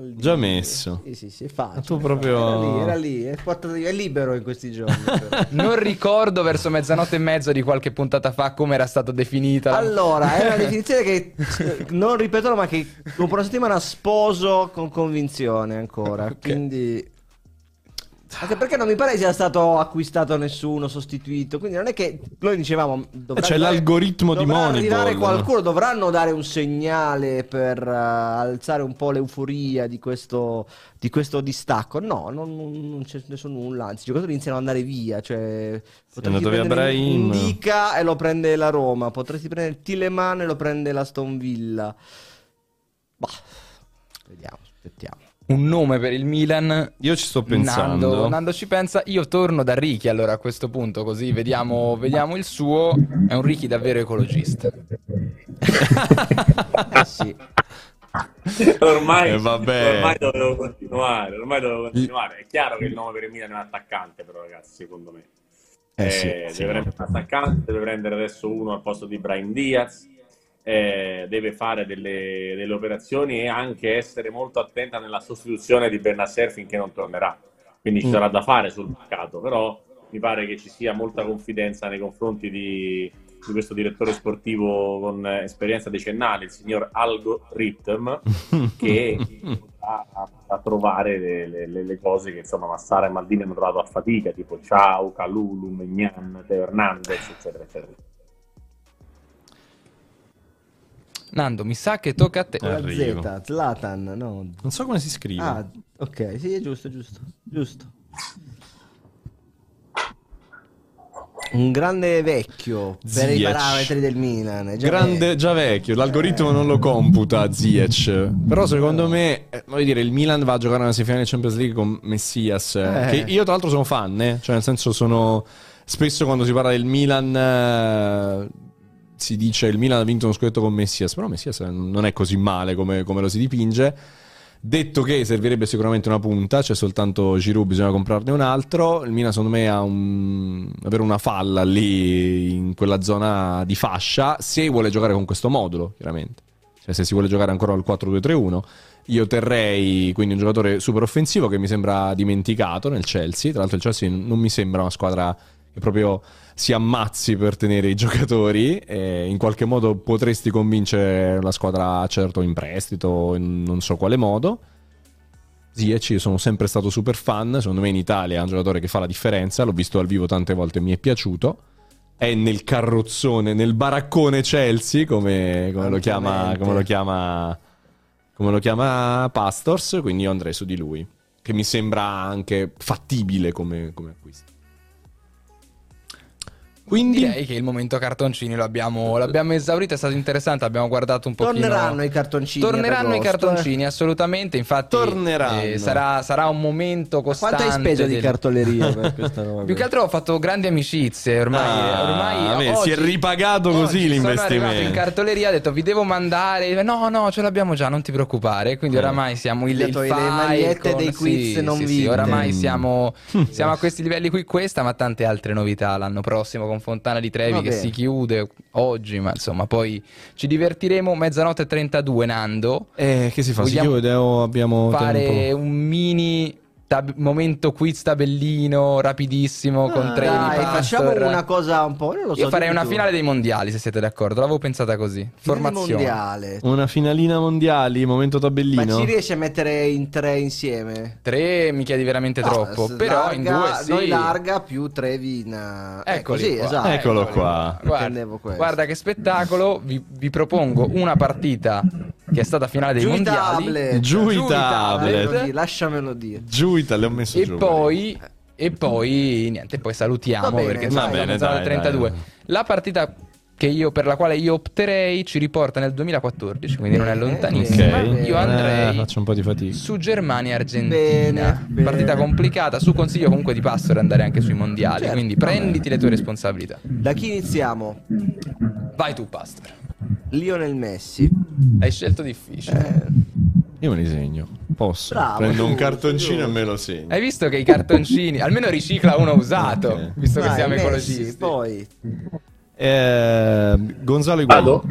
Maldini. già messo Sì, sì, sì, è facile. Tu proprio- Era lì, era lì, è, è libero in questi giorni. però. Non ricordo verso mezzanotte e mezzo di qualche puntata fa come era stata definita. allora, è una definizione che eh, non ripeterò, ma che dopo una settimana sposo con convinzione ancora. Quindi. Anche perché non mi pare sia stato acquistato nessuno, sostituito. Quindi non è che noi dicevamo. dovrà c'è arrivare- l'algoritmo di Moneyball, qualcuno, dovranno dare un segnale per eh, alzare un po' l'euforia di questo, di questo distacco. No, non, non- c'è nessun nulla. Anzi, i giocatori iniziano ad andare via. Cioè, potresti andato via prendere. Indica e lo prende la Roma. Potresti prendere Tileman e lo prende la Stone Villa. Bah, vediamo, aspettiamo. Un nome per il Milan. io ci sto pensando Nando, Nando ci pensa. Io torno da Ricky allora a questo punto, così vediamo, vediamo il suo. È un Ricky davvero ecologista. Eh sì. ormai, Eh, vabbè. ormai dovevo continuare, ormai dovevo continuare. È chiaro che il nome per il Milan è un attaccante, però, ragazzi, secondo me. Eh sì, Eh, sì. deve prendere un attaccante, deve prendere adesso uno al posto di Brian Diaz, eh, deve fare delle, delle operazioni e anche essere molto attenta nella sostituzione di Bernasser finché non tornerà. Quindi ci Mm. sarà da fare sul mercato, però mi pare che ci sia molta confidenza nei confronti di, di questo direttore sportivo con eh, esperienza decennale, il signor Algorithm, che a, a trovare le, le- le- cose che insomma Massara e Maldini hanno trovato a fatica, tipo Ciao, Calulu, Megnan, Teo Hernandez, eccetera, eccetera. Nando, mi sa che tocca a te. Con la. Z, Zlatan, no. non so come si scrive Ah, ok, sì, è giusto, giusto, giusto. Un grande vecchio per i Ziyech. parametri del Milan. già Grande, vecchio. già vecchio, l'algoritmo non lo computa Ziyech, però secondo me, eh, voglio dire, il Milan va a giocare una semifinale di Champions League con Messias, eh, Eh. che io tra l'altro sono fan, eh, cioè nel senso sono, spesso quando si parla del Milan eh, si dice il Milan ha vinto uno scudetto con Messias, però Messias non è così male come, come lo si dipinge. Detto che servirebbe sicuramente una punta, c'è soltanto Giroud, bisogna comprarne un altro. Il Milan, secondo me, ha un... avere una falla lì in quella zona di fascia. Se vuole giocare con questo modulo, chiaramente. Cioè, se si vuole giocare ancora al 4-2-3-1, io terrei quindi un giocatore super offensivo che mi sembra dimenticato nel Chelsea. Tra l'altro, il Chelsea non mi sembra una squadra che proprio si ammazzi per tenere i giocatori. E in qualche modo potresti convincere la squadra, certo, in prestito, in non so quale modo. Ziyech, sono sempre stato super fan. Secondo me in Italia è un giocatore che fa la differenza. L'ho visto dal vivo tante volte, mi è piaciuto. è nel carrozzone, nel baraccone Chelsea, come, come lo chiama, come lo chiama, come lo chiama Pastors, quindi io andrei su di lui, che mi sembra anche fattibile come, come acquisto. Quindi Direi che il momento cartoncini lo abbiamo, l'abbiamo esaurito, è stato interessante, abbiamo guardato un pochino... Torneranno i cartoncini. Torneranno i cartoncini, assolutamente. Infatti, Torneranno. eh, sarà, sarà un momento costante. Quanto hai speso di del- cartoleria per questa roba? Più che altro ho fatto grandi amicizie. Ormai, Ah, ormai vabbè, si è oggi- ripagato così oggi l'investimento. Sono arrivato in cartoleria, ho detto vi devo mandare. No, no, ce l'abbiamo già, non ti preoccupare. Quindi Eh. oramai siamo il, il togli le file magliette con- dei quiz sì, non sì, sì, oramai Mm. siamo, siamo a questi livelli qui. Questa, ma tante altre novità l'anno prossimo con Fontana di Trevi Va che bene. si chiude oggi. Ma insomma, poi ci divertiremo. Mezzanotte e 32, Nando. eh, che si fa? Si Vogliamo chiude o abbiamo fare tempo? un mini tab- momento quiz tabellino rapidissimo con Ah, Trevi dai, Pastor. facciamo una cosa un po'. Non lo so, Io farei una tu. finale dei mondiali se siete d'accordo, l'avevo pensata così. Finale Formazione. mondiale. Una finalina mondiali, momento Ma tabellino. ci riesci a mettere in tre insieme? Tre mi chiedi veramente No, troppo, s- però in due sì. Noi larga più Trevi in... eh, Eccoli così, qua. esatto. Eccolo qua. Guarda, guarda che spettacolo, vi, vi propongo una partita che è stata finale dei Giù i mondiali tablet. Giù i Giù i tablet. Lasciamelo dire, Lasciamelo dire. Giù, Ita- le ho messo e giù. poi e poi niente, poi salutiamo Va bene, perché va bene, dai, 32. dai. La partita che io, per la quale io opterei ci riporta nel 2014, quindi non è Bene, Ok, lontanissima. bene. Io Eh, andrei faccio un po' di fatica. su Germania e Argentina. Bene, bene. Partita complicata. Su consiglio comunque di Passero andare anche sui mondiali. Certo, quindi prenditi le tue responsabilità. Da chi iniziamo? Vai tu, Pastor. Lionel Messi. Hai scelto difficile. Eh, Io me li segno. Posso. Bravo, Prendo un cartoncino giusto. e me lo segno. Hai visto che i cartoncini, almeno ricicla uno usato, Ok. visto che vai, siamo Messi, ecologisti. Poi, Eh, Gonzalo. Vado?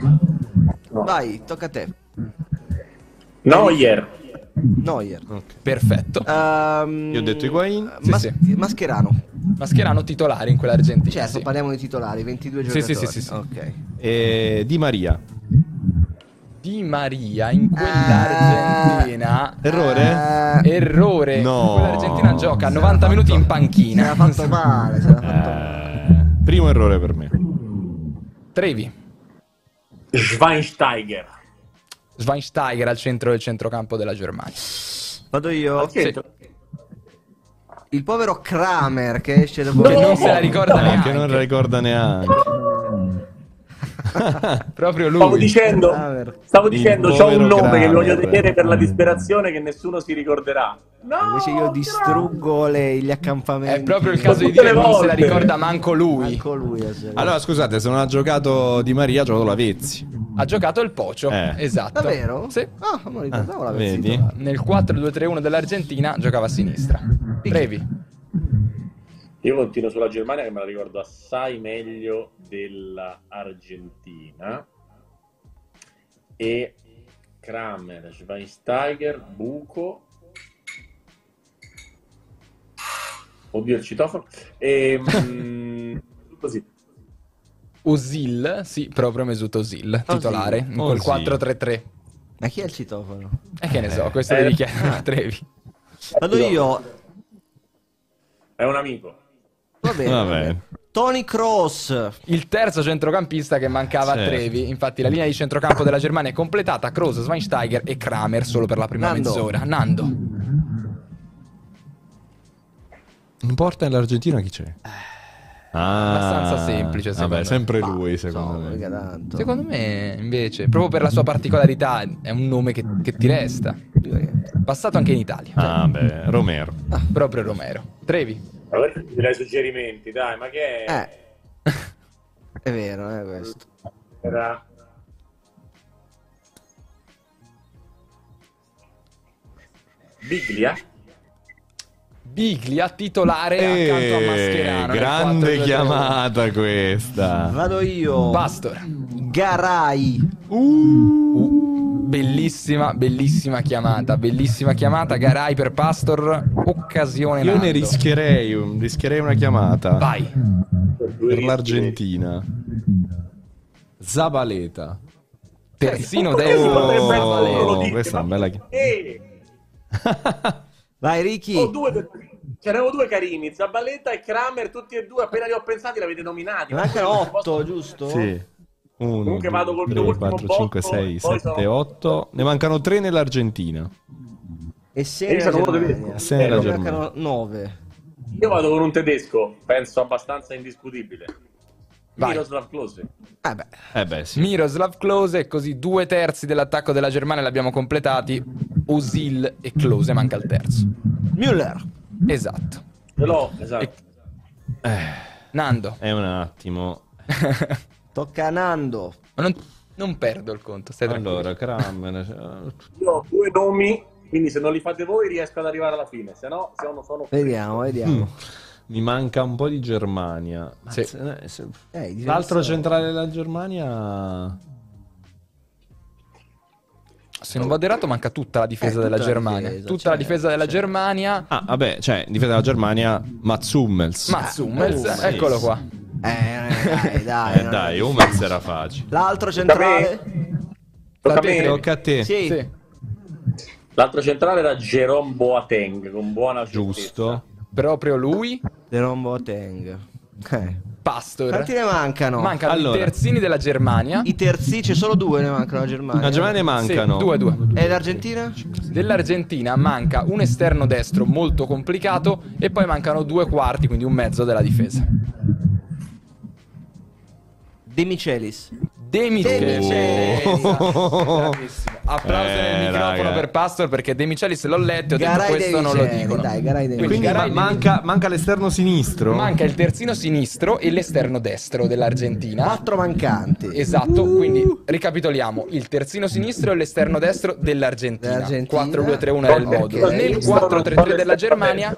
vai, tocca a te. Neuer. Neuer. Ok. Perfetto. Ehm, Io ho detto Higuain. Sì, Mas- sì. Mascherano. Mascherano titolare in quell'Argentina. Certo, sì. parliamo di titolari, 22 Sì, sì, giocatori. sì, sì, sì. Ok. E Di Maria. Di Maria in quell'Argentina. Errore? Eh, Errore. No. Quell'Argentina gioca Se 90 l'ha minuti in panchina. Se l'ha fatto male, se l'ha fatto male. Eh, primo errore per me. Trevi. Schweinsteiger. Schweinsteiger al centro del centrocampo della Germania. Vado io. Centro. Il povero Kramer che esce dopo... Che non se la ricorda neanche. che non la ricorda neanche. Proprio Stavo lui. dicendo, Kramer. stavo dicendo, c'ho un nome che Kramer. voglio tenere per la disperazione che nessuno si ricorderà. No, Invece io distruggo le- gli accampamenti. È proprio il caso di dire le non se la ricorda manco lui. Manco lui. sé. Allora, scusate, se non ha giocato Di Maria, ha giocato la Vezzi. Ha giocato il Pocio. Eh. Esatto. Davvero? Sì. Ah, non ricordavo la vedi? vestita. Nel 4-2-3-1 dell'Argentina giocava a sinistra. Trevi. Io continuo sulla Germania che me la ricordo assai meglio dell'Argentina. E Kramer, Schweinsteiger, Buco. Oddio il citofono. E, mm, così. Osil, sì, proprio Mesut Osil, titolare, quel Osil. 4-3-3. Ma chi è il citofono? E che ne so, questo Eh. devi chiedere a Trevi. Vado io. È un amico. Va bene. Va bene. Tony Cross. Il terzo centrocampista che mancava a Certo. Trevi. Infatti, la linea di centrocampo della Germania è completata. Kroos, Schweinsteiger e Kramer solo per la prima Nando. mezz'ora. Nando. In porta nell'Argentina chi c'è? Ah, abbastanza semplice, secondo Vabbè, sempre lui, secondo mica me. tanto. Secondo me, invece, proprio per la sua particolarità, è un nome che, che ti resta. Passato anche in Italia. Ah, beh, Romero. Proprio Romero. Trevi. Perché ti dai suggerimenti, dai, ma che è? Eh. È vero, è questo. Era... Biglia? Biglia titolare accanto a Eh, Mascherano. grande 4-2-3-1. chiamata questa. Vado io. Pastor. Garai. Uh, bellissima, bellissima chiamata. Bellissima chiamata. Garai per Pastor. Occasione. Io ne rischierei, un- rischierei una chiamata Vai. per l'Argentina. Zabaleta. Terzino destro. dice, questa è una bella chi- Eh, Vai Ricky. ho due per- Ce n'erano due carini, Zabaleta e Kramer, tutti e due, appena li ho pensati li avete nominati. Ma 8, possono- giusto? Sì. 1, Comunque vado col 3, mio ultimo 4, 5, botto, 6, poi 7, sono- 8. Ne mancano 3 nell'Argentina. E 6 Io nella Germania. tedesco. Sei nella Ne Germania. mancano 9. Io vado con un tedesco, penso abbastanza indiscutibile. Vai. Miroslav Klose. Eh beh, Eh beh, sì. Miroslav Klose, così due terzi dell'attacco della Germania l'abbiamo completati. Osil e Klose, manca il terzo. Müller. Esatto. Ce l'ho, esatto. Nando. È un attimo. Tocca a Nando. Ma non, non perdo il conto, stai. Allora, cioè, Io ho due nomi, quindi se non li fate voi riesco ad arrivare alla fine, se no sono... sono... Vediamo, vediamo. Mi manca un po' di Germania. Se- eh, se- Eh, di L'altro centrale della Germania. Se non vado errato manca tutta la difesa Eh, della Germania. difesa, tutta la certo, difesa della certo. Germania. Ah, vabbè, cioè, difesa della Germania, Mats Hummels. Mats Hummels, oh, sì. eccolo qua. Eh, dai, dai. Eh, dai, Hummels era facile. L'altro centrale? Tocca a me. Tocca a te. Sì. Sì. L'altro centrale era Jerome Boateng, con buona Giusto. Proprio lui, De Boateng. Eh. Pastor. Quanti ne mancano? Mancano Allora. i terzini della Germania. I terzi, c'è solo due ne mancano la Germania. La Germania Sì, mancano. due, due. E l'Argentina? Dell'Argentina manca un esterno destro molto complicato e poi mancano due quarti, quindi un mezzo della difesa. De Michelis. De Michelis. De Michelis. Bravissimo. Applauso Eh, nel microfono raga. per Pastor perché De Michelis l'ho letto e ho Garay detto questo non lo dicono. dai, Garay De Quindi Quindi Garay ma- manca, manca l'esterno sinistro? Manca il terzino sinistro e l'esterno destro dell'Argentina. Quattro mancanti. Esatto, quindi ricapitoliamo il terzino sinistro e l'esterno destro dell'Argentina. Dell'Argentina. 4-2-3-1 era il Ok. modulo. Nel 4-3-3 della Germania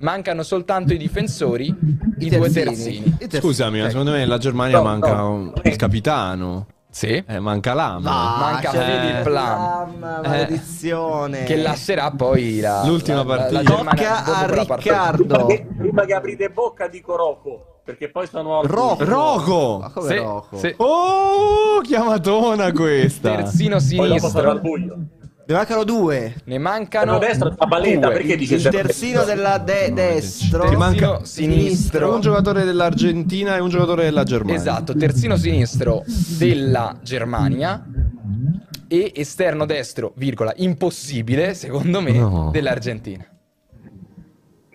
mancano soltanto i difensori, i, I due terzini. Scusami, ma Ok. secondo me la Germania No, manca no. un- il capitano. Sì. Eh, manca Lam. Manca c'è Philipp Lahm. Lahm, maledizione. Che lascerà poi la, L'ultima la- la- partita. la Germania Tocca a partita. Riccardo. Prima che, prima che aprite bocca dico Rocco, perché poi sono... Rocco. Rocco! Ma come Sì, Rocco? sì. Oh, chiamatona questa. Terzino Poi dopo sarò al sinistro. buio. Ne mancano due. Ne mancano Esterno destro, Zabaleta, due. perché dice Il terzino della de- destro. Ti manca Terzino sinistro. un giocatore dell'Argentina e un giocatore della Germania. Esatto, terzino sinistro della Germania e esterno destro, virgola, impossibile, secondo me, No. dell'Argentina.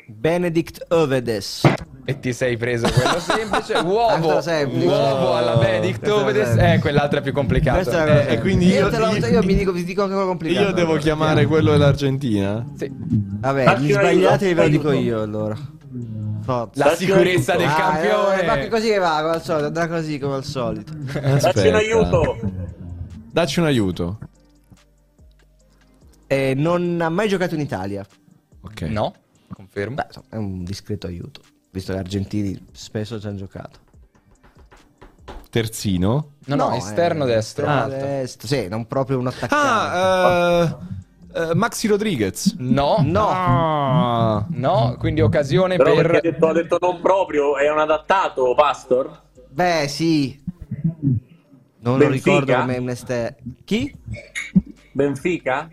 Benedict Ovedes. E ti sei preso quello semplice, uovo, semplice. uovo alla. Benedict semplice. eh, quell'altro è più la Eh, e quindi io- io, io- io mi dico, vi dico quello complicato. Io devo chiamare quello dell'Argentina? sì. Vabbè, Dacci gli aiuto, ve lo dico io allora. Forza. La sicurezza del Ah, campione. eh, ma così che va, come al solito, andrà così come al solito. Dacci un aiuto. Dacci un aiuto. E non ha mai giocato in Italia. Ok. No, confermo. Beh, è un discreto aiuto, visto che gli argentini spesso ci hanno giocato. Terzino? No, no, No, esterno eh, destro. alto. destro. Sì, non proprio un attaccante. Ah, eh, eh, Maxi Rodriguez. No, No. Ah. no, quindi occasione Però per... ha detto, ha detto non proprio, è un adattato, Pastor? Beh, sì. Non lo Benfica? ricordo come un esterno. Chi? Benfica?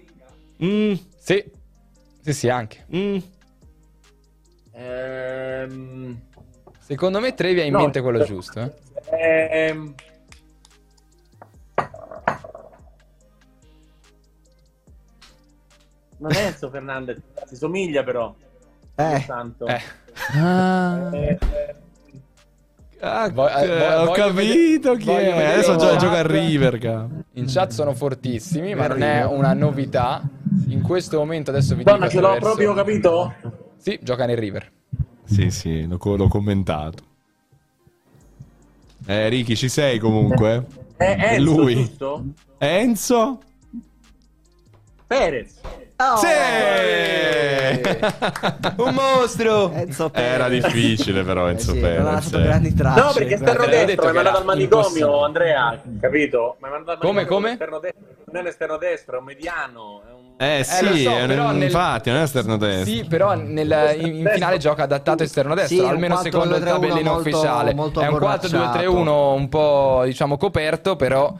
Mm, Sì, sì, sì, anche. mm. Ehm... Secondo me Trevi ha in No, mente quello eh, giusto. eh. ehm... Non è Enzo Fernandez, si somiglia però. Eh, Santo. Eh. Eh, Ah, eh, eh, vo- ho capito vedere- chi è. Adesso in gioca, a River. ca. In chat sono fortissimi, ma non è una novità. In questo momento adesso vi Donna, dico ce l'ho proprio capito? Sì, gioca nel River. Sì, sì, l'ho, l'ho commentato. Eh, Ricky, ci sei comunque? È È Enzo, lui. giusto? Enzo? Perez. Oh, Sì! Un mostro! Enzo Perez. Era difficile però Eh Enzo sì, non ha Perez. lasciato eh. grandi tracce. No, perché esterno detto destro, mi ha mandato al manicomio. Andrea, capito? Mi ha mandato al Come, come? esterno destro. Non è un esterno destro, è un mediano. È un... Eh sì, lo so, è un- nel- infatti non è esterno destro. Sì, però nel- in, in finale gioca adattato esterno destro, Sì, almeno 4-2-3-1 secondo il tabellino molto- ufficiale. molto è un abborracciato. 4-2-3-1 un po' diciamo coperto, però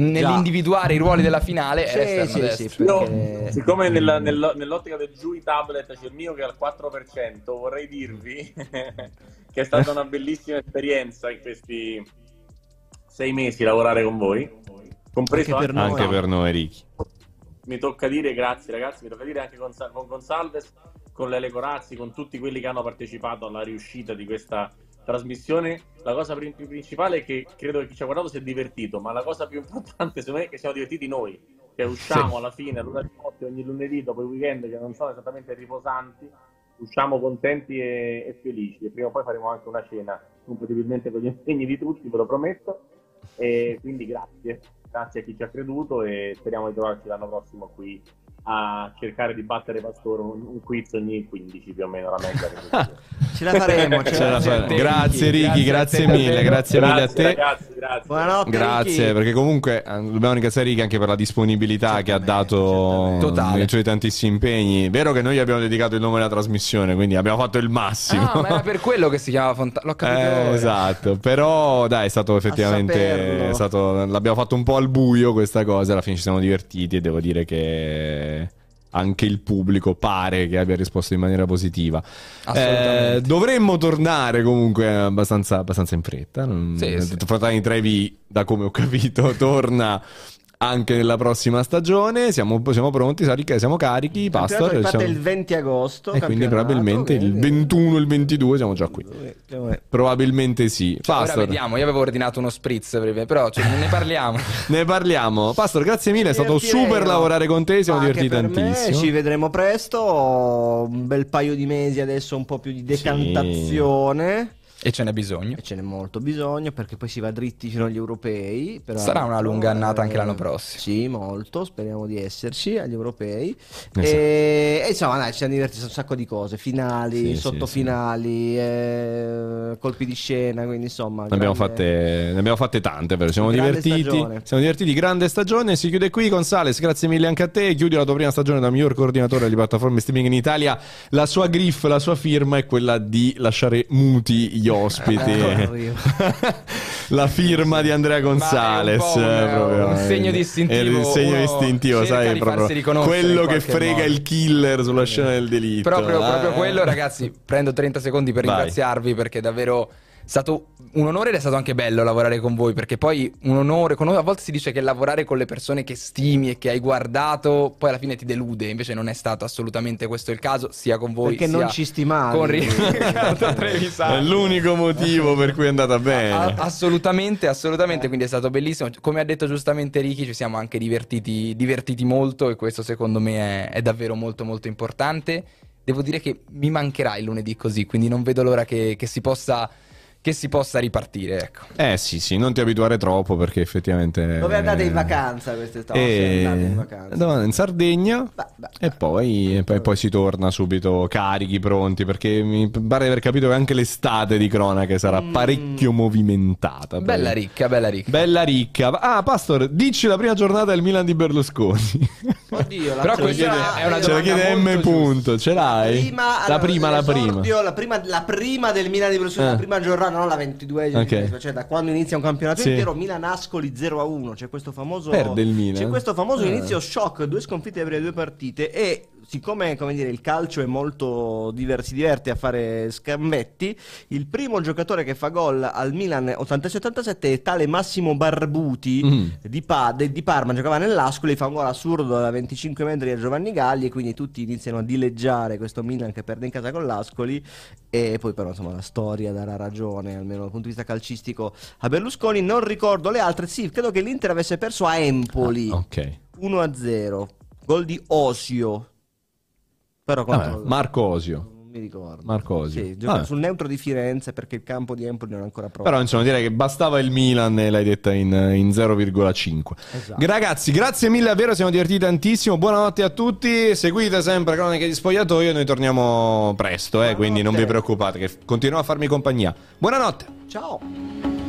nell'individuare i ruoli della finale Sì, era esterno sì, sì, Io, perché- siccome nella- nella- nell'ottica del giù i tablet c'è il mio che è al 4%, vorrei dirvi che è stata una bellissima esperienza in questi sei mesi lavorare con voi, compreso Anche per noi. Anche per noi, Ricky. mi tocca dire grazie ragazzi, mi tocca dire anche con, con Gonsalves, con Lele Corazzi, con tutti quelli che hanno partecipato alla riuscita di questa trasmissione. La cosa principale è che credo che chi ci ha guardato si è divertito, ma la cosa più importante secondo me è che siamo divertiti noi, che usciamo Sì. alla fine, all'una di notte, ogni lunedì, dopo i weekend che non sono esattamente riposanti, usciamo contenti e, e felici. E prima o poi faremo anche una cena, compatibilmente con gli impegni di tutti, ve lo prometto. E quindi grazie, grazie a chi ci ha creduto e speriamo di trovarci l'anno prossimo qui a cercare di battere Pastore un, un quiz ogni 15 più o meno la media. Ce la faremo, ce Ce la faremo. fa- Grazie Ricky, Grazie grazie mille, davvero. grazie mille a te. ragazzi, grazie. Buonanotte. Grazie, Ricky. perché comunque eh, dobbiamo ringraziare Ricky anche per la disponibilità che ha dato nei suoi tantissimi impegni. Vero che noi gli abbiamo dedicato il nome della trasmissione, quindi abbiamo fatto il massimo. Ah, ma era per quello che si chiamava Fontana. L'ho capito. Eh, esatto, però dai, è stato effettivamente è stato- l'abbiamo fatto un po' al buio questa cosa, alla fine ci siamo divertiti e devo dire che anche il pubblico pare che abbia risposto in maniera positiva. Eh, dovremmo tornare comunque abbastanza, abbastanza in fretta. Sì, sì. Fratelli Trevi, da come ho capito, torna anche nella prossima stagione. Siamo, siamo pronti, Sarica, siamo carichi. Il Pastor, riparte siamo- il 20 agosto. e quindi probabilmente il quindi- 21 il 22 siamo già qui. Probabilmente sì. Cioè, ora Pastor, vediamo, io avevo ordinato uno spritz, per- però cioè, ne parliamo. Ne parliamo. Pastor, grazie mille, è stato super lavorare con te, siamo divertiti per me, tantissimo. Ci vedremo presto. Un bel paio di mesi adesso, un po' più di decantazione. E ce n'è bisogno. E ce n'è molto bisogno perché poi si va dritti fino agli europei. Sarà una lunga annata anche l'anno Eh, prossimo. Sì, molto. Speriamo di esserci agli europei. Esatto. E, e insomma, dai, ci siamo divertiti un sacco di cose: finali, Sì, sì, sottofinali, eh, colpi di scena. Quindi, insomma, Ne abbiamo, fatte, ne abbiamo fatte tante, vero? Siamo Grande divertiti. stagione. Siamo divertiti, grande stagione. Si chiude qui con Sales. Grazie mille anche a te. Chiudi la tua prima stagione da miglior coordinatore di piattaforme streaming in Italia. La sua griff, la sua firma è quella di lasciare muti gli ospiti. Eh, arrivo. la firma di Andrea Gonzales. Un un- eh, un eh. segno distintivo. Il segno distintivo, sai? Proprio quello che frega modo. il killer sulla scena del delitto. Proprio, proprio quello, ragazzi. Prendo 30 secondi per Vai. ringraziarvi perché è stato un onore ed è stato anche bello lavorare con voi. Perché poi un onore, con- a volte si dice che lavorare con le persone che stimi e che hai guardato, poi alla fine ti delude. Invece non è stato assolutamente questo il caso, sia con voi Perché sia non ci stimavi. con Riccardo Trevisani. È l'unico motivo per cui è andata bene. A- assolutamente, assolutamente, quindi è stato bellissimo. Come ha detto giustamente Ricky, ci siamo anche divertiti, divertiti molto e questo secondo me è, è davvero molto molto importante. Devo dire che mi mancherà il lunedì così, quindi non vedo l'ora che, che si possa che si possa ripartire, ecco. Eh sì, sì, non ti abituare troppo perché effettivamente... Dove andate in vacanza quest'estate? Eh, Se andate in vacanza. dove- in Sardegna Beh, beh, e beh. poi, e poi, poi si torna subito carichi, pronti perché mi pare di aver capito che anche l'estate di cronache sarà Mm. parecchio movimentata. Bella ricca, bella ricca. Bella ricca. Ah, Pastor, dici la prima giornata del Milan di Berlusconi. Oddio, la Però prima- questa è una Ce la chiede M. Punto, ce l'hai? Prima, la allora, prima, la prima. La prima, la prima del Milan di Berlusconi, Eh. la prima giornata, non la 22esima, Ok. cioè da quando inizia un campionato Sì. intero, Milan-Ascoli 0 a 1. C'è questo famoso, Perde il Milan? C'è questo famoso Eh. inizio shock, due sconfitte le prime due partite. E siccome come dire, il calcio è molto diver- si diverte a fare scambetti, il primo giocatore che fa gol al Milan 86-87 è tale Massimo Barbuti Mm. di, Pa- de- di Parma, giocava nell'Ascoli, fa un gol assurdo da 25 metri a Giovanni Galli e quindi tutti iniziano a dileggiare questo Milan che perde in casa con l'Ascoli e poi però insomma la storia darà ragione, almeno dal punto di vista calcistico, a Berlusconi. Non ricordo le altre, sì, credo che l'Inter avesse perso a Empoli Ah, ok. 1-0, gol di Osio. Però contro... Marco Osio. Non mi ricordo. Marco Osio. Sì, gioca Vabbè. sul neutro di Firenze perché il campo di Empoli non è ancora pronto. Però insomma direi che bastava il Milan e l'hai detta in, in 0,5. Esatto. Ragazzi, grazie mille davvero, siamo divertiti tantissimo. Buonanotte a tutti. Seguite sempre Cronache di Spogliatoio. Noi torniamo presto, eh, quindi non vi preoccupate, che continuiamo a farmi compagnia. Buonanotte. Ciao.